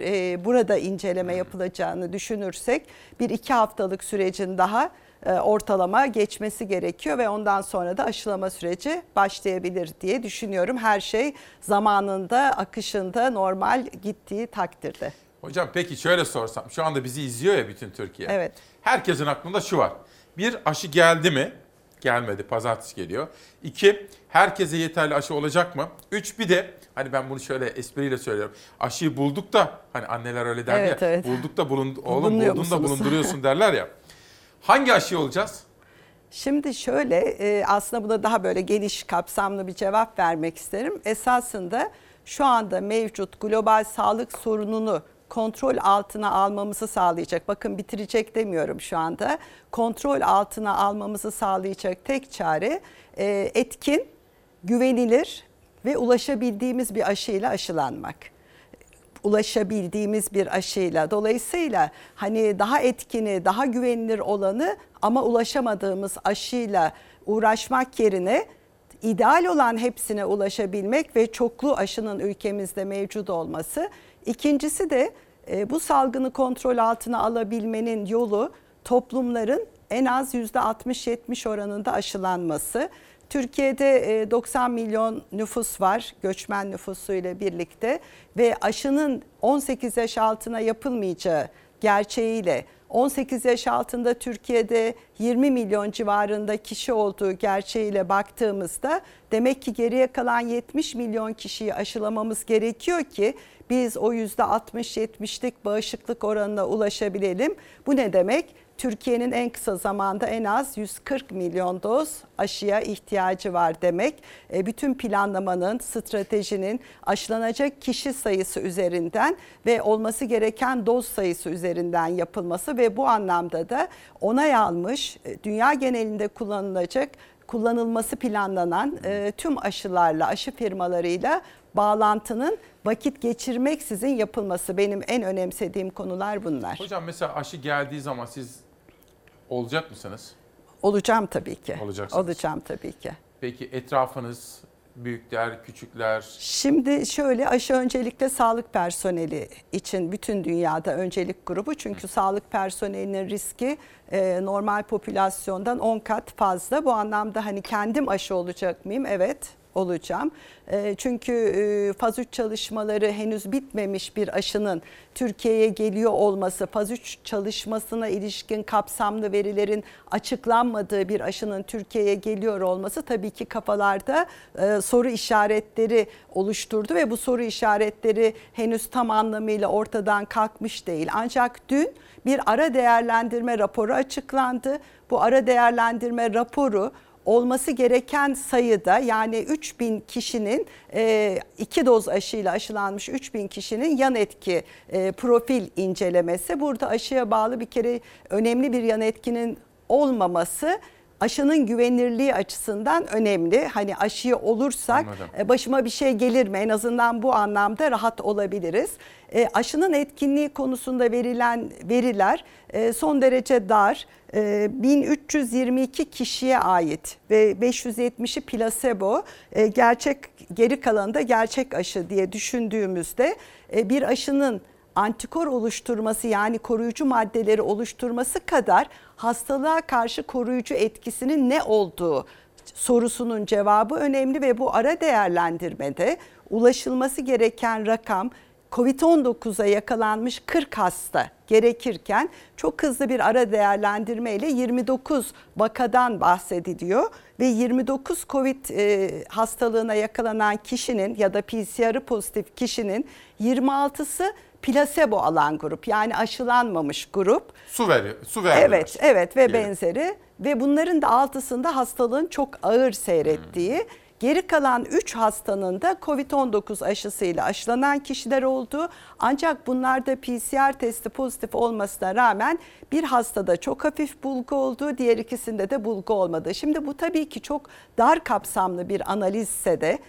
burada inceleme yapılacağını düşünürsek bir iki haftalık sürecin daha e, ortalama geçmesi gerekiyor ve ondan sonra da aşılama süreci başlayabilir diye düşünüyorum. Her şey zamanında, akışında normal gittiği takdirde. Hocam peki şöyle sorsam. Şu anda bizi izliyor ya bütün Türkiye. Evet. Herkesin aklında şu var. Bir aşı geldi mi? Gelmedi. Pazartesi geliyor. İki, herkese yeterli aşı olacak mı? Üç, bir de hani ben bunu şöyle espriyle söylüyorum. Aşıyı bulduk da hani anneler öyle der Evet, ya. evet. Bulduk da bulun, oğlum buldun da bulunduruyorsun derler ya. Hangi aşı olacağız? Şimdi şöyle e, aslında buna daha böyle geniş kapsamlı bir cevap vermek isterim. Esasında şu anda mevcut global sağlık sorununu kontrol altına almamızı sağlayacak. Bakın bitirecek demiyorum şu anda. Kontrol altına almamızı sağlayacak tek çare e, etkin, güvenilir ve ulaşabildiğimiz bir aşıyla aşılanmak ulaşabildiğimiz bir aşıyla. Dolayısıyla hani daha etkini, daha güvenilir olanı ama ulaşamadığımız aşıyla uğraşmak yerine ideal olan hepsine ulaşabilmek ve çoklu aşının ülkemizde mevcut olması. İkincisi de e, bu salgını kontrol altına alabilmenin yolu toplumların en az %60-70 oranında aşılanması. Türkiye'de 90 milyon nüfus var göçmen nüfusuyla birlikte ve aşının 18 yaş altına yapılmayacağı gerçeğiyle 18 yaş altında Türkiye'de 20 milyon civarında kişi olduğu gerçeğiyle baktığımızda demek ki geriye kalan 70 milyon kişiyi aşılamamız gerekiyor ki biz o %60-70'lik bağışıklık oranına ulaşabilelim. Bu ne demek? Türkiye'nin en kısa zamanda en az 140 milyon doz aşıya ihtiyacı var demek. E, bütün planlamanın, stratejinin aşılanacak kişi sayısı üzerinden ve olması gereken doz sayısı üzerinden yapılması ve bu anlamda da onay almış e, dünya genelinde kullanılacak kullanılması planlanan e, tüm aşılarla, aşı firmalarıyla bağlantının vakit geçirmeksizin yapılması benim en önemsediğim konular bunlar. Hocam mesela aşı geldiği zaman siz olacak mısınız? Olacağım tabii ki. Olacaksınız. Olacağım tabii ki. Peki etrafınız, büyükler, küçükler, Şimdi şöyle aşı öncelikle sağlık personeli için bütün dünyada öncelik grubu. Çünkü sağlık personelinin riski e, normal popülasyondan 10 kat fazla. Bu anlamda hani kendim aşı olacak mıyım? Evet olacağım. E, çünkü e, faz 3 çalışmaları henüz bitmemiş bir aşının Türkiye'ye geliyor olması, faz 3 çalışmasına ilişkin kapsamlı verilerin açıklanmadığı bir aşının Türkiye'ye geliyor olması tabii ki kafalarda e, soru işaretleri oluşturdu ve bu soru işaretleri henüz tam anlamıyla ortadan kalkmış değil. Ancak dün bir ara değerlendirme raporu açıklandı. Bu ara değerlendirme raporu olması gereken sayıda yani 3000 kişinin e, iki doz aşıyla aşılanmış 3000 kişinin yan etki e, profil incelemesi. Burada aşıya bağlı bir kere önemli bir yan etkinin olmaması aşının güvenirliği açısından önemli. Hani aşıyı olursak Anladım. e, başıma bir şey gelir mi? En azından bu anlamda rahat olabiliriz. E, aşının etkinliği konusunda verilen veriler e, son derece dar. E, 1322 kişiye ait ve 570'i plasebo. E, gerçek geri kalanı da gerçek aşı diye düşündüğümüzde e, bir aşının antikor oluşturması yani koruyucu maddeleri oluşturması kadar hastalığa karşı koruyucu etkisinin ne olduğu sorusunun cevabı önemli ve bu ara değerlendirmede ulaşılması gereken rakam Covid-19'a yakalanmış 40 hasta gerekirken çok hızlı bir ara değerlendirme ile 29 vakadan bahsediliyor ve 29 Covid e, hastalığına yakalanan kişinin ya da PCR'ı pozitif kişinin 26'sı plasebo alan grup yani aşılanmamış grup. su veriyor, su verdiler. Evet, evet ve Diyelim. benzeri ve bunların da altısında hastalığın çok ağır seyrettiği, geri kalan 3 hastanın da COVID-19 aşısıyla aşılanan kişiler oldu. Ancak bunlarda PCR testi pozitif olmasına rağmen bir hastada çok hafif bulgu oldu, diğer ikisinde de bulgu olmadı. Şimdi bu tabii ki çok dar kapsamlı bir analizse de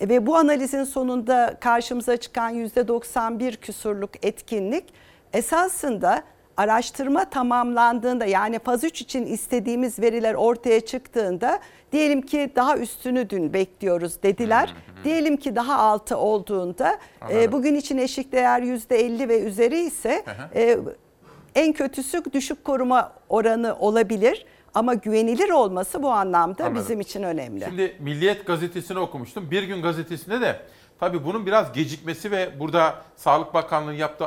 ve bu analizin sonunda karşımıza çıkan %91 küsurluk etkinlik esasında araştırma tamamlandığında yani faz 3 için istediğimiz veriler ortaya çıktığında diyelim ki daha üstünü dün bekliyoruz dediler. Diyelim ki daha altı olduğunda e, bugün için eşik değer %50 ve üzeri ise Hı hı. e, en kötüsü düşük koruma oranı olabilir. Ama güvenilir olması bu anlamda Anladım. bizim için önemli. Şimdi Milliyet gazetesini okumuştum. Bir gün gazetesinde de tabii bunun biraz gecikmesi ve burada Sağlık Bakanlığı'nın yaptığı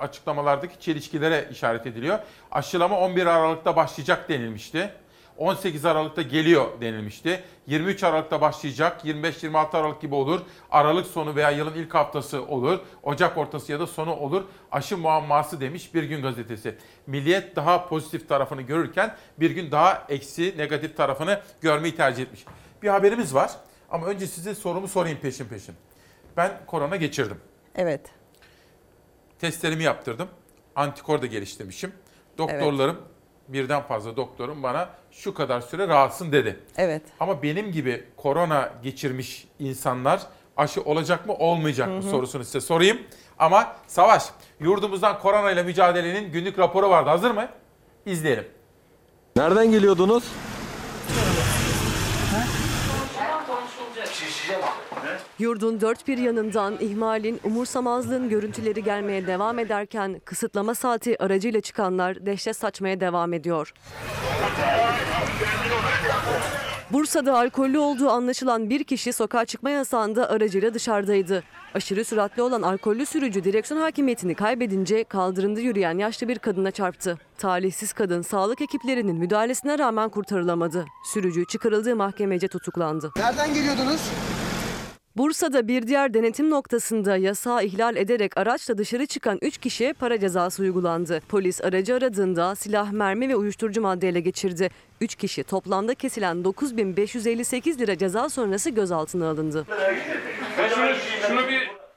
açıklamalardaki çelişkilere işaret ediliyor. Aşılama 11 Aralık'ta başlayacak denilmişti. 18 Aralık'ta geliyor denilmişti. 23 Aralık'ta başlayacak. 25-26 Aralık gibi olur. Aralık sonu veya yılın ilk haftası olur. Ocak ortası ya da sonu olur. Aşı muamması demiş Bir Gün Gazetesi. Milliyet daha pozitif tarafını görürken bir gün daha eksi negatif tarafını görmeyi tercih etmiş. Bir haberimiz var ama önce size sorumu sorayım peşin peşin. Ben korona geçirdim. Evet. Testlerimi yaptırdım. Antikor da geliştirmişim. Doktorlarım birden fazla doktorum bana şu kadar süre rahatsın dedi. Evet. Ama benim gibi korona geçirmiş insanlar aşı olacak mı olmayacak mı Hı hı. sorusunu size sorayım. Ama Savaş, yurdumuzdan korona ile mücadelenin günlük raporu vardı. Hazır mı? İzleyelim. Nereden geliyordunuz? Yurdun dört bir yanından ihmalin, umursamazlığın görüntüleri gelmeye devam ederken kısıtlama saati aracıyla çıkanlar dehşet saçmaya devam ediyor. Bursa'da alkollü olduğu anlaşılan bir kişi sokağa çıkma yasağında aracıyla dışarıdaydı. Aşırı süratli olan alkollü sürücü direksiyon hakimiyetini kaybedince kaldırımda yürüyen yaşlı bir kadına çarptı. Talihsiz kadın sağlık ekiplerinin müdahalesine rağmen kurtarılamadı. Sürücü çıkarıldığı mahkemece tutuklandı. Nereden geliyordunuz? Bursa'da bir diğer denetim noktasında yasağı ihlal ederek araçla dışarı çıkan 3 kişiye para cezası uygulandı. Polis aracı aradığında silah, mermi ve uyuşturucu madde ele geçirdi. 3 kişi toplamda kesilen 9558 lira ceza sonrası gözaltına alındı.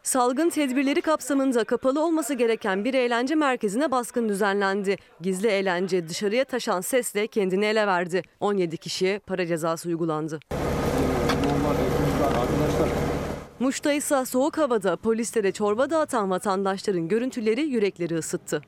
Salgın tedbirleri kapsamında kapalı olması gereken bir eğlence merkezine baskın düzenlendi. Gizli eğlence dışarıya taşan sesle kendini ele verdi. 17 kişiye para cezası uygulandı. Muş'ta ise soğuk havada polislere çorba dağıtan vatandaşların görüntüleri yürekleri ısıttı.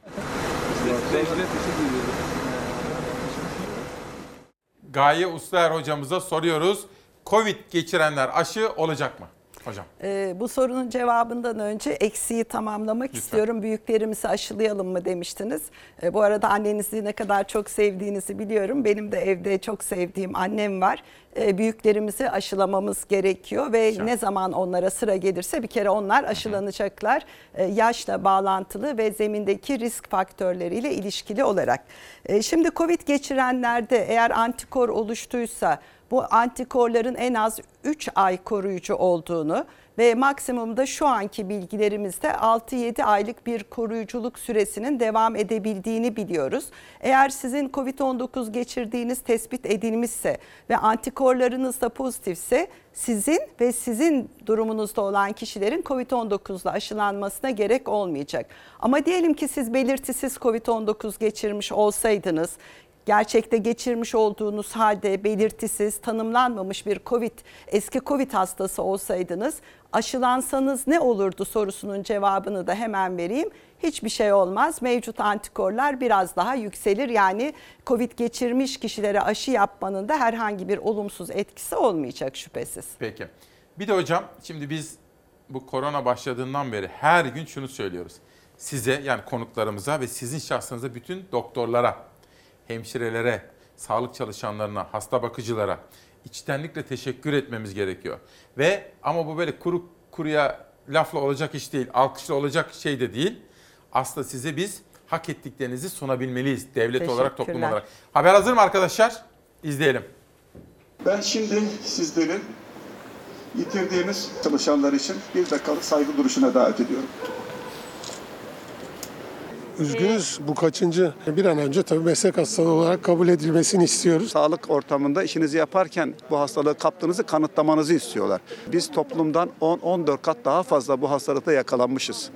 Gaye Ustaer hocamıza soruyoruz. Covid geçirenler aşı olacak mı? Hocam. Ee, bu sorunun cevabından önce eksiği tamamlamak istiyorum. Büyüklerimizi aşılayalım mı demiştiniz. Ee, bu arada annenizi ne kadar çok sevdiğinizi biliyorum. Benim de evde çok sevdiğim annem var. Ee, büyüklerimizi aşılamamız gerekiyor ve ne zaman onlara sıra gelirse bir kere onlar aşılanacaklar. Ee, yaşla bağlantılı ve zemindeki risk faktörleriyle ilişkili olarak. Ee, şimdi Covid geçirenlerde eğer antikor oluştuysa bu antikorların en az 3 ay koruyucu olduğunu ve maksimumda şu anki bilgilerimizde 6-7 aylık bir koruyuculuk süresinin devam edebildiğini biliyoruz. Eğer sizin COVID-19 geçirdiğiniz tespit edilmişse ve antikorlarınız da pozitifse sizin ve sizin durumunuzda olan kişilerin COVID-19 ile aşılanmasına gerek olmayacak. Ama diyelim ki siz belirtisiz COVID-19 geçirmiş olsaydınız gerçekte geçirmiş olduğunuz halde belirtisiz, tanımlanmamış bir COVID, eski COVID hastası olsaydınız aşılansanız ne olurdu sorusunun cevabını da hemen vereyim. Hiçbir şey olmaz. Mevcut antikorlar biraz daha yükselir. Yani COVID geçirmiş kişilere aşı yapmanın da herhangi bir olumsuz etkisi olmayacak şüphesiz. Peki. Bir de hocam şimdi biz bu korona başladığından beri her gün şunu söylüyoruz. Size yani konuklarımıza ve sizin şahsınıza bütün doktorlara, hemşirelere, sağlık çalışanlarına, hasta bakıcılara içtenlikle teşekkür etmemiz gerekiyor. Ve ama bu böyle kuru kuruya lafla olacak iş değil, alkışla olacak şey de değil. Aslında size biz hak ettiklerinizi sunabilmeliyiz devlet olarak, toplum olarak. Haber hazır mı arkadaşlar? İzleyelim. Ben şimdi sizlerin yitirdiğimiz çalışanlar için bir dakikalık saygı duruşuna davet ediyorum. Üzgünüz bu kaçıncı bir an önce tabii meslek hastalığı olarak kabul edilmesini istiyoruz. Sağlık ortamında işinizi yaparken bu hastalığı kaptığınızı kanıtlamanızı istiyorlar. Biz toplumdan 10-14 kat daha fazla bu hastalıkta yakalanmışız.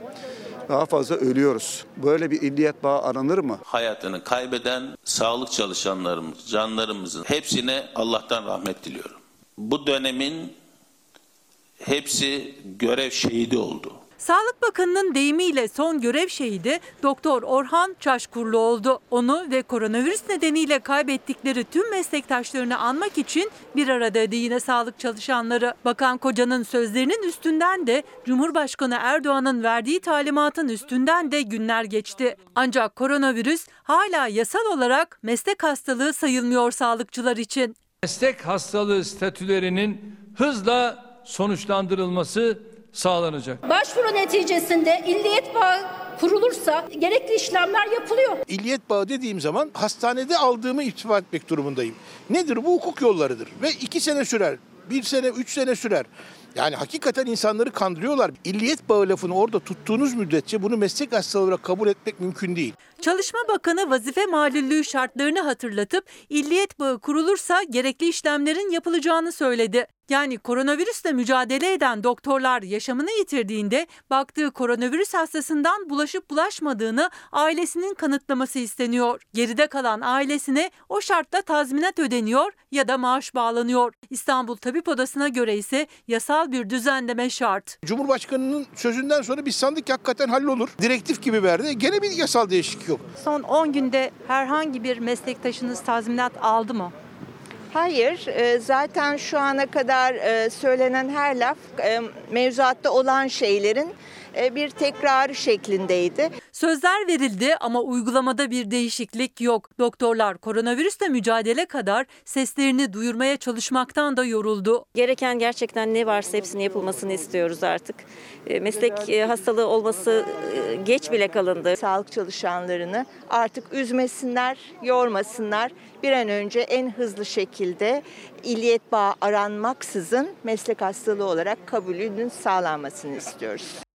Daha fazla ölüyoruz. Böyle bir illiyet bağı aranır mı? Hayatını kaybeden sağlık çalışanlarımız, canlarımızın hepsine Allah'tan rahmet diliyorum. Bu dönemin hepsi görev şehidi oldu. Sağlık Bakanı'nın deyimiyle son görev şehidi Doktor Orhan Çaşkurlu oldu. Onu ve koronavirüs nedeniyle kaybettikleri tüm meslektaşlarını anmak için bir aradaydı yine sağlık çalışanları. Bakan Koca'nın sözlerinin üstünden de Cumhurbaşkanı Erdoğan'ın verdiği talimatın üstünden de günler geçti. Ancak koronavirüs hala yasal olarak meslek hastalığı sayılmıyor sağlıkçılar için. Meslek hastalığı statülerinin hızla sonuçlandırılması sağlanacak. Başvuru neticesinde illiyet bağı kurulursa gerekli işlemler yapılıyor. İlliyet bağı dediğim zaman hastanede aldığımı istifa etmek durumundayım. Nedir bu hukuk yollarıdır ve iki sene sürer, bir sene, üç sene sürer. Yani hakikaten insanları kandırıyorlar. İlliyet bağı lafını orada tuttuğunuz müddetçe bunu meslek hastalığı olarak kabul etmek mümkün değil. Çalışma Bakanı vazife malullüğü şartlarını hatırlatıp illiyet bağı kurulursa gerekli işlemlerin yapılacağını söyledi. Yani koronavirüsle mücadele eden doktorlar yaşamını yitirdiğinde baktığı koronavirüs hastasından bulaşıp bulaşmadığını ailesinin kanıtlaması isteniyor. Geride kalan ailesine o şartla tazminat ödeniyor ya da maaş bağlanıyor. İstanbul Tabip Odası'na göre ise yasal bir düzenleme şart. Cumhurbaşkanının sözünden sonra biz sandık ki hakikaten hallolur. Direktif gibi verdi. Gene bir yasal değişiklik yok. Son 10 günde herhangi bir meslektaşınız tazminat aldı mı? Hayır, e, zaten şu ana kadar e, söylenen her laf e, mevzuatta olan şeylerin bir tekrarı şeklindeydi. Sözler verildi ama uygulamada bir değişiklik yok. Doktorlar koronavirüsle mücadele kadar seslerini duyurmaya çalışmaktan da yoruldu. Gereken gerçekten ne varsa hepsinin yapılmasını istiyoruz artık. E, Meslek e, hastalığı olması e, geç bile kalındı. Sağlık çalışanlarını artık üzmesinler, yormasınlar. Bir an önce en hızlı şekilde illiyet bağı aranmaksızın meslek hastalığı olarak kabulünün sağlanmasını istiyoruz.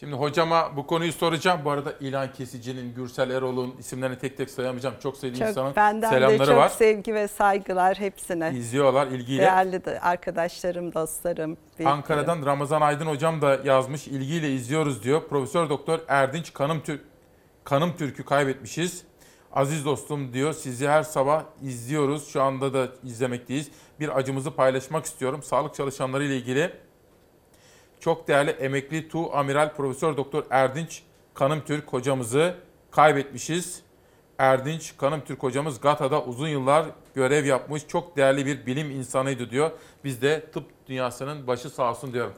Şimdi hocama bu konuyu soracağım. Bu arada İlhan Kesici'nin, Gürsel Erol'un isimlerini tek tek sayamayacağım. Çok sevdiğim insanın Çok benden selamları de çok var. sevgi ve saygılar hepsine. İzliyorlar ilgiyle. Değerli de arkadaşlarım, dostlarım. büyüklerim. Ankara'dan Ramazan Aydın hocam da yazmış. ilgiyle izliyoruz diyor. Profesör Doktor Erdinç Kanım, Tür Kanım Türk'ü kaybetmişiz. Aziz dostum diyor sizi her sabah izliyoruz. Şu anda da izlemekteyiz. Bir acımızı paylaşmak istiyorum. Sağlık çalışanları ile ilgili çok değerli emekli Tu Amiral Profesör Doktor Erdinç Kanımtürk hocamızı kaybetmişiz. Erdinç Kanımtürk hocamız GATA'da uzun yıllar görev yapmış çok değerli bir bilim insanıydı diyor. Biz de tıp dünyasının başı sağ olsun diyorum.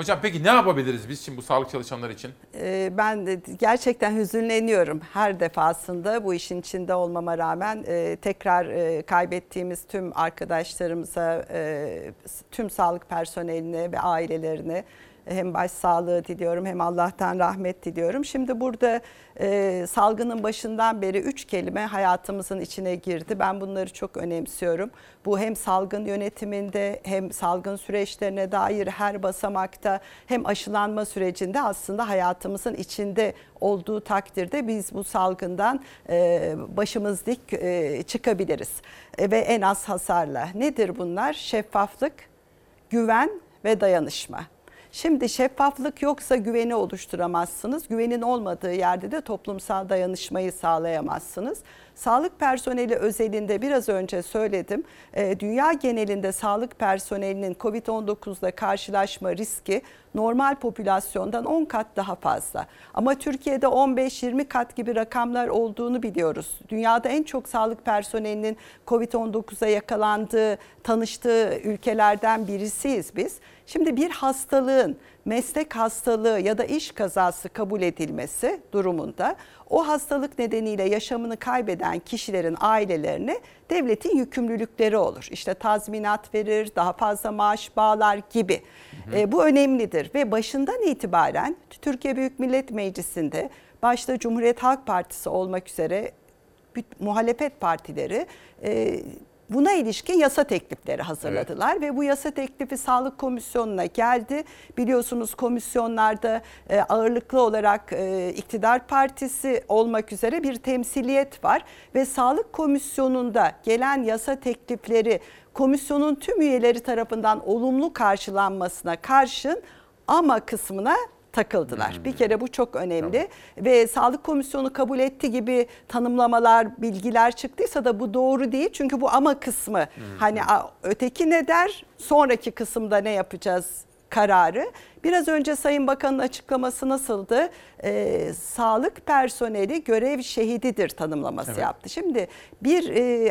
Hocam peki ne yapabiliriz biz şimdi bu sağlık çalışanları için? Ee, Ben gerçekten hüzünleniyorum her defasında bu işin içinde olmama rağmen e, tekrar e, kaybettiğimiz tüm arkadaşlarımıza, e, tüm sağlık personeline ve ailelerine hem başsağlığı diliyorum hem Allah'tan rahmet diliyorum. Şimdi burada e, salgının başından beri üç kelime hayatımızın içine girdi. Ben bunları çok önemsiyorum. Bu hem salgın yönetiminde hem salgın süreçlerine dair her basamakta hem aşılanma sürecinde aslında hayatımızın içinde olduğu takdirde biz bu salgından e, başımız dik e, çıkabiliriz. E, ve en az hasarla. Nedir bunlar? Şeffaflık, güven ve dayanışma. Şimdi şeffaflık yoksa güveni oluşturamazsınız. Güvenin olmadığı yerde de toplumsal dayanışmayı sağlayamazsınız. Sağlık personeli özelinde biraz önce söyledim. e, Dünya genelinde sağlık personelinin COVID-19 ile karşılaşma riski normal popülasyondan 10 kat daha fazla. Ama Türkiye'de 15-20 kat gibi rakamlar olduğunu biliyoruz. Dünyada en çok sağlık personelinin COVID-19'a yakalandığı, tanıştığı ülkelerden birisiyiz biz. Şimdi bir hastalığın meslek hastalığı ya da iş kazası kabul edilmesi durumunda o hastalık nedeniyle yaşamını kaybeden kişilerin ailelerine devletin yükümlülükleri olur. İşte tazminat verir, daha fazla maaş bağlar gibi. E, bu önemlidir ve başından itibaren Türkiye Büyük Millet Meclisi'nde başta Cumhuriyet Halk Partisi olmak üzere muhalefet partileri e, buna ilişkin yasa teklifleri hazırladılar ve bu yasa teklifi Sağlık Komisyonu'na geldi. Biliyorsunuz komisyonlarda e, ağırlıklı olarak e, iktidar partisi olmak üzere bir temsiliyet var ve Sağlık Komisyonu'nda gelen yasa teklifleri komisyonun tüm üyeleri tarafından olumlu karşılanmasına karşın ama kısmına takıldılar. Bir kere bu çok önemli ve Sağlık Komisyonu kabul etti gibi tanımlamalar, bilgiler çıktıysa da bu doğru değil. Çünkü bu ama kısmı hani a- öteki ne der, sonraki kısımda ne yapacağız kararı. Biraz önce Sayın Bakan'ın açıklaması nasıldı? Ee, sağlık personeli görev şehididir tanımlaması Evet. yaptı. Şimdi bir e,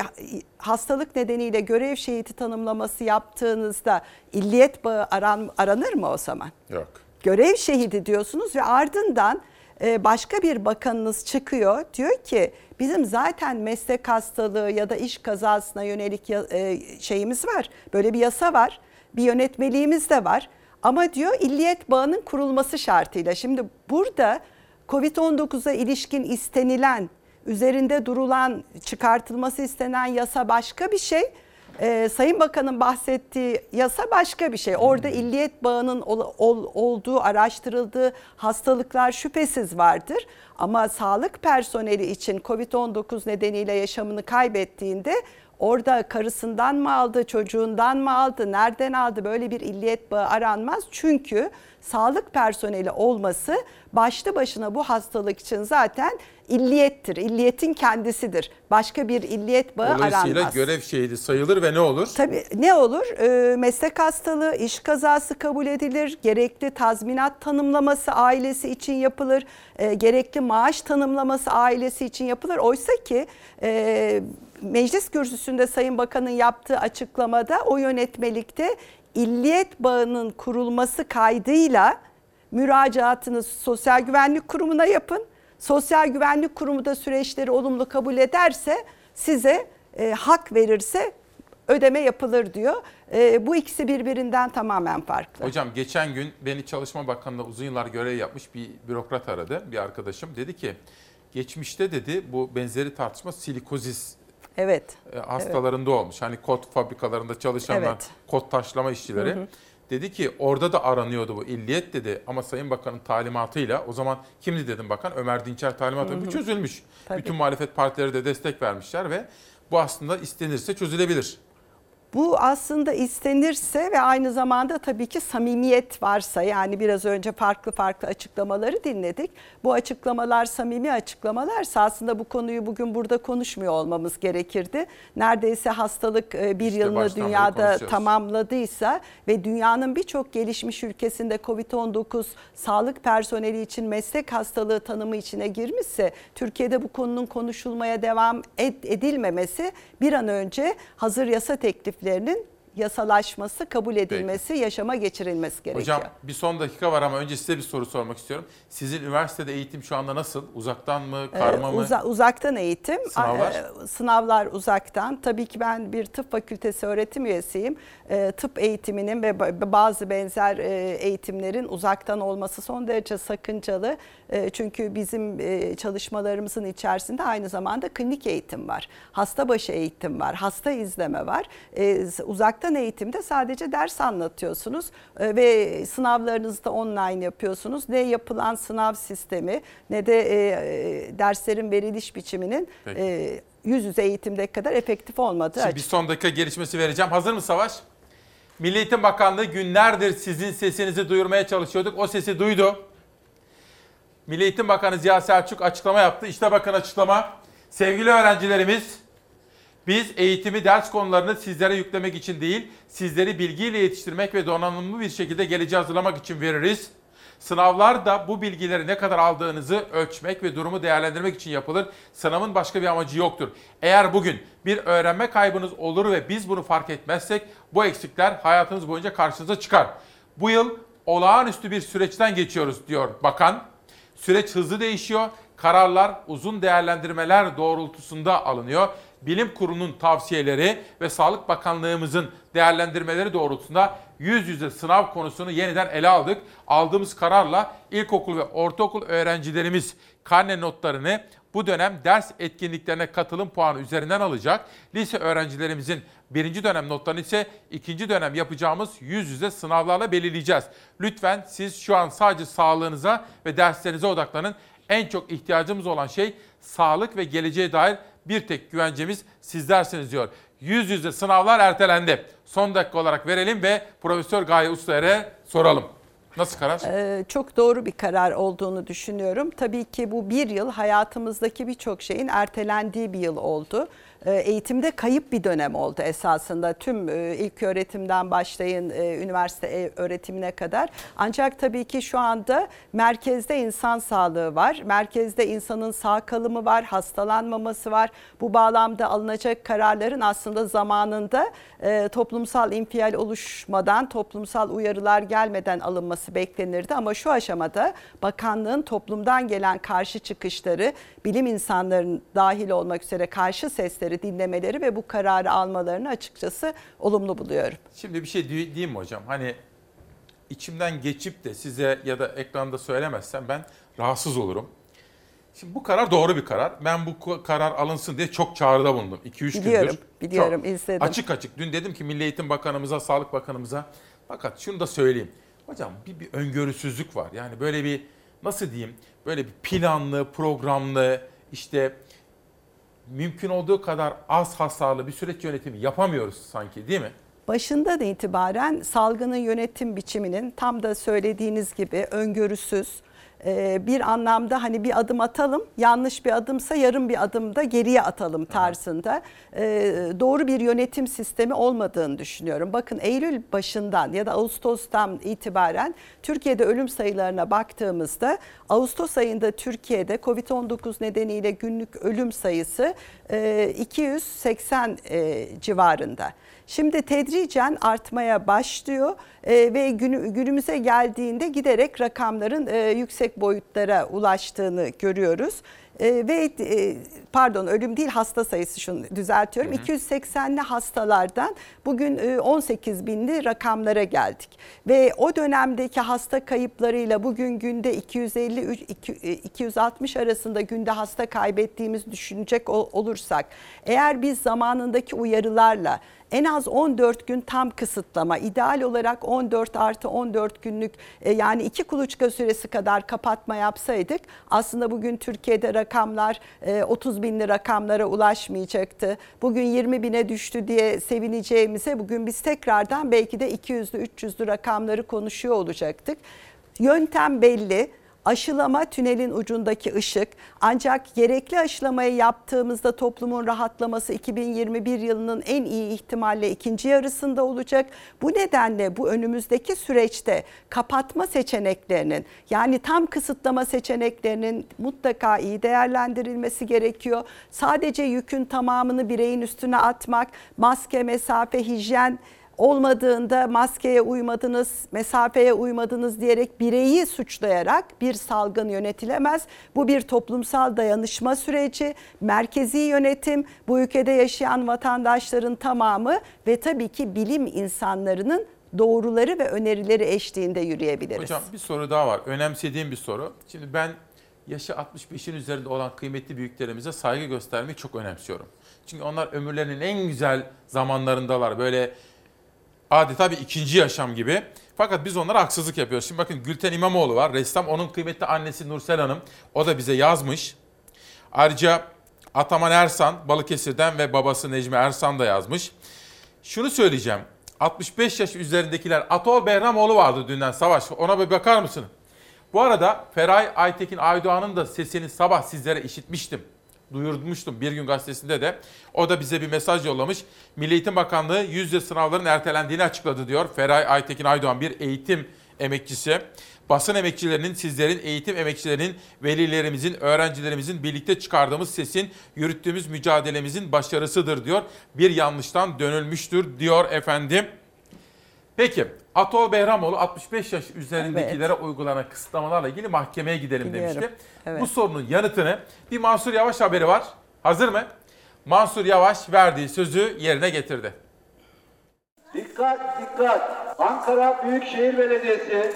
hastalık nedeniyle görev şehidi tanımlaması yaptığınızda illiyet bağı aran, aranır mı o zaman? Yok. Görev şehidi diyorsunuz ve ardından e, başka bir bakanınız çıkıyor diyor ki bizim zaten meslek hastalığı ya da iş kazasına yönelik e, şeyimiz var. Böyle bir yasa var. Bir yönetmeliğimiz de var. Ama diyor illiyet bağının kurulması şartıyla. Şimdi burada Covid-19'a ilişkin istenilen, üzerinde durulan, çıkartılması istenen yasa başka bir şey. Ee, Sayın Bakan'ın bahsettiği yasa başka bir şey. Orada illiyet bağının ol- ol- olduğu, araştırıldığı hastalıklar şüphesiz vardır. Ama sağlık personeli için COVID-19 nedeniyle yaşamını kaybettiğinde orada karısından mı aldı, çocuğundan mı aldı, nereden aldı böyle bir illiyet bağı aranmaz. Çünkü sağlık personeli olması başlı başına bu hastalık için zaten illiyettir. İlliyetin kendisidir. Başka bir illiyet bağı Dolayısıyla aranmaz. görev şehidi sayılır ve ne olur? Tabii ne olur? Ee, meslek hastalığı, iş kazası kabul edilir. Gerekli tazminat tanımlaması ailesi için yapılır. Ee, gerekli maaş tanımlaması ailesi için yapılır. Oysa ki e, meclis kürsüsünde Sayın Bakan'ın yaptığı açıklamada o yönetmelikte illiyet bağının kurulması kaydıyla müracaatınızı Sosyal Güvenlik Kurumu'na yapın. Sosyal Güvenlik Kurumu da süreçleri olumlu kabul ederse size e, hak verirse ödeme yapılır diyor. E, bu ikisi birbirinden tamamen farklı. Hocam geçen gün beni Çalışma Bakanlığı'nda uzun yıllar görev yapmış bir bürokrat aradı, bir arkadaşım. Dedi ki geçmişte dedi bu benzeri tartışma silikozis Evet. e, hastalarında olmuş. Hani kot fabrikalarında çalışanlar, Evet. kot taşlama işçileri. Hı hı. Dedi ki orada da aranıyordu bu illiyet dedi ama Sayın Bakan'ın talimatıyla o zaman kimdi dedim bakan Ömer Dinçer talimatıyla Hı bu çözülmüş. Tabii. Bütün muhalefet partileri de destek vermişler ve bu aslında istenirse çözülebilir. Bu aslında istenirse ve aynı zamanda tabii ki samimiyet varsa yani biraz önce farklı farklı açıklamaları dinledik. Bu açıklamalar samimi açıklamalarsa aslında bu konuyu bugün burada konuşmuyor olmamız gerekirdi. Neredeyse hastalık e, bir İşte yılını dünyada tamamladıysa ve dünyanın birçok gelişmiş ülkesinde Covid-19 sağlık personeli için meslek hastalığı tanımı içine girmişse Türkiye'de bu konunun konuşulmaya devam ed- edilmemesi bir an önce hazır yasa tekliflerinin yasalaşması, kabul edilmesi, yaşama geçirilmesi gerekiyor. Hocam bir son dakika var ama önce size bir soru sormak istiyorum. Sizin üniversitede eğitim şu anda nasıl? Uzaktan mı, karma Ee, mı? uza- uzaktan eğitim, Sınavlar? e, sınavlar uzaktan. Tabii ki ben bir tıp fakültesi öğretim üyesiyim. E, tıp eğitiminin ve ba- bazı benzer e, eğitimlerin uzaktan olması son derece sakıncalı. E, çünkü bizim e, çalışmalarımızın içerisinde aynı zamanda klinik eğitim var. Hasta başı eğitim var, hasta izleme var. E, uzaktan eğitimde sadece ders anlatıyorsunuz e, ve sınavlarınızı da online yapıyorsunuz. Ne yapılan sınav sistemi ne de e, e, derslerin veriliş biçiminin Peki. yüz yüze eğitimde kadar efektif olmadığı Şimdi bir açık. son dakika gelişmesi vereceğim. Hazır mı Savaş? Milli Eğitim Bakanlığı günlerdir sizin sesinizi duyurmaya çalışıyorduk. O sesi duydu. Milli Eğitim Bakanı Ziya Selçuk açıklama yaptı. İşte bakın açıklama. Sevgili öğrencilerimiz, biz eğitimi ders konularını sizlere yüklemek için değil, sizleri bilgiyle yetiştirmek ve donanımlı bir şekilde geleceğe hazırlamak için veririz. Sınavlar da bu bilgileri ne kadar aldığınızı ölçmek ve durumu değerlendirmek için yapılır. Sınavın başka bir amacı yoktur. Eğer bugün bir öğrenme kaybınız olur ve biz bunu fark etmezsek bu eksikler hayatınız boyunca karşınıza çıkar. Bu yıl olağanüstü bir süreçten geçiyoruz diyor bakan. Süreç hızlı değişiyor. Kararlar uzun değerlendirmeler doğrultusunda alınıyor. Bilim Kurulu'nun tavsiyeleri ve Sağlık Bakanlığımızın değerlendirmeleri doğrultusunda yüz yüze sınav konusunu yeniden ele aldık. Aldığımız kararla ilkokul ve ortaokul öğrencilerimiz karne notlarını bu dönem ders etkinliklerine katılım puanı üzerinden alacak. Lise öğrencilerimizin birinci dönem notlarını ise ikinci dönem yapacağımız yüz yüze sınavlarla belirleyeceğiz. Lütfen siz şu an sadece sağlığınıza ve derslerinize odaklanın. En çok ihtiyacımız olan şey sağlık ve geleceğe dair bir tek güvencemiz sizlersiniz diyor. Yüz yüze sınavlar ertelendi. Son dakika olarak verelim ve Profesör Gaye Ustayer'e soralım. Nasıl karar? Ee, çok doğru bir karar olduğunu düşünüyorum. Tabii ki bu bir yıl hayatımızdaki birçok şeyin ertelendiği bir yıl oldu. Ee, Eğitimde kayıp bir dönem oldu esasında tüm e, ilk öğretimden başlayın e, üniversite e, öğretimine kadar. Ancak tabii ki şu anda merkezde insan sağlığı var. Merkezde insanın sağ kalımı var, hastalanmaması var. Bu bağlamda alınacak kararların aslında zamanında toplumsal infial oluşmadan, toplumsal uyarılar gelmeden alınması beklenirdi. Ama şu aşamada bakanlığın toplumdan gelen karşı çıkışları, bilim insanlarının dahil olmak üzere karşı sesleri dinlemeleri ve bu kararı almalarını açıkçası olumlu buluyorum. Şimdi bir şey di- diyeyim mi hocam? Hani içimden geçip de size ya da ekranda söylemezsem ben rahatsız olurum. Şimdi bu karar doğru bir karar. Ben bu karar alınsın diye çok çağrıda bulundum. 2-3 gündür. Biliyorum, biliyorum, Çok izledim. Açık açık. Dün dedim ki Milli Eğitim Bakanımıza, Sağlık Bakanımıza. Fakat şunu da söyleyeyim. Hocam bir, bir öngörüsüzlük var. Yani böyle bir nasıl diyeyim? Böyle bir planlı, programlı, işte mümkün olduğu kadar az hasarlı bir süreç yönetimi yapamıyoruz sanki değil mi? Başından itibaren salgının yönetim biçiminin tam da söylediğiniz gibi öngörüsüz, e, bir anlamda hani bir adım atalım, yanlış bir adımsa yarım bir adım da geriye atalım tarzında e, doğru bir yönetim sistemi olmadığını düşünüyorum. Bakın Eylül başından ya da Ağustos'tan itibaren Türkiye'de ölüm sayılarına baktığımızda Ağustos ayında Türkiye'de Covid-19 nedeniyle günlük ölüm sayısı e, 280 e, civarında. Şimdi tedricen artmaya başlıyor e, ve günü, günümüze geldiğinde giderek rakamların e, yüksek boyutlara ulaştığını görüyoruz. E, ve e, pardon ölüm değil hasta sayısı şunu düzeltiyorum. 280'li hastalardan bugün e, 18 binli rakamlara geldik. Ve o dönemdeki hasta kayıplarıyla bugün günde 253 iki- e, 260 arasında günde hasta kaybettiğimiz düşünecek ol- olursak eğer biz zamanındaki uyarılarla en az 14 gün tam kısıtlama, ideal olarak 14 artı 14 günlük e, yani iki kuluçka süresi kadar kapatma yapsaydık aslında bugün Türkiye'de rakamlar e, 30 binli rakamlara ulaşmayacaktı. Bugün 20 bine düştü diye sevineceğimize bugün biz tekrardan belki de 200'lü 300'lü rakamları konuşuyor olacaktık. Yöntem belli. Aşılama tünelin ucundaki ışık. Ancak gerekli aşılamayı yaptığımızda toplumun rahatlaması 2021 yılının en iyi ihtimalle ikinci yarısında olacak. Bu nedenle bu önümüzdeki süreçte kapatma seçeneklerinin yani tam kısıtlama seçeneklerinin mutlaka iyi değerlendirilmesi gerekiyor. Sadece yükün tamamını bireyin üstüne atmak, maske, mesafe, hijyen olmadığında maskeye uymadınız, mesafeye uymadınız diyerek bireyi suçlayarak bir salgın yönetilemez. Bu bir toplumsal dayanışma süreci, merkezi yönetim, bu ülkede yaşayan vatandaşların tamamı ve tabii ki bilim insanlarının doğruları ve önerileri eşliğinde yürüyebiliriz. Hocam bir soru daha var. Önemsediğim bir soru. Şimdi ben yaşı 65'in üzerinde olan kıymetli büyüklerimize saygı göstermeyi çok önemsiyorum. Çünkü onlar ömürlerinin en güzel zamanlarındalar. Böyle adeta bir ikinci yaşam gibi. Fakat biz onlara haksızlık yapıyoruz. Şimdi bakın Gülten İmamoğlu var. Ressam onun kıymetli annesi Nursel Hanım. O da bize yazmış. Ayrıca Ataman Ersan Balıkesir'den ve babası Necmi Ersan da yazmış. Şunu söyleyeceğim. 65 yaş üzerindekiler Atol Behramoğlu vardı dünden Savaş. Ona bir bakar mısın? Bu arada Feray Aytekin Aydoğan'ın da sesini sabah sizlere işitmiştim. Duyurmuştum Bir Gün Gazetesi'nde de. O da bize bir mesaj yollamış. Milli Eğitim Bakanlığı yüzde sınavların ertelendiğini açıkladı diyor. Feray Aytekin Aydoğan bir eğitim emekçisi. Basın emekçilerinin, sizlerin, eğitim emekçilerinin, velilerimizin, öğrencilerimizin birlikte çıkardığımız sesin, yürüttüğümüz mücadelemizin başarısıdır diyor. Bir yanlıştan dönülmüştür diyor efendim. Peki Atol Behramoğlu 65 yaş üzerindekilere uygulanan kısıtlamalarla ilgili mahkemeye gidelim Biliyorum, demişti. evet. Bu sorunun yanıtını bir Mansur Yavaş haberi var. Hazır mı? Mansur Yavaş verdiği sözü yerine getirdi. Dikkat dikkat! Ankara Büyükşehir Belediyesi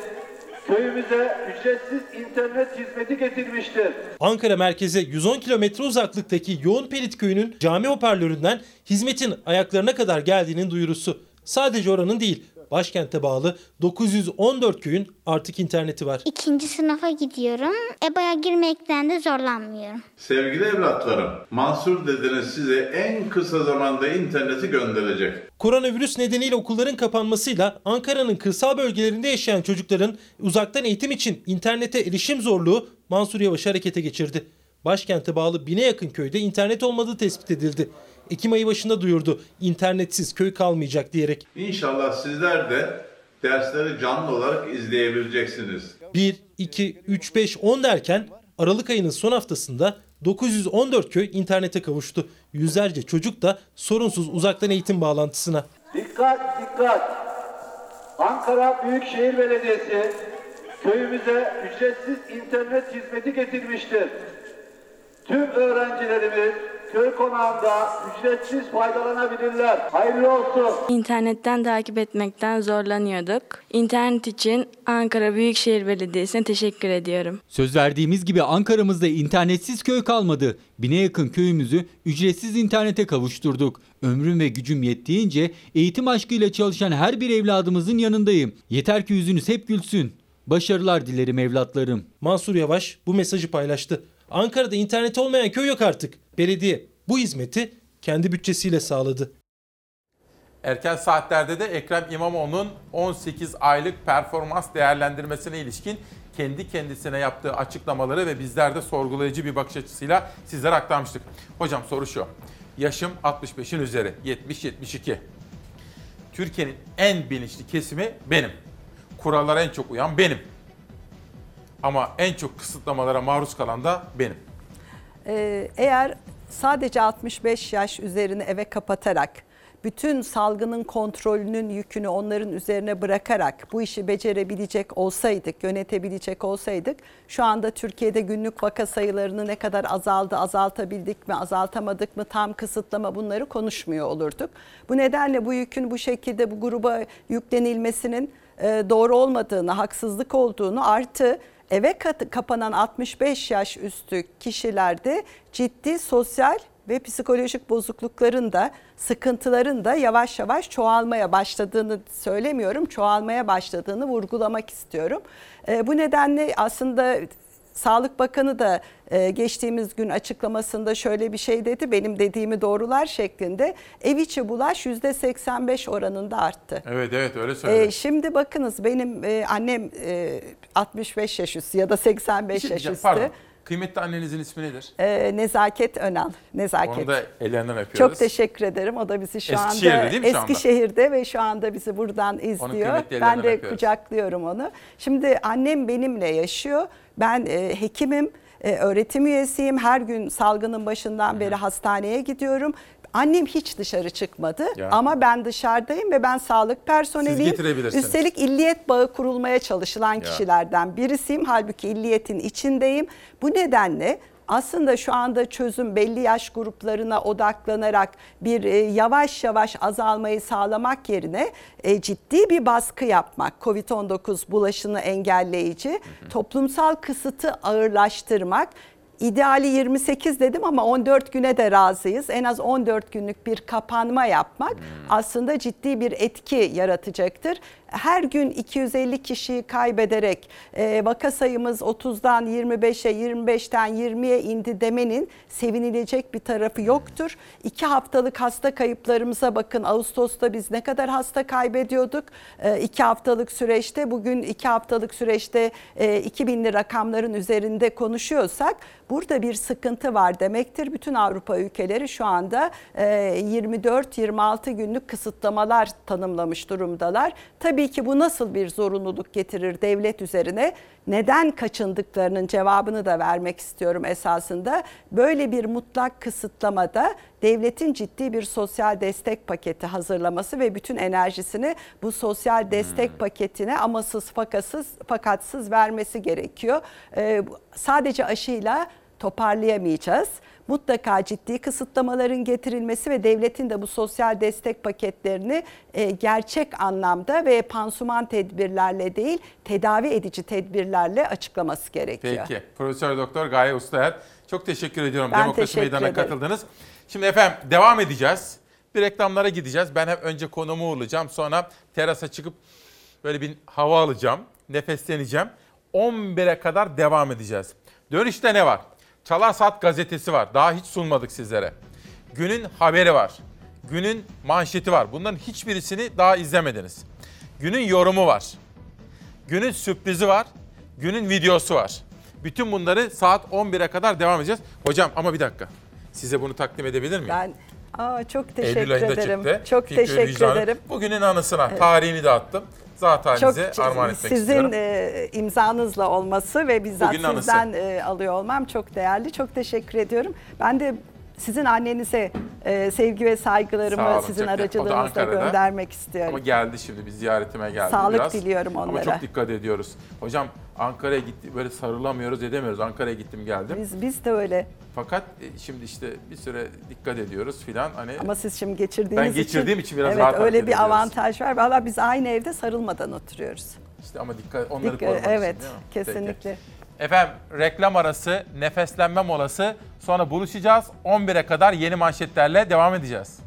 köyümüze ücretsiz internet hizmeti getirmiştir. Ankara merkeze 110 kilometre uzaklıktaki Yoğun Perit köyünün cami hoparlöründen hizmetin ayaklarına kadar geldiğinin duyurusu. Sadece oranın değil, başkente bağlı 914 köyün artık interneti var. İkinci sınıfa gidiyorum. EBA'ya girmekten de zorlanmıyorum. Sevgili evlatlarım, Mansur dedeniz size en kısa zamanda interneti gönderecek. Koronavirüs nedeniyle okulların kapanmasıyla Ankara'nın kırsal bölgelerinde yaşayan çocukların uzaktan eğitim için internete erişim zorluğu Mansur Yavaş harekete geçirdi. Başkente bağlı bine yakın köyde internet olmadığı tespit edildi. Ekim ayı başında duyurdu internetsiz köy kalmayacak diyerek. İnşallah sizler de dersleri canlı olarak izleyebileceksiniz. 1, 2, 3, 5, 10 derken Aralık ayının son haftasında 914 köy internete kavuştu. Yüzlerce çocuk da sorunsuz uzaktan eğitim bağlantısına. Dikkat dikkat! Ankara Büyükşehir Belediyesi köyümüze ücretsiz internet hizmeti getirmiştir. Tüm öğrencilerimiz köy konağında ücretsiz faydalanabilirler. Hayırlı olsun. İnternetten takip etmekten zorlanıyorduk. İnternet için Ankara Büyükşehir Belediyesi'ne teşekkür ediyorum. Söz verdiğimiz gibi Ankara'mızda internetsiz köy kalmadı. Bine yakın köyümüzü ücretsiz internete kavuşturduk. Ömrüm ve gücüm yettiğince eğitim aşkıyla çalışan her bir evladımızın yanındayım. Yeter ki yüzünüz hep gülsün. Başarılar dilerim evlatlarım. Mansur Yavaş bu mesajı paylaştı. Ankara'da internet olmayan köy yok artık. Belediye bu hizmeti kendi bütçesiyle sağladı. Erken saatlerde de Ekrem İmamoğlu'nun 18 aylık performans değerlendirmesine ilişkin kendi kendisine yaptığı açıklamaları ve bizler de sorgulayıcı bir bakış açısıyla sizlere aktarmıştık. Hocam soru şu. Yaşım 65'in üzeri, 70-72. Türkiye'nin en bilinçli kesimi benim. Kurallara en çok uyan benim. Ama en çok kısıtlamalara maruz kalan da benim. Ee, eğer sadece 65 yaş üzerini eve kapatarak bütün salgının kontrolünün yükünü onların üzerine bırakarak bu işi becerebilecek olsaydık, yönetebilecek olsaydık şu anda Türkiye'de günlük vaka sayılarını ne kadar azaldı, azaltabildik mi, azaltamadık mı, tam kısıtlama bunları konuşmuyor olurduk. Bu nedenle bu yükün bu şekilde bu gruba yüklenilmesinin e, doğru olmadığını, haksızlık olduğunu artı eve kapanan 65 yaş üstü kişilerde ciddi sosyal ve psikolojik bozuklukların da sıkıntıların da yavaş yavaş çoğalmaya başladığını söylemiyorum. Çoğalmaya başladığını vurgulamak istiyorum. E, bu nedenle aslında Sağlık Bakanı da e, geçtiğimiz gün açıklamasında şöyle bir şey dedi. Benim dediğimi doğrular şeklinde. Ev içi bulaş %85 oranında arttı. Evet evet öyle söyledi. E, şimdi bakınız benim e, annem e, 65 yaş üstü ya da 85 Bir şey yaş üstü. Pardon. Kıymetli annenizin ismi nedir? E, Nezaket Önal. Nezaket. Onu da ellerinden öpüyoruz. Çok teşekkür ederim. O da bizi şu Eskişehir'de anda değil mi şu anda? Eskişehir'de ve şu anda bizi buradan izliyor. Ben de öpüyoruz. kucaklıyorum onu. Şimdi annem benimle yaşıyor. Ben e, hekimim, e, öğretim üyesiyim. Her gün salgının başından beri hastaneye gidiyorum. Annem hiç dışarı çıkmadı Ya. ama ben dışarıdayım ve ben sağlık personeliyim. getirebilirsiniz. Üstelik illiyet bağı kurulmaya çalışılan kişilerden birisiyim. Halbuki illiyetin içindeyim. Bu nedenle aslında şu anda çözüm belli yaş gruplarına odaklanarak bir e, yavaş yavaş azalmayı sağlamak yerine e, ciddi bir baskı yapmak, Covid-19 bulaşını engelleyici, toplumsal kısıtı ağırlaştırmak, İdeali 28 dedim ama 14 güne de razıyız. En az 14 günlük bir kapanma yapmak aslında ciddi bir etki yaratacaktır. Her gün 250 kişiyi kaybederek e, vaka sayımız 30'dan 25'e 25'ten 20'ye indi demenin sevinilecek bir tarafı yoktur. İki haftalık hasta kayıplarımıza bakın. Ağustos'ta biz ne kadar hasta kaybediyorduk? E, iki haftalık süreçte bugün iki haftalık süreçte e, 2000'li rakamların üzerinde konuşuyorsak burada bir sıkıntı var demektir. Bütün Avrupa ülkeleri şu anda e, 24-26 günlük kısıtlamalar tanımlamış durumdalar. Tabii ki bu nasıl bir zorunluluk getirir devlet üzerine? Neden kaçındıklarının cevabını da vermek istiyorum esasında. Böyle bir mutlak kısıtlamada devletin ciddi bir sosyal destek paketi hazırlaması ve bütün enerjisini bu sosyal destek paketine amasız fakatsız fakatsız vermesi gerekiyor. Ee, sadece aşıyla toparlayamayacağız. Mutlaka ciddi kısıtlamaların getirilmesi ve devletin de bu sosyal destek paketlerini e, gerçek anlamda ve pansuman tedbirlerle değil tedavi edici tedbirlerle açıklaması gerekiyor. Peki. Profesör Doktor Gaye Ustayer. Çok teşekkür ediyorum. Ben Demokrasi teşekkür Meydanı'na ederim. katıldınız. Şimdi efendim devam edeceğiz. Bir reklamlara gideceğiz. Ben hep önce konumu uğurlayacağım. Sonra terasa çıkıp böyle bir hava alacağım. Nefesleneceğim. 11'e kadar devam edeceğiz. Dönüşte ne var? Çalar Saat gazetesi var. Daha hiç sunmadık sizlere. Günün haberi var. Günün manşeti var. Bunların hiçbirisini daha izlemediniz. Günün yorumu var. Günün sürprizi var. Günün videosu var. Bütün bunları saat 11'e kadar devam edeceğiz. Hocam ama bir dakika. Size bunu takdim edebilir miyim? Ben Aa, çok teşekkür Eylül ederim. çıktı. Çok Fikri teşekkür Vicdanı. ederim. Bugünün anısına tarihini de attım. Zaten Çok armağan etmek sizin istiyorum. e, imzanızla olması ve bizzat anısı. sizden e, alıyor olmam çok değerli. Çok teşekkür ediyorum. Ben de sizin annenize e, sevgi ve Sağ saygılarımı olun, sizin çok- o da aracılığınızla Ankara'da. göndermek istiyorum. Ama geldi şimdi bir ziyaretime geldi Sağlık biraz. diliyorum Ama onlara. çok dikkat ediyoruz. Hocam Ankara'ya gitti böyle sarılamıyoruz edemiyoruz. Ankara'ya gittim geldim. Biz, biz de öyle. Fakat e, şimdi işte bir süre dikkat ediyoruz filan. Hani Ama siz şimdi geçirdiğiniz Ben geçirdiğim için biraz evet, rahat öyle bir ediyoruz. avantaj var. Valla biz aynı evde sarılmadan oturuyoruz. işte ama dikkat onları Dik- korumak evet, için değil mi? kesinlikle. Efendim reklam arası, nefeslenme molası. Sonra buluşacağız. 11'e kadar yeni manşetlerle devam edeceğiz.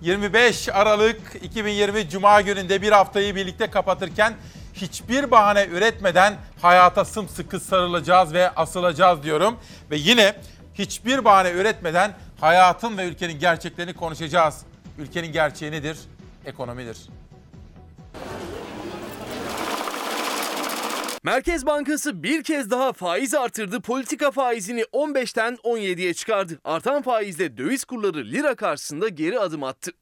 25 Aralık 2020 Cuma gününde bir haftayı birlikte kapatırken hiçbir bahane üretmeden hayata sımsıkı sarılacağız ve asılacağız diyorum. Ve yine hiçbir bahane üretmeden hayatın ve ülkenin gerçeklerini konuşacağız. Ülkenin gerçeği nedir? Ekonomidir. Merkez Bankası bir kez daha faiz artırdı. Politika faizini 15'ten 17'ye çıkardı. Artan faizle döviz kurları lira karşısında geri adım attı.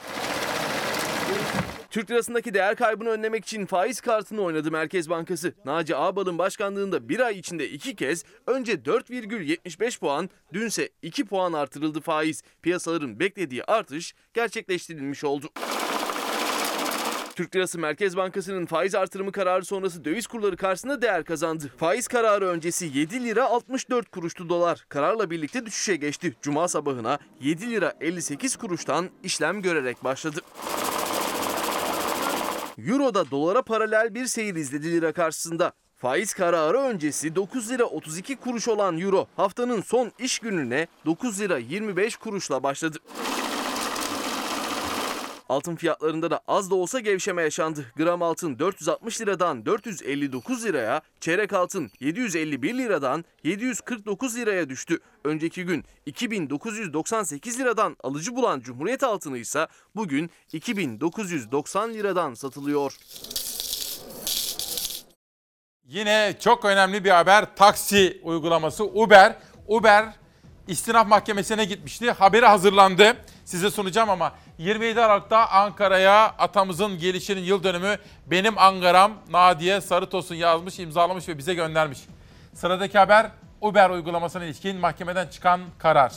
Türk lirasındaki değer kaybını önlemek için faiz kartını oynadı Merkez Bankası. Naci Ağbal'ın başkanlığında bir ay içinde iki kez önce 4,75 puan, dünse 2 puan artırıldı faiz. Piyasaların beklediği artış gerçekleştirilmiş oldu. Türk Lirası Merkez Bankası'nın faiz artırımı kararı sonrası döviz kurları karşısında değer kazandı. Faiz kararı öncesi 7 lira 64 kuruştu dolar. Kararla birlikte düşüşe geçti. Cuma sabahına 7 lira 58 kuruştan işlem görerek başladı. Euro'da dolara paralel bir seyir izledi lira karşısında. Faiz kararı öncesi 9 lira 32 kuruş olan euro haftanın son iş gününe 9 lira 25 kuruşla başladı. Altın fiyatlarında da az da olsa gevşeme yaşandı. Gram altın 460 liradan 459 liraya, çeyrek altın 751 liradan 749 liraya düştü. Önceki gün 2998 liradan alıcı bulan Cumhuriyet altını ise bugün 2990 liradan satılıyor. Yine çok önemli bir haber taksi uygulaması Uber. Uber istinaf mahkemesine gitmişti. Haberi hazırlandı. Size sunacağım ama 27 Aralık'ta Ankara'ya atamızın gelişinin yıl dönümü benim Ankara'm Nadiye Sarıtosun yazmış, imzalamış ve bize göndermiş. Sıradaki haber Uber uygulamasına ilişkin mahkemeden çıkan karar.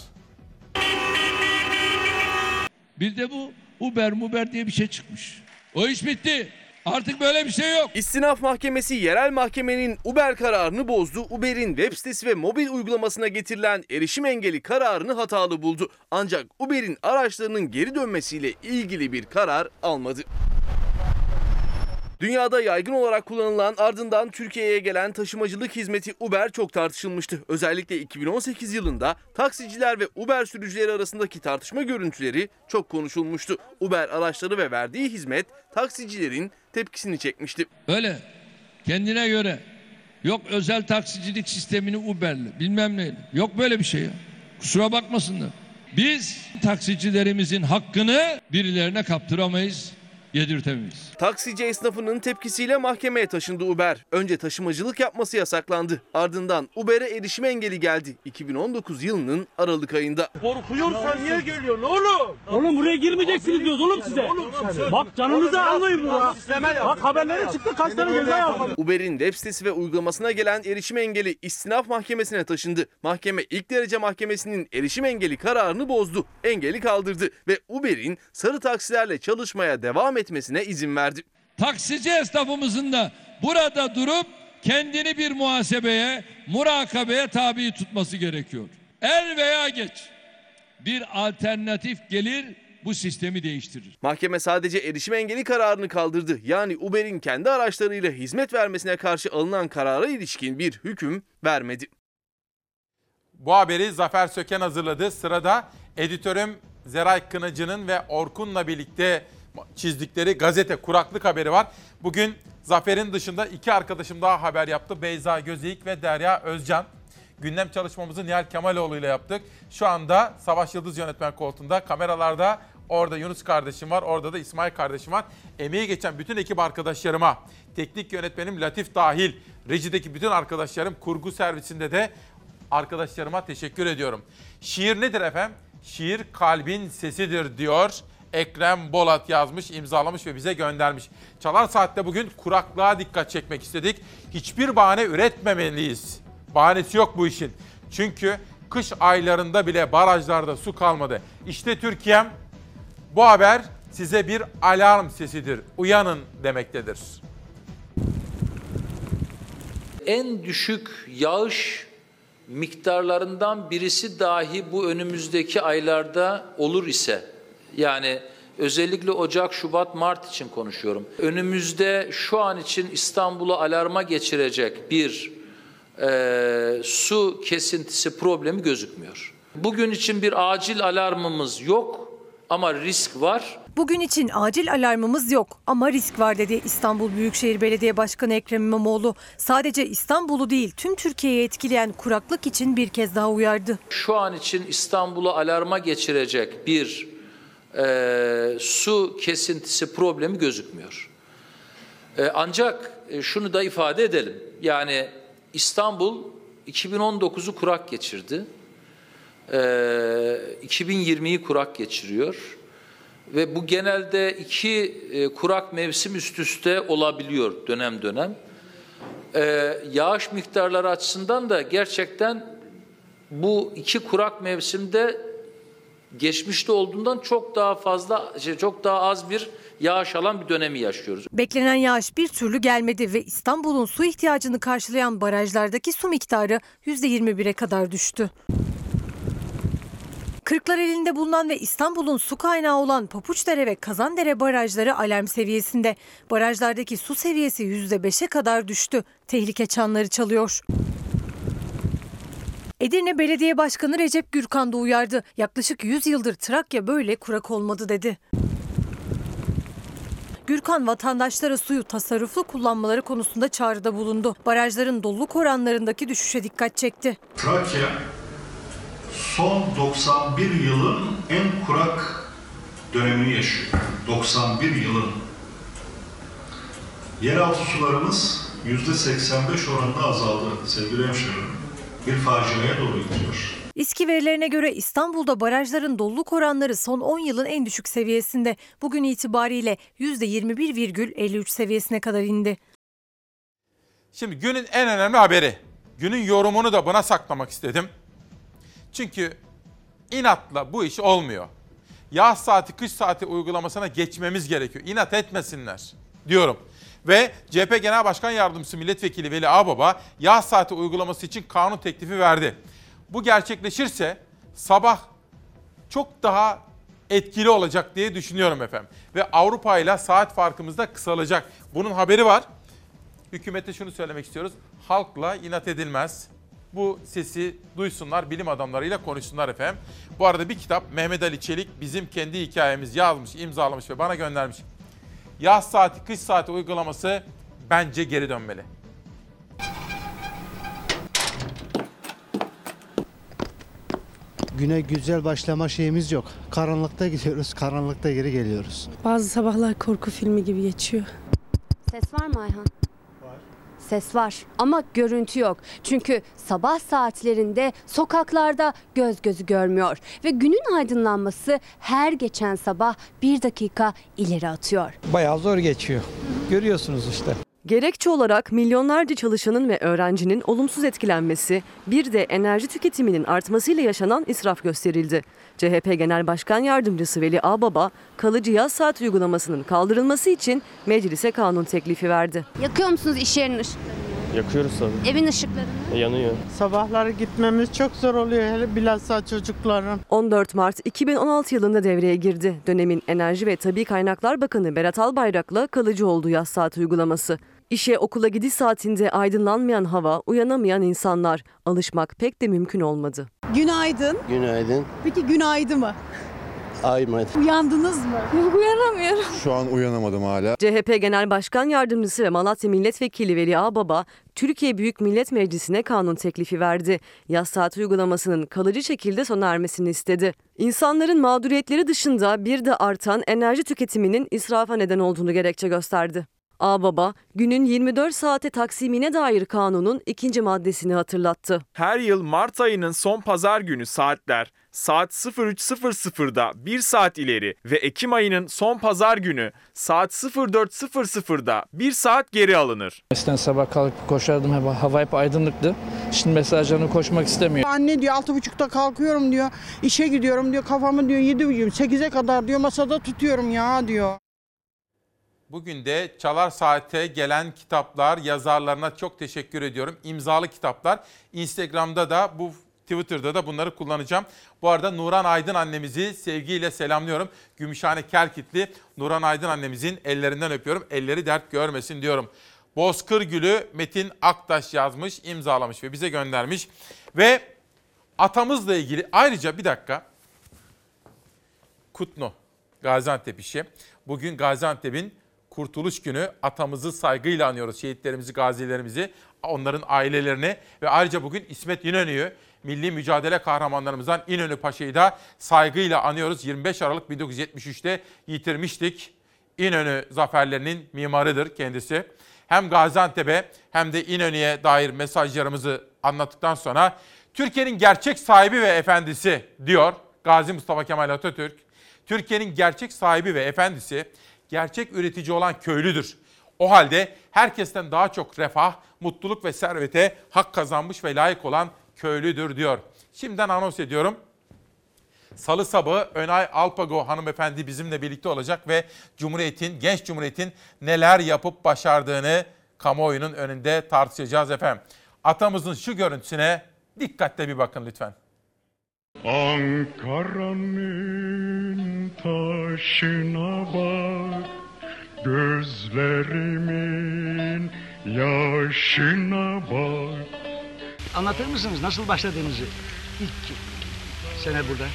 Bir de bu Uber Muber diye bir şey çıkmış. O iş bitti. Artık böyle bir şey yok. İstinaf Mahkemesi yerel mahkemenin Uber kararını bozdu. Uber'in web sitesi ve mobil uygulamasına getirilen erişim engeli kararını hatalı buldu. Ancak Uber'in araçlarının geri dönmesiyle ilgili bir karar almadı. Dünyada yaygın olarak kullanılan ardından Türkiye'ye gelen taşımacılık hizmeti Uber çok tartışılmıştı. Özellikle 2018 yılında taksiciler ve Uber sürücüleri arasındaki tartışma görüntüleri çok konuşulmuştu. Uber araçları ve verdiği hizmet taksicilerin tepkisini çekmişti. Öyle kendine göre yok özel taksicilik sistemini Uber'le bilmem neyle. Yok böyle bir şey ya. Kusura bakmasınlar. Biz taksicilerimizin hakkını birilerine kaptıramayız, yedirtemeyiz. Taksici esnafının tepkisiyle mahkemeye taşındı Uber. Önce taşımacılık yapması yasaklandı. Ardından Uber'e erişim engeli geldi. 2019 yılının Aralık ayında. Korkuyorsan niye geliyorsun oğlum? Oğlum buraya girmeyeceksiniz diyoruz oğlum size. Bak canınızı almayın burada. Bak haberlere çıktı kaç tane ceza yaptı. Uber'in web sitesi ve uygulamasına gelen erişim engeli istinaf mahkemesine taşındı. Mahkeme ilk derece mahkemesinin erişim engeli kararını bozdu. Engeli kaldırdı ve Uber'in sarı taksilerle çalışmaya devam etmesine izin verdi. Taksici esnafımızın da burada durup kendini bir muhasebeye, murakabeye tabi tutması gerekiyor. Er veya geç bir alternatif gelir bu sistemi değiştirir. Mahkeme sadece erişim engeli kararını kaldırdı. Yani Uber'in kendi araçlarıyla hizmet vermesine karşı alınan karara ilişkin bir hüküm vermedi. Bu haberi Zafer Söken hazırladı. Sırada editörüm Zeray Kınıcı'nın ve Orkun'la birlikte çizdikleri gazete kuraklık haberi var. Bugün Zafer'in dışında iki arkadaşım daha haber yaptı. Beyza Gözeyik ve Derya Özcan. Gündem çalışmamızı Nihal Kemaloğlu ile yaptık. Şu anda Savaş Yıldız yönetmen koltuğunda. Kameralarda orada Yunus kardeşim var. Orada da İsmail kardeşim var. Emeği geçen bütün ekip arkadaşlarıma, teknik yönetmenim Latif dahil, rejideki bütün arkadaşlarım, kurgu servisinde de arkadaşlarıma teşekkür ediyorum. Şiir nedir efendim? Şiir kalbin sesidir diyor. Ekrem Bolat yazmış, imzalamış ve bize göndermiş. Çalar Saat'te bugün kuraklığa dikkat çekmek istedik. Hiçbir bahane üretmemeliyiz. Bahanesi yok bu işin. Çünkü kış aylarında bile barajlarda su kalmadı. İşte Türkiye'm bu haber size bir alarm sesidir. Uyanın demektedir. En düşük yağış miktarlarından birisi dahi bu önümüzdeki aylarda olur ise yani özellikle Ocak, Şubat, Mart için konuşuyorum. Önümüzde şu an için İstanbul'u alarma geçirecek bir e, su kesintisi problemi gözükmüyor. Bugün için bir acil alarmımız yok ama risk var. Bugün için acil alarmımız yok ama risk var dedi İstanbul Büyükşehir Belediye Başkanı Ekrem İmamoğlu. Sadece İstanbul'u değil tüm Türkiye'yi etkileyen kuraklık için bir kez daha uyardı. Şu an için İstanbul'u alarma geçirecek bir e, su kesintisi problemi gözükmüyor. E, ancak e, şunu da ifade edelim. Yani İstanbul 2019'u kurak geçirdi. E, 2020'yi kurak geçiriyor. Ve bu genelde iki e, kurak mevsim üst üste olabiliyor dönem dönem. E, yağış miktarları açısından da gerçekten bu iki kurak mevsimde geçmişte olduğundan çok daha fazla, şey, çok daha az bir yağış alan bir dönemi yaşıyoruz. Beklenen yağış bir türlü gelmedi ve İstanbul'un su ihtiyacını karşılayan barajlardaki su miktarı %21'e kadar düştü. Kırklareli'nde bulunan ve İstanbul'un su kaynağı olan Papuçdere ve Kazandere barajları alarm seviyesinde. Barajlardaki su seviyesi %5'e kadar düştü. Tehlike çanları çalıyor. Edirne Belediye Başkanı Recep Gürkan da uyardı. Yaklaşık 100 yıldır Trakya böyle kurak olmadı dedi. Gürkan vatandaşlara suyu tasarruflu kullanmaları konusunda çağrıda bulundu. Barajların doluluk oranlarındaki düşüşe dikkat çekti. Trakya son 91 yılın en kurak dönemini yaşıyor. 91 yılın. Yeraltı sularımız %85 oranında azaldı sevgili hemşehrilerim. Bir faciaya doğru gidiyor. İSKİ verilerine göre İstanbul'da barajların doluluk oranları son 10 yılın en düşük seviyesinde. Bugün itibariyle %21,53 seviyesine kadar indi. Şimdi günün en önemli haberi. Günün yorumunu da buna saklamak istedim. Çünkü inatla bu iş olmuyor. Yaz saati, kış saati uygulamasına geçmemiz gerekiyor. İnat etmesinler diyorum. Ve CHP Genel Başkan Yardımcısı Milletvekili Veli Ağbaba yaz saati uygulaması için kanun teklifi verdi. Bu gerçekleşirse sabah çok daha etkili olacak diye düşünüyorum efendim. Ve Avrupa ile saat farkımız da kısalacak. Bunun haberi var. Hükümete şunu söylemek istiyoruz. Halkla inat edilmez. Bu sesi duysunlar, bilim adamlarıyla konuşsunlar efendim. Bu arada bir kitap Mehmet Ali Çelik bizim kendi hikayemiz yazmış, imzalamış ve bana göndermiş. Yaz saati, kış saati uygulaması bence geri dönmeli. Güne güzel başlama şeyimiz yok. Karanlıkta gidiyoruz, karanlıkta geri geliyoruz. Bazı sabahlar korku filmi gibi geçiyor. Ses var mı Ayhan? Ses var ama görüntü yok. Çünkü sabah saatlerinde sokaklarda göz gözü görmüyor. Ve günün aydınlanması her geçen sabah bir dakika ileri atıyor. Bayağı zor geçiyor. Görüyorsunuz işte. Gerekçe olarak milyonlarca çalışanın ve öğrencinin olumsuz etkilenmesi, bir de enerji tüketiminin artmasıyla yaşanan israf gösterildi. CHP Genel Başkan Yardımcısı Veli Ağbaba, kalıcı yaz saat uygulamasının kaldırılması için meclise kanun teklifi verdi. Yakıyor musunuz iş yerinin ışıklarını? Yakıyoruz tabii. Evin ışıklarını? E, yanıyor. Sabahları gitmemiz çok zor oluyor hele bilhassa çocukların. 14 Mart 2016 yılında devreye girdi. Dönemin Enerji ve Tabi Kaynaklar Bakanı Berat Albayrak'la kalıcı oldu yaz saat uygulaması. İşe okula gidiş saatinde aydınlanmayan hava, uyanamayan insanlar. Alışmak pek de mümkün olmadı. Günaydın. Günaydın. Peki günaydın mı? Aymadı. Uyandınız mı? Uyanamıyorum. Şu an uyanamadım hala. CHP Genel Başkan Yardımcısı ve Malatya Milletvekili Veli Ağbaba, Türkiye Büyük Millet Meclisi'ne kanun teklifi verdi. Yaz saat uygulamasının kalıcı şekilde sona ermesini istedi. İnsanların mağduriyetleri dışında bir de artan enerji tüketiminin israfa neden olduğunu gerekçe gösterdi. Ağbaba, günün 24 saate taksimine dair kanunun ikinci maddesini hatırlattı. Her yıl Mart ayının son pazar günü saatler saat 03.00'da 1 saat ileri ve Ekim ayının son pazar günü saat 04.00'da 1 saat geri alınır. Eskiden sabah kalkıp koşardım hava, hava hep aydınlıktı. Şimdi mesela canım koşmak istemiyor. Anne diyor altı buçukta kalkıyorum diyor. İşe gidiyorum diyor. Kafamı diyor yedi buçuk, sekize kadar diyor masada tutuyorum ya diyor. Bugün de Çalar Saat'e gelen kitaplar, yazarlarına çok teşekkür ediyorum. İmzalı kitaplar. Instagram'da da bu Twitter'da da bunları kullanacağım. Bu arada Nuran Aydın annemizi sevgiyle selamlıyorum. Gümüşhane Kelkitli Nuran Aydın annemizin ellerinden öpüyorum. Elleri dert görmesin diyorum. Bozkır Gülü Metin Aktaş yazmış, imzalamış ve bize göndermiş. Ve atamızla ilgili ayrıca bir dakika. Kutlu, Gaziantep işi. Bugün Gaziantep'in Kurtuluş Günü atamızı saygıyla anıyoruz. Şehitlerimizi, gazilerimizi, onların ailelerini ve ayrıca bugün İsmet İnönü'yü, milli mücadele kahramanlarımızdan İnönü Paşa'yı da saygıyla anıyoruz. 25 Aralık 1973'te yitirmiştik. İnönü zaferlerinin mimarıdır kendisi. Hem Gaziantep'e hem de İnönü'ye dair mesajlarımızı anlattıktan sonra Türkiye'nin gerçek sahibi ve efendisi diyor Gazi Mustafa Kemal Atatürk. Türkiye'nin gerçek sahibi ve efendisi gerçek üretici olan köylüdür. O halde herkesten daha çok refah, mutluluk ve servete hak kazanmış ve layık olan köylüdür diyor. Şimdiden anons ediyorum. Salı sabahı Önay Alpago hanımefendi bizimle birlikte olacak ve Cumhuriyet'in, genç Cumhuriyet'in neler yapıp başardığını kamuoyunun önünde tartışacağız efendim. Atamızın şu görüntüsüne dikkatle bir bakın lütfen. Ankara'nın taşına bak Gözlerimin yaşına bak Anlatır mısınız nasıl başladığınızı? İlk sene burada.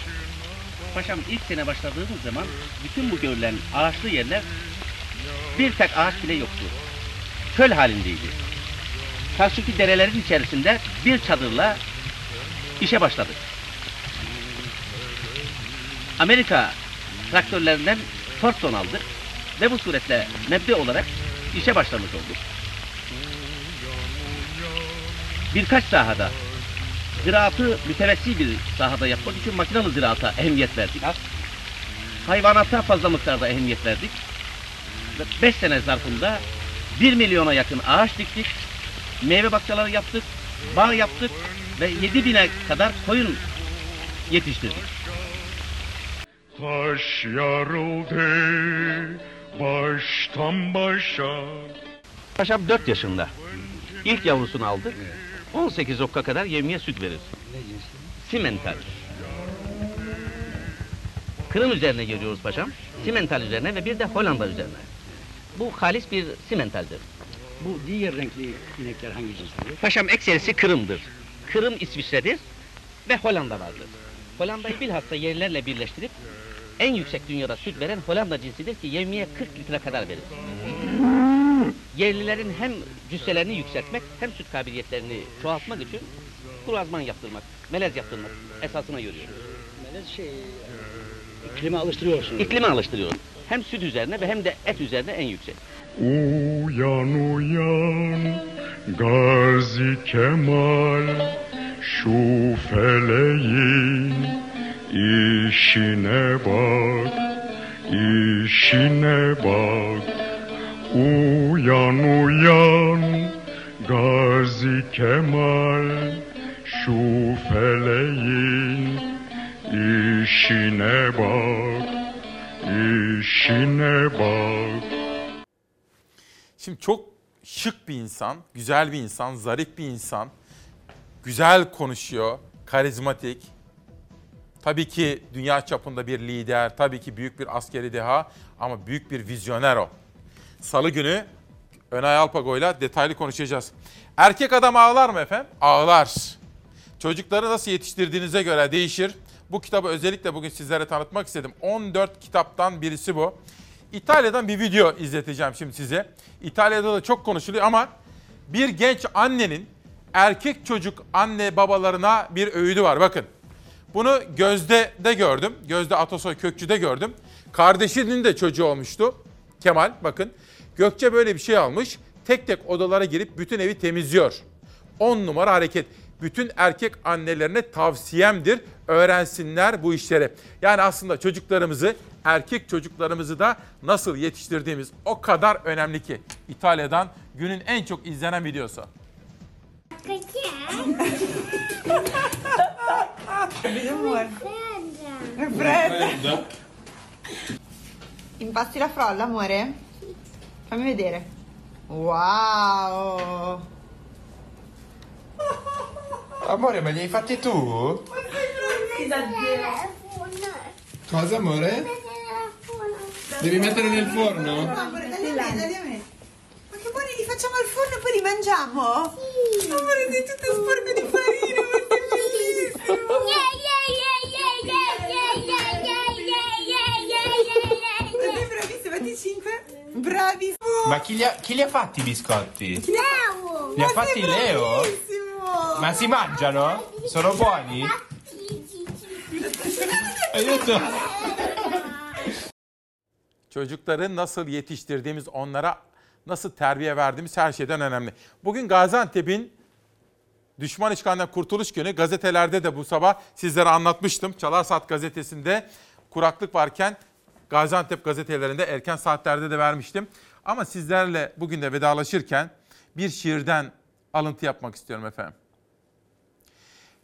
Paşam ilk sene başladığımız zaman bütün bu görülen ağaçlı yerler Bir tek ağaç bile yoktu. Köl halindeydi. Karşıki derelerin içerisinde bir çadırla işe başladık. Amerika traktörlerinden Fordson aldık ve bu suretle mebde olarak işe başlamış olduk. Birkaç sahada ziraatı mütevessi bir sahada yapmak için makinalı ziraata ehemmiyet verdik. Hayvanata fazla miktarda ehemmiyet verdik. 5 sene zarfında 1 milyona yakın ağaç diktik. Meyve bahçeleri yaptık. Bağ yaptık ve 7 bine kadar koyun yetiştirdik. Taş yarıldı baştan başa. Paşam 4 yaşında. İlk yavrusunu aldık. 18 okka kadar yevmiye süt verir. Simental. Kırım üzerine geliyoruz paşam. Simental üzerine ve bir de Hollanda üzerine. Bu halis bir simentaldir. Bu diğer renkli inekler hangi cins oluyor? Paşam ekserisi Kırım'dır. Kırım İsviçre'dir ve Hollanda vardır. Hollanda'yı bilhassa yerlerle birleştirip en yüksek dünyada süt veren Hollanda cinsidir ki yevmiye 40 litre kadar verir. Yerlilerin hem cüsselerini yükseltmek hem süt kabiliyetlerini çoğaltmak için kurazman yaptırmak, melez yaptırmak esasına görüyoruz. Melez şey, iklime alıştırıyorsunuz. İklime alıştırıyoruz. Hem süt üzerine ve hem de et üzerine en yüksek. Uyan uyan Gazi Kemal şu feleğin işine bak işine bak Uyan uyan Gazi Kemal şu feleğin işine bak işine bak Şimdi çok şık bir insan, güzel bir insan, zarif bir insan. Güzel konuşuyor, karizmatik. Tabii ki dünya çapında bir lider, tabii ki büyük bir askeri deha ama büyük bir vizyoner o. Salı günü Önay Alpago'yla detaylı konuşacağız. Erkek adam ağlar mı efendim? Ağlar. Çocukları nasıl yetiştirdiğinize göre değişir. Bu kitabı özellikle bugün sizlere tanıtmak istedim. 14 kitaptan birisi bu. İtalya'dan bir video izleteceğim şimdi size. İtalya'da da çok konuşuluyor ama bir genç annenin erkek çocuk anne babalarına bir öğüdü var. Bakın bunu Gözde de gördüm. Gözde Atasoy Kökçü'de gördüm. Kardeşinin de çocuğu olmuştu. Kemal bakın. Gökçe böyle bir şey almış. Tek tek odalara girip bütün evi temizliyor. 10 numara hareket. Bütün erkek annelerine tavsiyemdir. Öğrensinler bu işleri. Yani aslında çocuklarımızı, erkek çocuklarımızı da nasıl yetiştirdiğimiz o kadar önemli ki. İtalya'dan günün en çok izlenen videosu. Amore. È fredda. Impasti la frolla, amore? Fammi vedere. Wow! Amore, ma li hai fatti tu? Cosa, amore? Devi mettere nel forno? No, amore, me, dagli a me. Ma che buoni, li facciamo al forno e poi li mangiamo? Sì. Amore, sei tutto sporco di farina, ma sei bellissimo. Sei bravissima, fatti 5. Bravissimo. Ma chi li ha, chi li ha fatti i biscotti? Leo! Li ha fatti Leo? Ma si mangiano? Sono buoni? Aiuto! Çocukları nasıl yetiştirdiğimiz, onlara nasıl terbiye verdiğimiz her şeyden önemli. Bugün Gaziantep'in düşman işgalinden kurtuluş günü gazetelerde de bu sabah sizlere anlatmıştım. Çalar Saat gazetesinde kuraklık varken Gaziantep gazetelerinde erken saatlerde de vermiştim. Ama sizlerle bugün de vedalaşırken bir şiirden alıntı yapmak istiyorum efendim.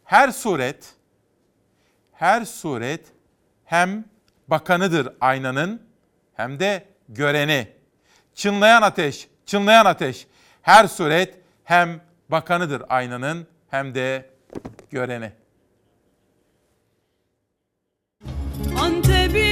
Her suret, her suret hem bakanıdır aynanın hem de göreni. Çınlayan ateş, çınlayan ateş. Her suret hem bakanıdır aynanın hem de göreni. Antep'in